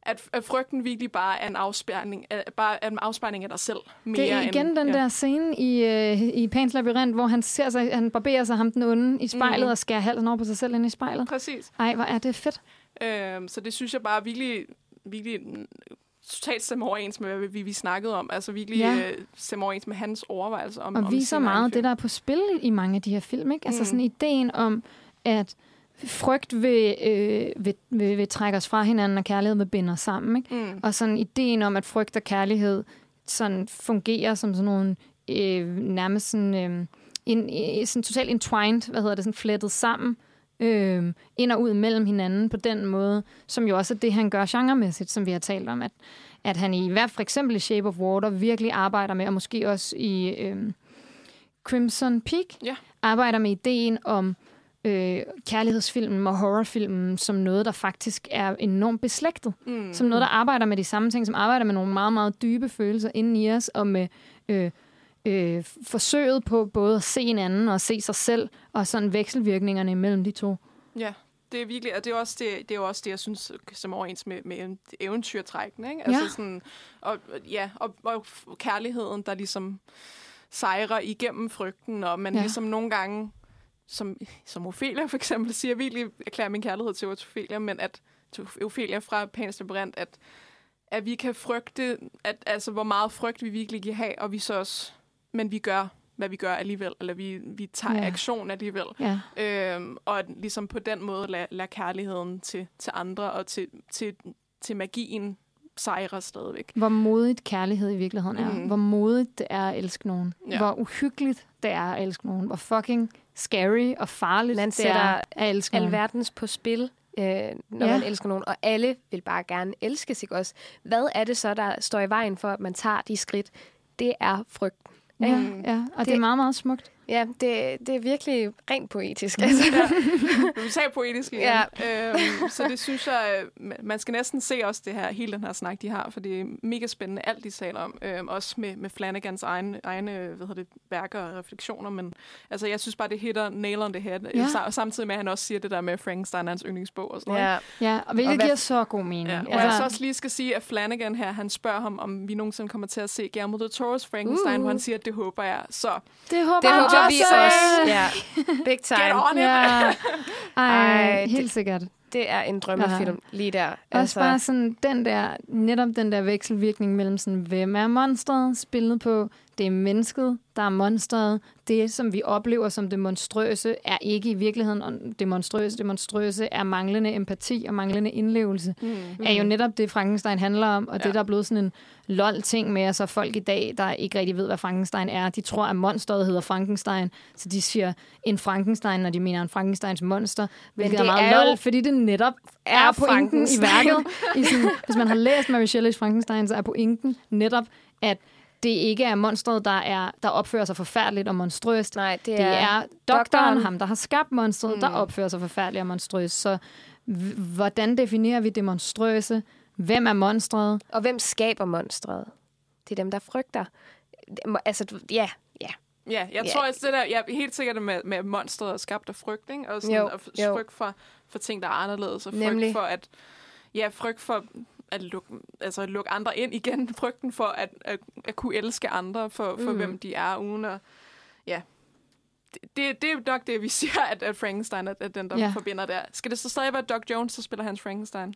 at, at frygten virkelig bare er en afspærning, er, bare er en afspærning af dig selv. Mere Det er igen end, den ja. der scene i, øh, i Pans Labyrinth, hvor han ser sig, han barberer sig ham den onde i spejlet Mhm. og skærer halsen over på sig selv ind i spejlet. Præcis. Ej, hvor er det fedt. Øhm, så det synes jeg bare virkelig, virkelig mm, totalt stemmer overens med, hvad vi, vi snakkede om. Altså virkelig Ja. øh, stemmer overens med hans overvejelser om Og om viser meget det, der er på spil i mange af de her film. Ikke? Altså Mm. sådan ideen om, at frygt vil, øh, vil, vil, vil trække os fra hinanden, og kærlighed vil binde os sammen. Ikke? Mm. Og sådan ideen om, at frygt og kærlighed sådan fungerer som sådan nogle øh, nærmest sådan, øh, in, øh, sådan totalt entwined, hvad hedder det, sådan flettet sammen øh, ind og ud mellem hinanden på den måde, som jo også er det, han gør genremæssigt, som vi har talt om, at, at han i hvert for eksempel i Shape of Water virkelig arbejder med, og måske også i øh, Crimson Peak, Ja. arbejder med ideen om øh, kærlighedsfilmen og horrorfilmen som noget, der faktisk er enormt beslægtet. Mm. Som noget, der arbejder med de samme ting, som arbejder med nogle meget, meget dybe følelser inden i os, og med øh, øh, forsøget på både at se hinanden og se sig selv, og sådan vekselvirkningerne imellem de to. Ja, det er virkelig, og det er også det, det, er også det jeg synes, som overens med, med eventyrtrækken, ikke? Altså Ja. sådan, og, ja, og, og kærligheden, der ligesom sejrer igennem frygten, og man ja. ligesom nogle gange, som, som Ophelia for eksempel, siger virkelig, erklærer min kærlighed til Ophelia, men at til Ophelia fra Pan's Labyrinth, at, at vi kan frygte, at, altså hvor meget frygt vi virkelig kan have, og vi så også, men vi gør, hvad vi gør alligevel, eller vi, vi tager Ja. aktion alligevel. Ja. Øhm, og at ligesom på den måde lade, lade kærligheden til, til andre og til, til, til magien sejre stadigvæk. Hvor modigt kærlighed i virkeligheden er. Mm. Hvor modigt det er at elske nogen. Ja. Hvor uhyggeligt det er at elske nogen. Hvor fucking scary og farligt Man det er at elske nogen. Alverdens på spil, øh, når Ja. man elsker nogen. Og alle vil bare gerne elskes, ikke også? Hvad er det så, der står i vejen for, at man tager de skridt? Det er frygten. Ja, Mm. ja, og det, det Det- er meget, meget smukt. Ja, det, det er virkelig rent poetisk. Altså. Er vi tager poetisk igen. Ja. øhm, så det synes jeg, øh, man skal næsten se også det her, hele den her snak, de har, for det er mega spændende, alt de taler om. Øhm, også med, med Flanagans egne, egne hvad hedder det, værker og refleksioner. Men altså, jeg synes bare, det hitter nail on the head. Ja. Ja. Sa- samtidig med, at han også siger det der med Frankenstein hans yndlingsbog og sådan noget. Ja. Ja, og hvilket Og hvad- giver så god mening. Ja, og jeg så også lige skal sige, at Flanagan her, han spørger ham, om vi nogensinde kommer til at se Guillermo del Toro's Frankenstein, Uh. hvor han siger, at det håber jeg. Så det håber, Det jeg håber vi også. Ja. Big time. get on it! Ja. Ej, Ej, helt det- sikkert. Det er en drømmefilm lige der. Også altså, bare sådan den der, netop den der vekselvirkning mellem sådan, hvem er monstret spillet på? Det er mennesket, der er monstret. Det, som vi oplever som det monstrøse, er ikke i virkeligheden det monstrøse. Det monstrøse er manglende empati og manglende indlevelse. Mm. er jo netop det, Frankenstein handler om, og ja. Det, der er blevet sådan en lol-ting med, at så folk i dag, der ikke rigtig ved, hvad Frankenstein er, de tror, at monsteret hedder Frankenstein, så de siger en Frankenstein, når de mener en Frankensteins monster, hvilket er det meget er lol, fordi det netop er, er pointen i værket. I sådan, hvis man har læst Mary Shelley's Frankenstein, så er pointen netop, at det ikke er monstret, der, er, der opfører sig forfærdeligt og monstrøst. Nej, det, Det er doktoren, doktoren. ham, der har skabt monstret, mm. der opfører sig forfærdeligt og monstrøst. Så hvordan definerer vi det monstrøse? Hvem er monstret? Og hvem skaber monstret? Det er dem, der frygter. Altså, ja, ja. Ja, jeg Ja. tror også, det der, jeg er helt sikkert med, med monstret er skabt af frygt, ikke? Og sådan, Jo, og f- jo. frygt for, for ting, der er anderledes, og frygt Nemlig. for at, ja, frygt for at lukke, altså at lukke andre ind igen, frygten for at, at, at kunne elske andre for, for Mm. hvem de er, uden at, ja, det, det, det er nok det, vi siger, at, at Frankenstein er, er den, der Ja. forbinder der. Skal det så stadig være Doc Jones, der spiller hans Frankenstein?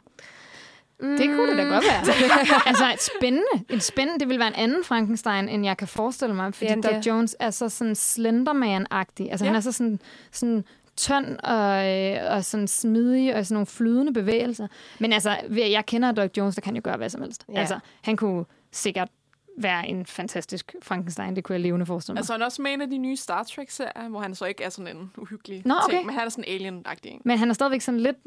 Det kunne det da godt være. altså, et spændende, en spændende, det vil være en anden Frankenstein, end jeg kan forestille mig, fordi Doc Jones er så sådan Slenderman-agtig. Altså. Ja. han er så sådan, sådan tynd og, øh, og sådan smidig og sådan nogle flydende bevægelser. Men altså, jeg kender Doc Jones, der kan jo gøre hvad som helst. Ja. Altså, han kunne sikkert være en fantastisk Frankenstein. Det kunne jeg levende forestille mig. Altså, han er også med en af de nye Star Trek-serier, hvor han så ikke er sådan en uhyggelig Nå, okay. ting, men han er sådan alien-agtig en. Men han er stadigvæk sådan lidt...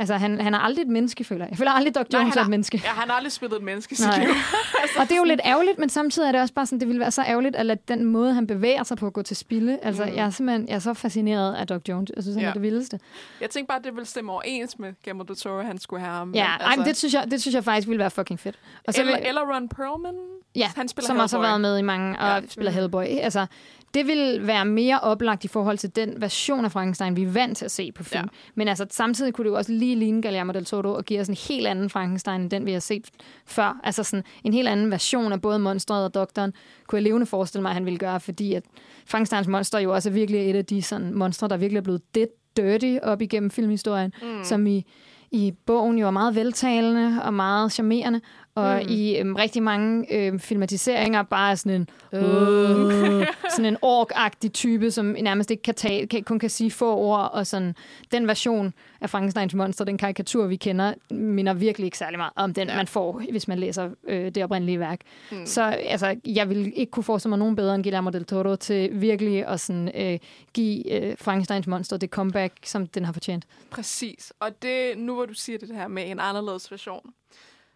Altså, han, han er aldrig et menneske, føler jeg. Jeg føler aldrig, Doc Nej, Jones han er er- et menneske. Ja, han har aldrig spillet et menneske i sit Nej. liv. Og det er jo lidt ærgerligt, men samtidig er det også bare sådan, det ville være så ærgerligt, at lade den måde, han bevæger sig på, at gå til spilde. Altså, mm. Jeg er simpelthen jeg er så fascineret af Doc Jones. Jeg synes, han ja. Er det vildeste. Jeg tænkte bare, at det ville stemme overens med Guillermo del Toro, han skulle have ham. Ja, Men, altså, ej, men det, synes jeg, det synes jeg faktisk ville være fucking fedt. Og eller, vil- eller Ron Perlman. Ja, han spiller som også har Hellboy. været med i mange, og ja. Spiller Hellboy. Altså, det vil være mere oplagt i forhold til den version af Frankenstein, vi er vant til at se på film. Ja. Ja. Men altså, samtidig kunne det jo også lige ligne Guillermo del Toro og give os en helt anden Frankenstein, end den vi har set før. Altså sådan en helt anden version af både monstret og doktoren, kunne jeg levende forestille mig, at han ville gøre, fordi at Frankensteins monster jo også er virkelig et af de sådan, monstre, der virkelig er blevet dead dirty op igennem filmhistorien, mm. som i i bogen jo er meget veltalende og meget charmerende, og mm. i øhm, rigtig mange øhm, filmatiseringer bare sådan en øh, sådan en ork type, som nærmest ikke kan tage, kan, kun kan sige få ord, og sådan den version af Frankensteins monster, den karikatur, vi kender, minder virkelig ikke særlig meget om den, ja. man får, hvis man læser øh, det oprindelige værk. Mm. Så altså, jeg vil ikke kunne forestille mig nogen bedre end Guillermo del Toro til virkelig at sådan, øh, give øh, Frankensteins monster det comeback, som den har fortjent. Præcis. Og det, nu hvor du siger det her med en anderledes version,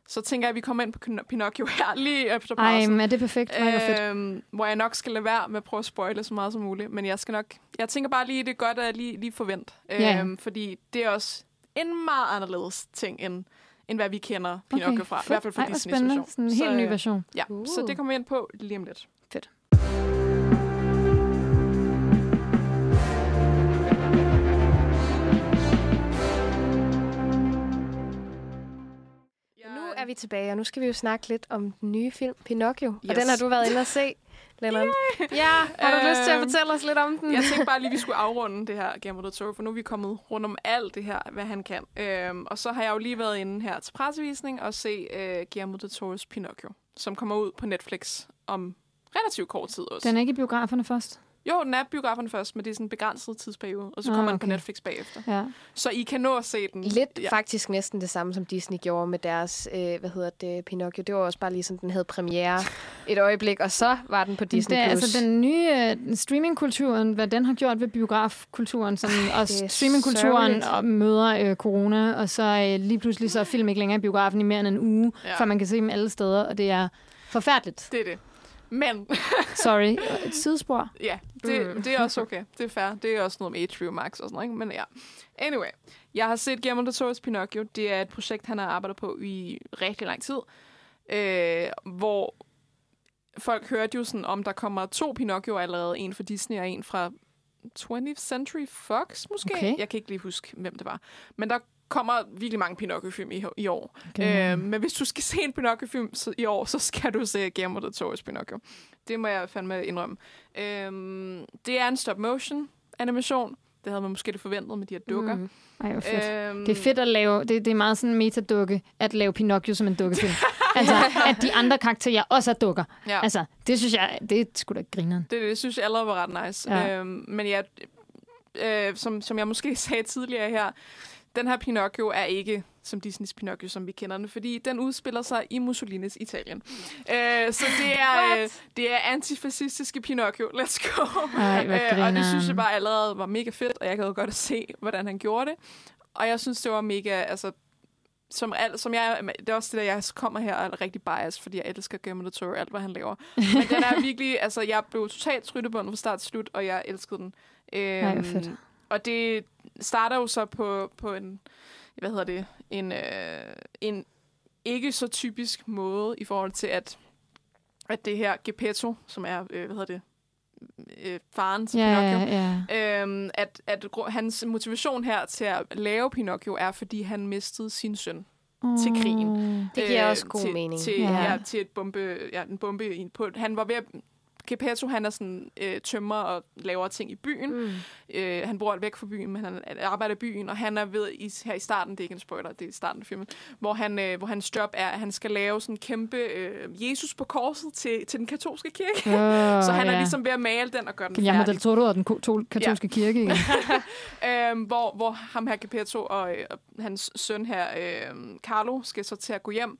så tænker jeg, at vi kommer ind på Pinocchio her lige efter pausen. Ej, men er det perfekt? Nej, fedt. Øhm, hvor jeg nok skal lade være med at prøve at spoile så meget som muligt. Men jeg skal nok... Jeg tænker bare lige, det er godt at lige, lige forvente. Ja. Øhm, fordi det er også en meget anderledes ting, end, end hvad vi kender Pinocchio okay, fra. Fedt. I hvert fald for Disney's version. Sådan en helt så, ny version. Ja, uh. så det kommer vi ind på lige om lidt. Er vi tilbage, og nu skal vi jo snakke lidt om den nye film, Pinocchio. Yes. Og den har du været inde og se, Lennart. Yeah. Ja, har du øh, lyst til at øhm, fortælle os lidt om den? Jeg tænkte bare lige, at vi skulle afrunde det her Game of the for nu er vi kommet rundt om alt det her, hvad han kan. Øhm, og så har jeg jo lige været inde her til pressevisning og se øh, Guillermo del Toro's Pinocchio, som kommer ud på Netflix om relativt kort tid også. Den er ikke i biograferne først? Jo, den er biograferne først, men det er sådan en begrænset tidsperiode, og så kommer ah, okay. den på Netflix bagefter. Ja. Så I kan nå at se den. Lidt ja. faktisk næsten det samme, som Disney gjorde med deres, øh, hvad hedder det, Pinocchio. Det var også bare lige sådan, den havde premiere et øjeblik, og så var den på Disney+. Det er altså den nye uh, streamingkulturen, hvad den har gjort ved biografkulturen, sådan, Ej, og streamingkulturen og møder øh, corona, og så øh, lige pludselig så er film ikke længere i biografen i mere end en uge, ja. før man kan se dem alle steder, og det er forfærdeligt. Det er det. Men... Sorry. Et sidespor? Ja, det, det er også okay. Det er fair. Det er også noget med HBO Max og sådan noget, ikke? Men ja. Anyway. Jeg har set Guillermo del Toro's Pinocchio. Det er et projekt, han har arbejdet på i rigtig lang tid. Øh, hvor folk hørte jo sådan, om der kommer to Pinocchio allerede. En fra Disney og en fra 20th Century Fox, måske. Okay. Jeg kan ikke lige huske, hvem det var. Men der kommer virkelig mange Pinocchio-film i, i år. Okay. Øh, men hvis du skal se en Pinocchio-film i år, så skal du se Guillermo del Toro's Pinocchio. Det må jeg fandme indrømme. Øh, det er en stop-motion animation. Det havde man måske lidt forventet med de her dukker. Mm. Ej, hvor fedt. Øhm, det er fedt at lave, det, det er meget sådan en metadukke, at lave Pinocchio som en dukkefilm. altså, at de andre karakterer også er dukker. Ja. Altså, det synes jeg, det er sgu da grineren. Det, det synes jeg allerede var ret nice. Ja. Øhm, men ja, øh, som, som jeg måske sagde tidligere her, den her Pinocchio er ikke som Disneys Pinocchio, som vi kender den, fordi den udspiller sig i Mussolinis Italien. Uh, så det er, uh, det er antifascistiske Pinocchio. Let's go. Ej, uh, og det synes jeg bare allerede var mega fedt, og jeg gad godt at se, hvordan han gjorde det. Og jeg synes, det var mega... Altså, som, al, som jeg, det er også det, der jeg kommer her og er rigtig biased, fordi jeg elsker Guillermo del Toro, alt hvad han laver. Men den er virkelig, altså jeg blev totalt tryttebundet fra start til slut, og jeg elskede den. Øhm, Ej, fedt. Og det starter jo så på, på en, hvad hedder det, en, øh, en ikke så typisk måde i forhold til, at, at det her Geppetto, som er, øh, hvad hedder det, øh, faren til ja, Pinocchio, ja. Øhm, at, at hans motivation her til at lave Pinocchio er, fordi han mistede sin søn mm. til krigen. Det giver øh, også god til, mening. Til, ja. Ja, til et bombe, ja, en bombe på, han var ved at Geppetto, han er sådan øh, tømmer og laver ting i byen. Mm. Øh, han bor væk fra byen, men han arbejder i byen, og han er ved i, her i starten, det er ikke en spoiler, det er i starten af filmen, hvor, han, øh, hvor hans job er, at han skal lave sådan en kæmpe øh, Jesus på korset til, til den katolske kirke. Uh, så han ja. er ligesom ved at male den og gøre den Guillermo del Toro og den katolske ja. kirke øhm, hvor, hvor ham her Geppetto og, øh, og hans søn her, øh, Carlo, skal så til at gå hjem,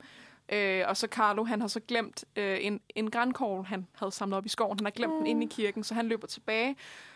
Øh, og så Carlo, han har så glemt øh, en, en grænkogl, han havde samlet op i skoven. Han har glemt mm. den inde i kirken, så han løber tilbage,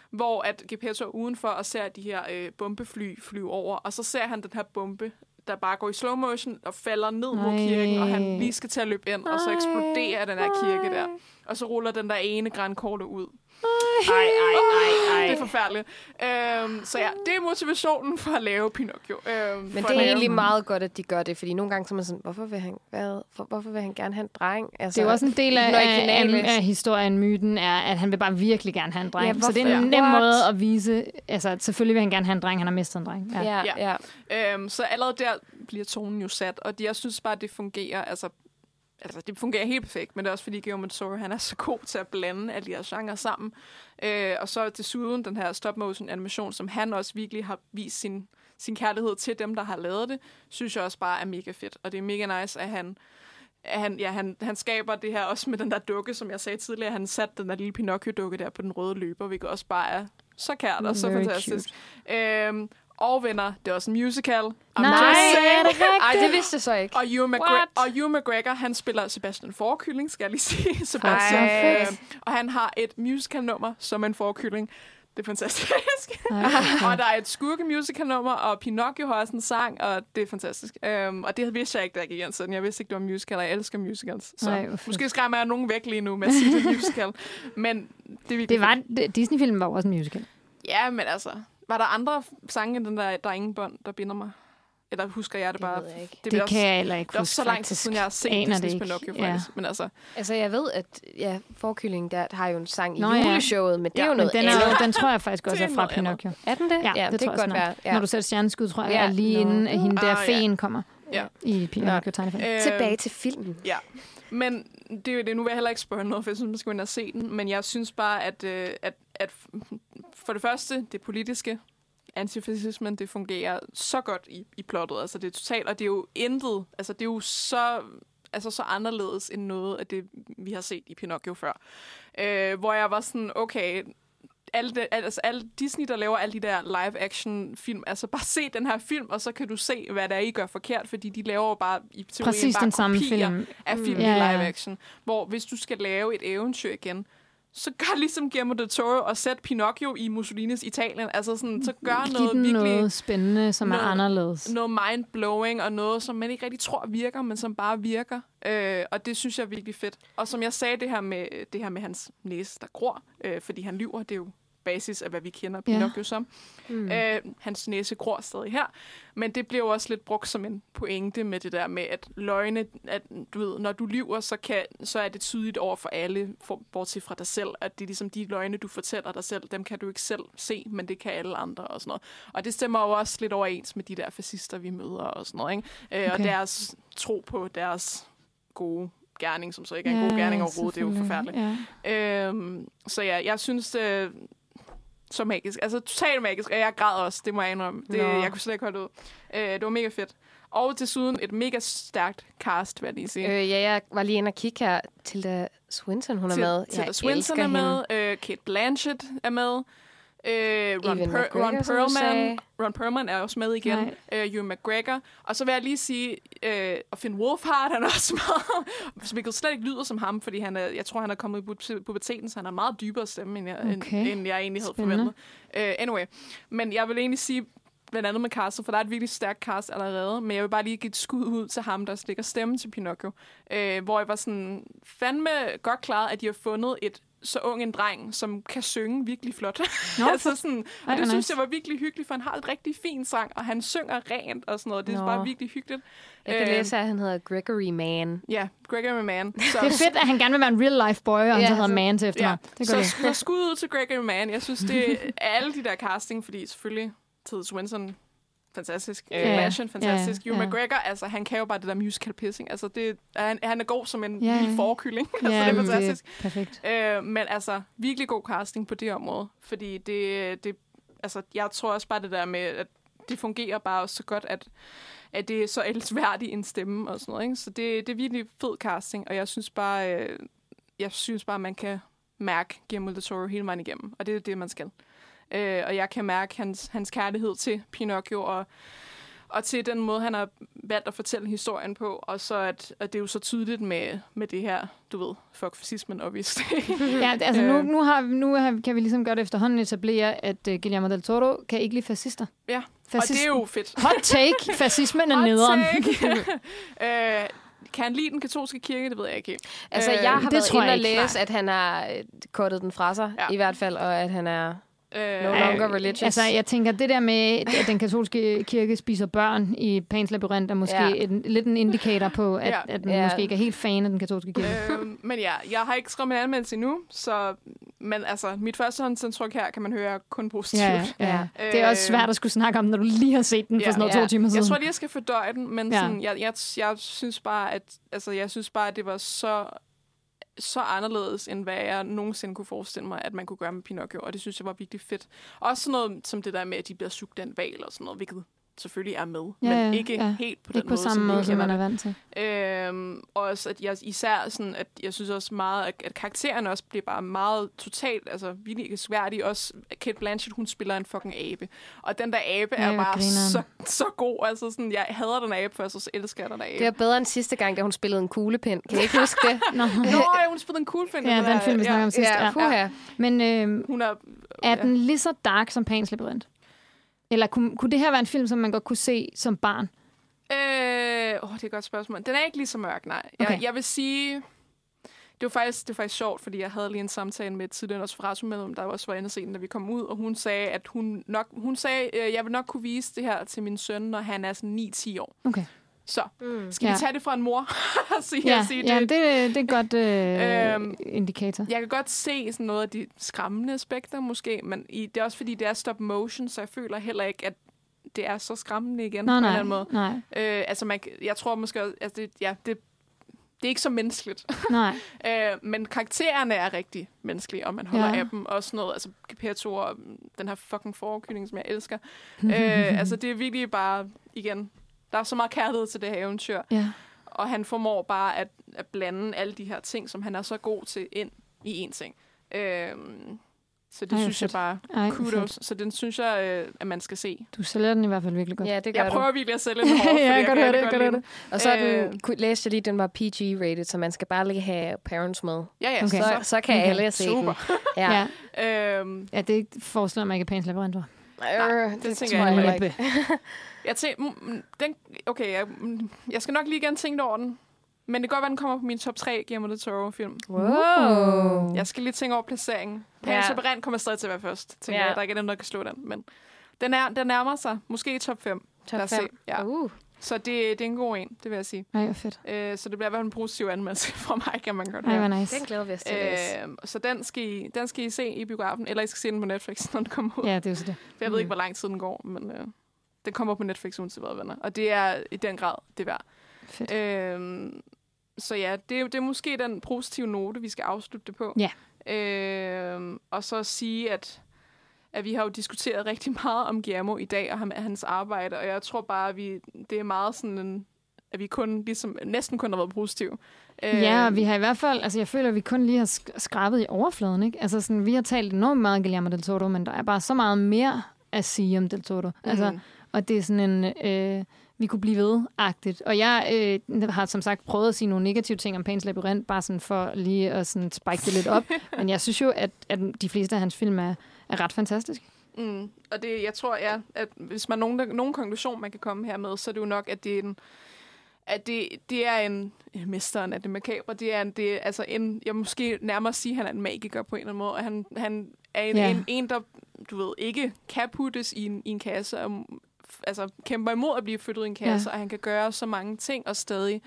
hvor at Geppetto er udenfor og ser de her øh, bombefly flyve over. Og så ser han den her bombe, der bare går i slow motion og falder ned mod kirken, og han lige skal til at løbe ind, og så eksploderer den her kirke der. Og så ruller den der ene grænkorte ud. Ej, ej, ej, ej. Det er forfærdeligt. Øhm, så ja, det er motivationen for at lave Pinocchio. Øhm, Men det er egentlig meget godt, at de gør det, fordi nogle gange så er man sådan, hvorfor vil han, hvad, for, hvorfor vil han gerne have en dreng? Altså, det er jo også en del af, af, af, af historien, myten, er, at han vil bare virkelig gerne have en dreng. Ja, så det er en nem What? måde at vise, altså selvfølgelig vil han gerne have en dreng, han har mistet en dreng. Ja, ja. ja. ja. Øhm, så allerede der bliver tonen jo sat, og jeg synes bare, det fungerer, altså altså, det fungerer helt perfekt, men det er også fordi Guillermo del han er så god til at blande alle de her genrer sammen. Øh, og så desuden den her stop-motion animation, som han også virkelig har vist sin, sin kærlighed til dem, der har lavet det, synes jeg også bare er mega fedt. Og det er mega nice, at han han, ja, han, han skaber det her også med den der dukke, som jeg sagde tidligere. Han satte den der lille Pinocchio-dukke der på den røde løber, hvilket også bare er så kært og så Very fantastisk. Øhm, og venner, det er også en musical. I'm Nej, er det rigtigt? Ej, det vidste jeg så ikke. Og Ewan, McGre- og Ewan McGregor, han spiller Sebastian Forkylling, skal jeg lige sige. Sebastian. Ej. Øh, og han har et musical-nummer som en forkylling. Det er fantastisk. Og der er et skurke-musical-nummer, og Pinocchio har også en sang, og det er fantastisk. Um, og det vidste jeg ikke, da jeg gik ind sådan. Jeg vidste ikke, det var musical, og jeg elsker musicals. Så Ej, hvor fedt. måske skræmmer jeg nogen væk lige nu med at sige, det musical. Men det er Det var, Disney-filmen var også en musical. Ja, men altså... Var der andre sange end den der, der er ingen bånd, der binder mig? Eller husker jeg det, Det bare? ved jeg ikke. Det, det kan jeg heller ikke Det er også huske, så lang tid siden, jeg har set Aner det Disney's ikke. Pinocchio, Ja. faktisk. Men altså, Altså, jeg ved, at ja, Forkylling der har jo en sang i Nå, ja. juleshowet, men det er Ja, jo noget Den, er, andet. jo- den tror jeg faktisk også er fra. Pinocchio. Er den det? Ja, det, det tror kan jeg godt være. Ja. Når du sætter stjerneskud, tror jeg, Ja, er lige nå. inden at hende der Ah, ja. feen kommer Ja. i Pinocchio tegnefilm. øh, Tilbage til filmen. Ja, men det er jo det. Nu vil jeg heller ikke spørge noget, for jeg synes, man skal ind og se den. Men jeg synes bare, at, øh, at, at for det første, det politiske, antifascismen, det fungerer så godt i, i plottet. Altså, det er totalt, og det er jo intet, altså, det er jo så, altså, så anderledes end noget af det, vi har set i Pinocchio før. Øh, hvor jeg var sådan, okay, alle, det, altså alle Disney, der laver alle de der live-action film, altså bare se den her film, og så kan du se, hvad der er, I gør forkert, fordi de laver bare i teorien Præcis bare den samme kopier film. af film Mm. i live-action. Hvor hvis du skal lave et eventyr igen, så gør ligesom Guillermo del Toro og sæt Pinocchio i Mussolinis Italien. Altså sådan, så gør Giv noget virkelig noget spændende, som er noget- anderledes. noget mind-blowing, og noget, som man ikke rigtig tror virker, men som bare virker. Øh, og det synes jeg er virkelig fedt. Og som jeg sagde, det her med, det her med hans næse, der gror, øh, fordi han lyver, det er jo basis af, hvad vi kender Ja. Pinocchio som. Mm. Øh, hans næse gror stadig her. Men det bliver jo også lidt brugt som en pointe med det der med, at løgne, at du ved, når du lyver, så, kan, så er det tydeligt over for alle, for, bortset fra dig selv, at det er ligesom de løgne, du fortæller dig selv, dem kan du ikke selv se, men det kan alle andre og sådan noget. Og det stemmer jo også lidt overens med de der fascister, vi møder og sådan noget, ikke? Øh, Og Okay. deres tro på deres gode gerning, som så ikke er en god gerning overhovedet, det er jo forfærdeligt. Ja. Øhm, så ja, jeg synes, det så magisk. Altså totalt magisk, og jeg græd også, det må jeg indrømme. Det, Nå. jeg kunne slet ikke holde ud. Øh, det var mega fedt. Og desuden et mega stærkt cast, vil jeg lige sige. Øh, ja, jeg var lige inde og kigge her. Tilda Swinton, hun er Til- med. Tilda jeg Swinton er hende. med. Øh, Kate Blanchett er med. Øh, Ron, per- McGregor, Ron. Perlman. Ron Perlman er også med igen. Øh, Ewan McGregor. Og så vil jeg lige sige, øh, og Finn Wolfhard, han er også med. Hvilket slet ikke lyder som ham, fordi han er, jeg tror, han er kommet i pu- puberteten, så han har meget dybere stemme, end jeg, Okay. end, end jeg egentlig havde Spændende. forventet. Uh, anyway, men jeg vil egentlig sige, blandt andet med castet, for der er et virkelig stærkt cast allerede, men jeg vil bare lige give et skud ud til ham, der stikker stemme til Pinocchio, øh, hvor jeg var sådan fandme godt klaret, at de har fundet et så ung en dreng, som kan synge virkelig flot. Nå, altså sådan, og det hvor synes nice. jeg var virkelig hyggeligt, for han har et rigtig fint sang, og han synger rent og sådan noget. Det er Nå. bare virkelig hyggeligt. Jeg kan Øh, læse, at han hedder Gregory Man. Ja, Gregory Man. Så, Det er fedt, at han gerne vil være en real life boy, og han Ja, så hedder så- Man til efternavn. Ja, Det så, skud ud til Gregory Man. Jeg synes, det er alle de der casting, fordi selvfølgelig Tilda Swinton, fantastisk. Ja, ja. Blanchett, fantastisk. Ja, Ewan ja. McGregor, altså han kan jo bare det der musical pissing. Altså det, han, han er god som en Ja. lille forkylling. altså Ja, det er fantastisk. Det er perfekt. Øh, men altså, virkelig god casting på det område. Fordi det, det, altså, jeg tror også bare det der med, at det fungerer bare også så godt, at, at det er så elsværdigt en stemme og sådan noget. Ikke? Så det, det er virkelig fed casting, og jeg synes bare, øh, jeg synes bare, man kan mærke Guillermo del Toro hele vejen igennem, og det er det, man skal. Øh, og jeg kan mærke hans, hans kærlighed til Pinocchio, og, og til den måde, han har valgt at fortælle historien på, og så at, at det er jo så tydeligt med, med det her, du ved, fuck fascismen, obviously. Ja, altså nu, Øh. nu, har, vi- nu har, kan vi ligesom godt efterhånden etablere, at uh, Guillermo del Toro kan ikke lide fascister. Ja, og Fascist- det er jo fedt. Hot take, fascismen er Hot nederen. take. øh, kan han lide den katolske kirke? Det ved jeg ikke helt. Altså, Øh, jeg har det været inde og læse, at han har øh, kortet den fra sig, ja. i hvert fald, og at han er Øh, no longer religious. Altså, jeg tænker, det der med, at den katolske kirke spiser børn i Pans Labyrint, er måske Ja. en, lidt en indikator på, at, Ja. at man Ja. måske ikke er helt fan af den katolske kirke. øh, men ja, jeg har ikke skrevet min anmeldelse endnu, så, men altså, mit førstehåndsindtryk her kan man høre kun positivt. Ja, ja. Øh, Det er også svært at skulle snakke om, når du lige har set den for Ja. sådan noget Ja. to timer siden. Jeg tror lige, jeg skal fordøje den, men ja. sådan, jeg, jeg, jeg synes bare, at altså, jeg synes bare, at det var så så anderledes, end hvad jeg nogensinde kunne forestille mig, at man kunne gøre med Pinocchio, og det synes jeg var virkelig fedt. Også sådan noget som det der med, at de bliver sugt af en val og sådan noget, hvilket selvfølgelig er med, Ja, men ja, ikke ja. helt på den Ikke på måde, samme som måde, vi som kender man er det. vant til. Øhm, og også, at jeg især sådan, at jeg synes også meget, at, at karaktererne også bliver bare meget totalt, altså virkelig sværdige. Også Kate Blanchett, hun spiller en fucking abe. Og den der abe Ja, er bare griner. så, så god. Altså sådan, jeg hader den abe først, og så elsker jeg den abe. Det er bedre end sidste gang, da hun spillede en kuglepind. Kan I ikke huske det? Nå. Nå, ja, hun spillede en film. Ja, den film, vi snakker om sidst. ja, Ja. Men øh, Hun er... er ja. den lige så dark som Pans Labyrinth? Eller kunne, kunne det her være en film, som man godt kunne se som barn? Øh, åh, det er et godt spørgsmål. Den er ikke lige så mørk, nej. Jeg, Okay. jeg vil sige... Det var, faktisk, det var faktisk sjovt, fordi jeg havde lige en samtale med et tidligere Nosferatu medlem, der også var inde den, da vi kom ud, og hun sagde, at hun nok, hun sagde, øh, jeg vil nok kunne vise det her til min søn, når han er sådan 9-10 år. Okay. Så, Mm. skal Ja. vi tage det fra en mor? og sige, Ja, og sige ja det? det, det er godt øh, Øhm, indikator. Jeg kan godt se sådan noget af de skræmmende aspekter måske, men i, det er også fordi, det er stop motion, så jeg føler heller ikke, at det er så skræmmende igen Nå, på en nej, eller anden måde. nej, Øh, altså, man, jeg tror måske, også- altså det, ja, det, det er ikke så menneskeligt. nej. øh, men karaktererne er rigtig menneskelige, og man holder Ja. af dem. Og sådan noget, altså Geppetto og den her fucking forkylling, som jeg elsker. øh, altså, det er virkelig bare, igen, der er så meget kærlighed til det her eventyr. Ja. Og han formår bare at, at blande alle de her ting, som han er så god til, ind i én ting. Øh, så det Ej, synes jeg fedt. bare, Ej, kudos. fedt. Så den synes jeg, øh, at man skal se. Du sælger den i hvert fald virkelig godt. Ja, det gør Jeg du. prøver virkelig at sælge den hårdt, ja, jeg jeg kan kan høre det, jeg godt høre lide det. Og så er Øh. den, kunne, læste jeg lige, at den var PG-rated, så man skal bare lige have parents med. Ja, ja, Okay. Så, så, så kan Okay. alle se super. den. Ja. Ja. Øhm, ja, det forestiller mig ikke, at Pans Labyrinth var. Øh, det tænker tror jeg heller ikke. Jeg tænker, mm, mm, den, okay, jeg, mm, jeg skal nok lige igen tænke over den. Men det kan godt være, den kommer på min top 3 Guillermo del Toro-film. Wow. Jeg skal lige tænke over placeringen. Ja. Pans Labyrint kommer stadig til at være først. Tænker Ja. jeg, der er ikke nogen, der kan slå den. Men den, er, den nærmer sig. Måske i top 5. Top Lad os fem. se. Ja. Uh. Så det, det er en god en, det vil jeg sige. Ej, hvor fedt. Øh, så det bliver i hvert fald en positiv anmeldelse fra mig, kan man godt Ej, høre. hvor nice. Den glæder vi os til. Øh, så den skal, I, den skal I se i biografen, eller I skal se den på Netflix, når den kommer ud. Ja, det er jo så det. For jeg ved ikke, hvor lang tid den går, men øh, den kommer på Netflix uanset hvad, venner. Og det er i den grad det værd. Fedt. Øhm, så ja, det, er- det er måske den positive note, vi skal afslutte det på. Ja. Øhm, og så sige, at, at vi har jo diskuteret rigtig meget om Guillermo i dag, og ham, hans arbejde, og jeg tror bare, at vi, det er meget sådan en, at vi kun, ligesom, næsten kun har været positive. Ja, og vi har i hvert fald, altså jeg føler, at vi kun lige har sk- skrabet i overfladen, ikke? Altså sådan, vi har talt enormt meget om Guillermo del Toro, men der er bare så meget mere at sige om del Toro. Altså, mhm. og det er sådan en, øh, vi kunne blive ved-agtigt. Og jeg øh, har som sagt prøvet at sige nogle negative ting om Pans Labyrinth, bare sådan for lige at sådan spike det lidt op. men jeg synes jo, at, at de fleste af hans film er, er ret fantastiske. Mm. Og det, jeg tror, ja, at hvis man nogen, der, nogen konklusion, man kan komme her med, så er det jo nok, at det er en, at det, det er en mesteren af det makabre. Det er, en, det er altså en, jeg måske nærmere sige, at han er en magiker på en eller anden måde. Og han, han er en, Ja. en, en, der, du ved, ikke kan puttes i en, i en kasse, og altså, kæmper imod at blive flyttet i en kasse, Ja. ja. og han kan gøre så mange ting, og stadig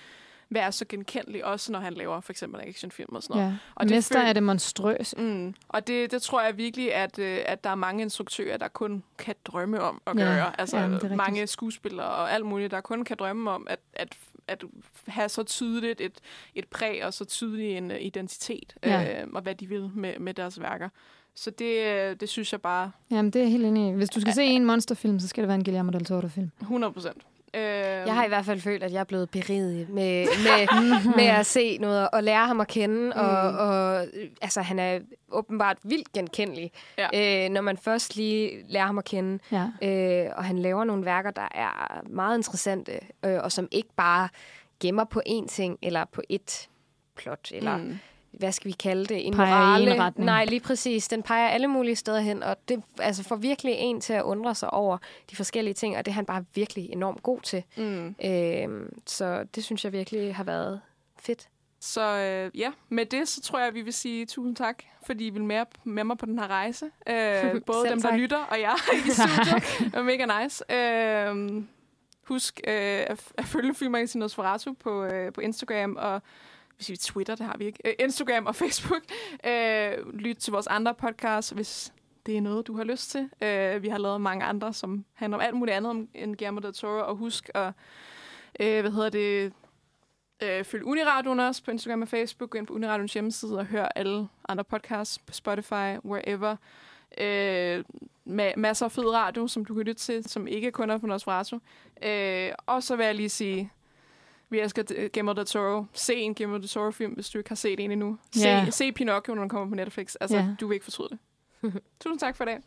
være så genkendelig, også når han laver for eksempel actionfilm og sådan noget. Ja. Og det Mester føl- er det monstrøs. Mm. Og det, det tror jeg virkelig, at, øh, at der er mange instruktører, der kun kan drømme om at Ja, gøre. Altså rigtigt. mange skuespillere og alt muligt, der kun kan drømme om at, at, at have så tydeligt et, et præg og så tydelig en øh, identitet, Ja. øh, og hvad de vil med, med deres værker. Så det, øh, det synes jeg bare Jamen, det er jeg helt enig i. Hvis du skal se en monsterfilm, så skal det være en Guillermo del Toro-film. 100 procent. Øh, Jeg har i hvert fald følt, at jeg er blevet beriget med, med, med at se noget og lære ham at kende. Mm. Og, og altså, han er åbenbart vildt genkendelig, Ja. øh, når man først lige lærer ham at kende. Ja. Øh, og han laver nogle værker, der er meget interessante, øh, og som ikke bare gemmer på én ting, eller på ét plot, eller Mm. Hvad skal vi kalde det? En Peger i en morale. retning. Nej, lige præcis. Den peger alle mulige steder hen, og det altså, får virkelig en til at undre sig over de forskellige ting, og det er han bare virkelig enormt god til. Mm. Øh, så det synes jeg virkelig har været fedt. Så øh, ja, med det, så tror jeg, at vi vil sige tusind tak, fordi I vil med, med mig på den her rejse. Øh, både dem, der tak. lytter, og jeg i studiet. Det var mega nice. Øh, husk øh, at, at følge Filmmagasin Nosferatu på, øh, på Instagram og hvis vi Twitter, det har vi ikke. Øh, Instagram og Facebook. Øh, lyt til vores andre podcasts, hvis det er noget, du har lyst til. Øh, vi har lavet mange andre, som handler om alt muligt andet om, end Guillermo del Toro. Og husk at, øh, hvad hedder det, øh, følg Uniradioen også på Instagram og Facebook. Gå ind på Uniradioens hjemmeside og hør alle andre podcasts på Spotify, wherever. Øh, med masser af fed radio, som du kan lytte til, som ikke kun er på Nosferatu. Øh, og så vil jeg lige sige, vi elsker Guillermo del Toro. Se en Guillermo del Toro-film, hvis du ikke har set en endnu. Se, Ja. se Pinocchio, når den kommer på Netflix. Altså, Ja. du vil ikke fortryde det. Tusind tak for i dag.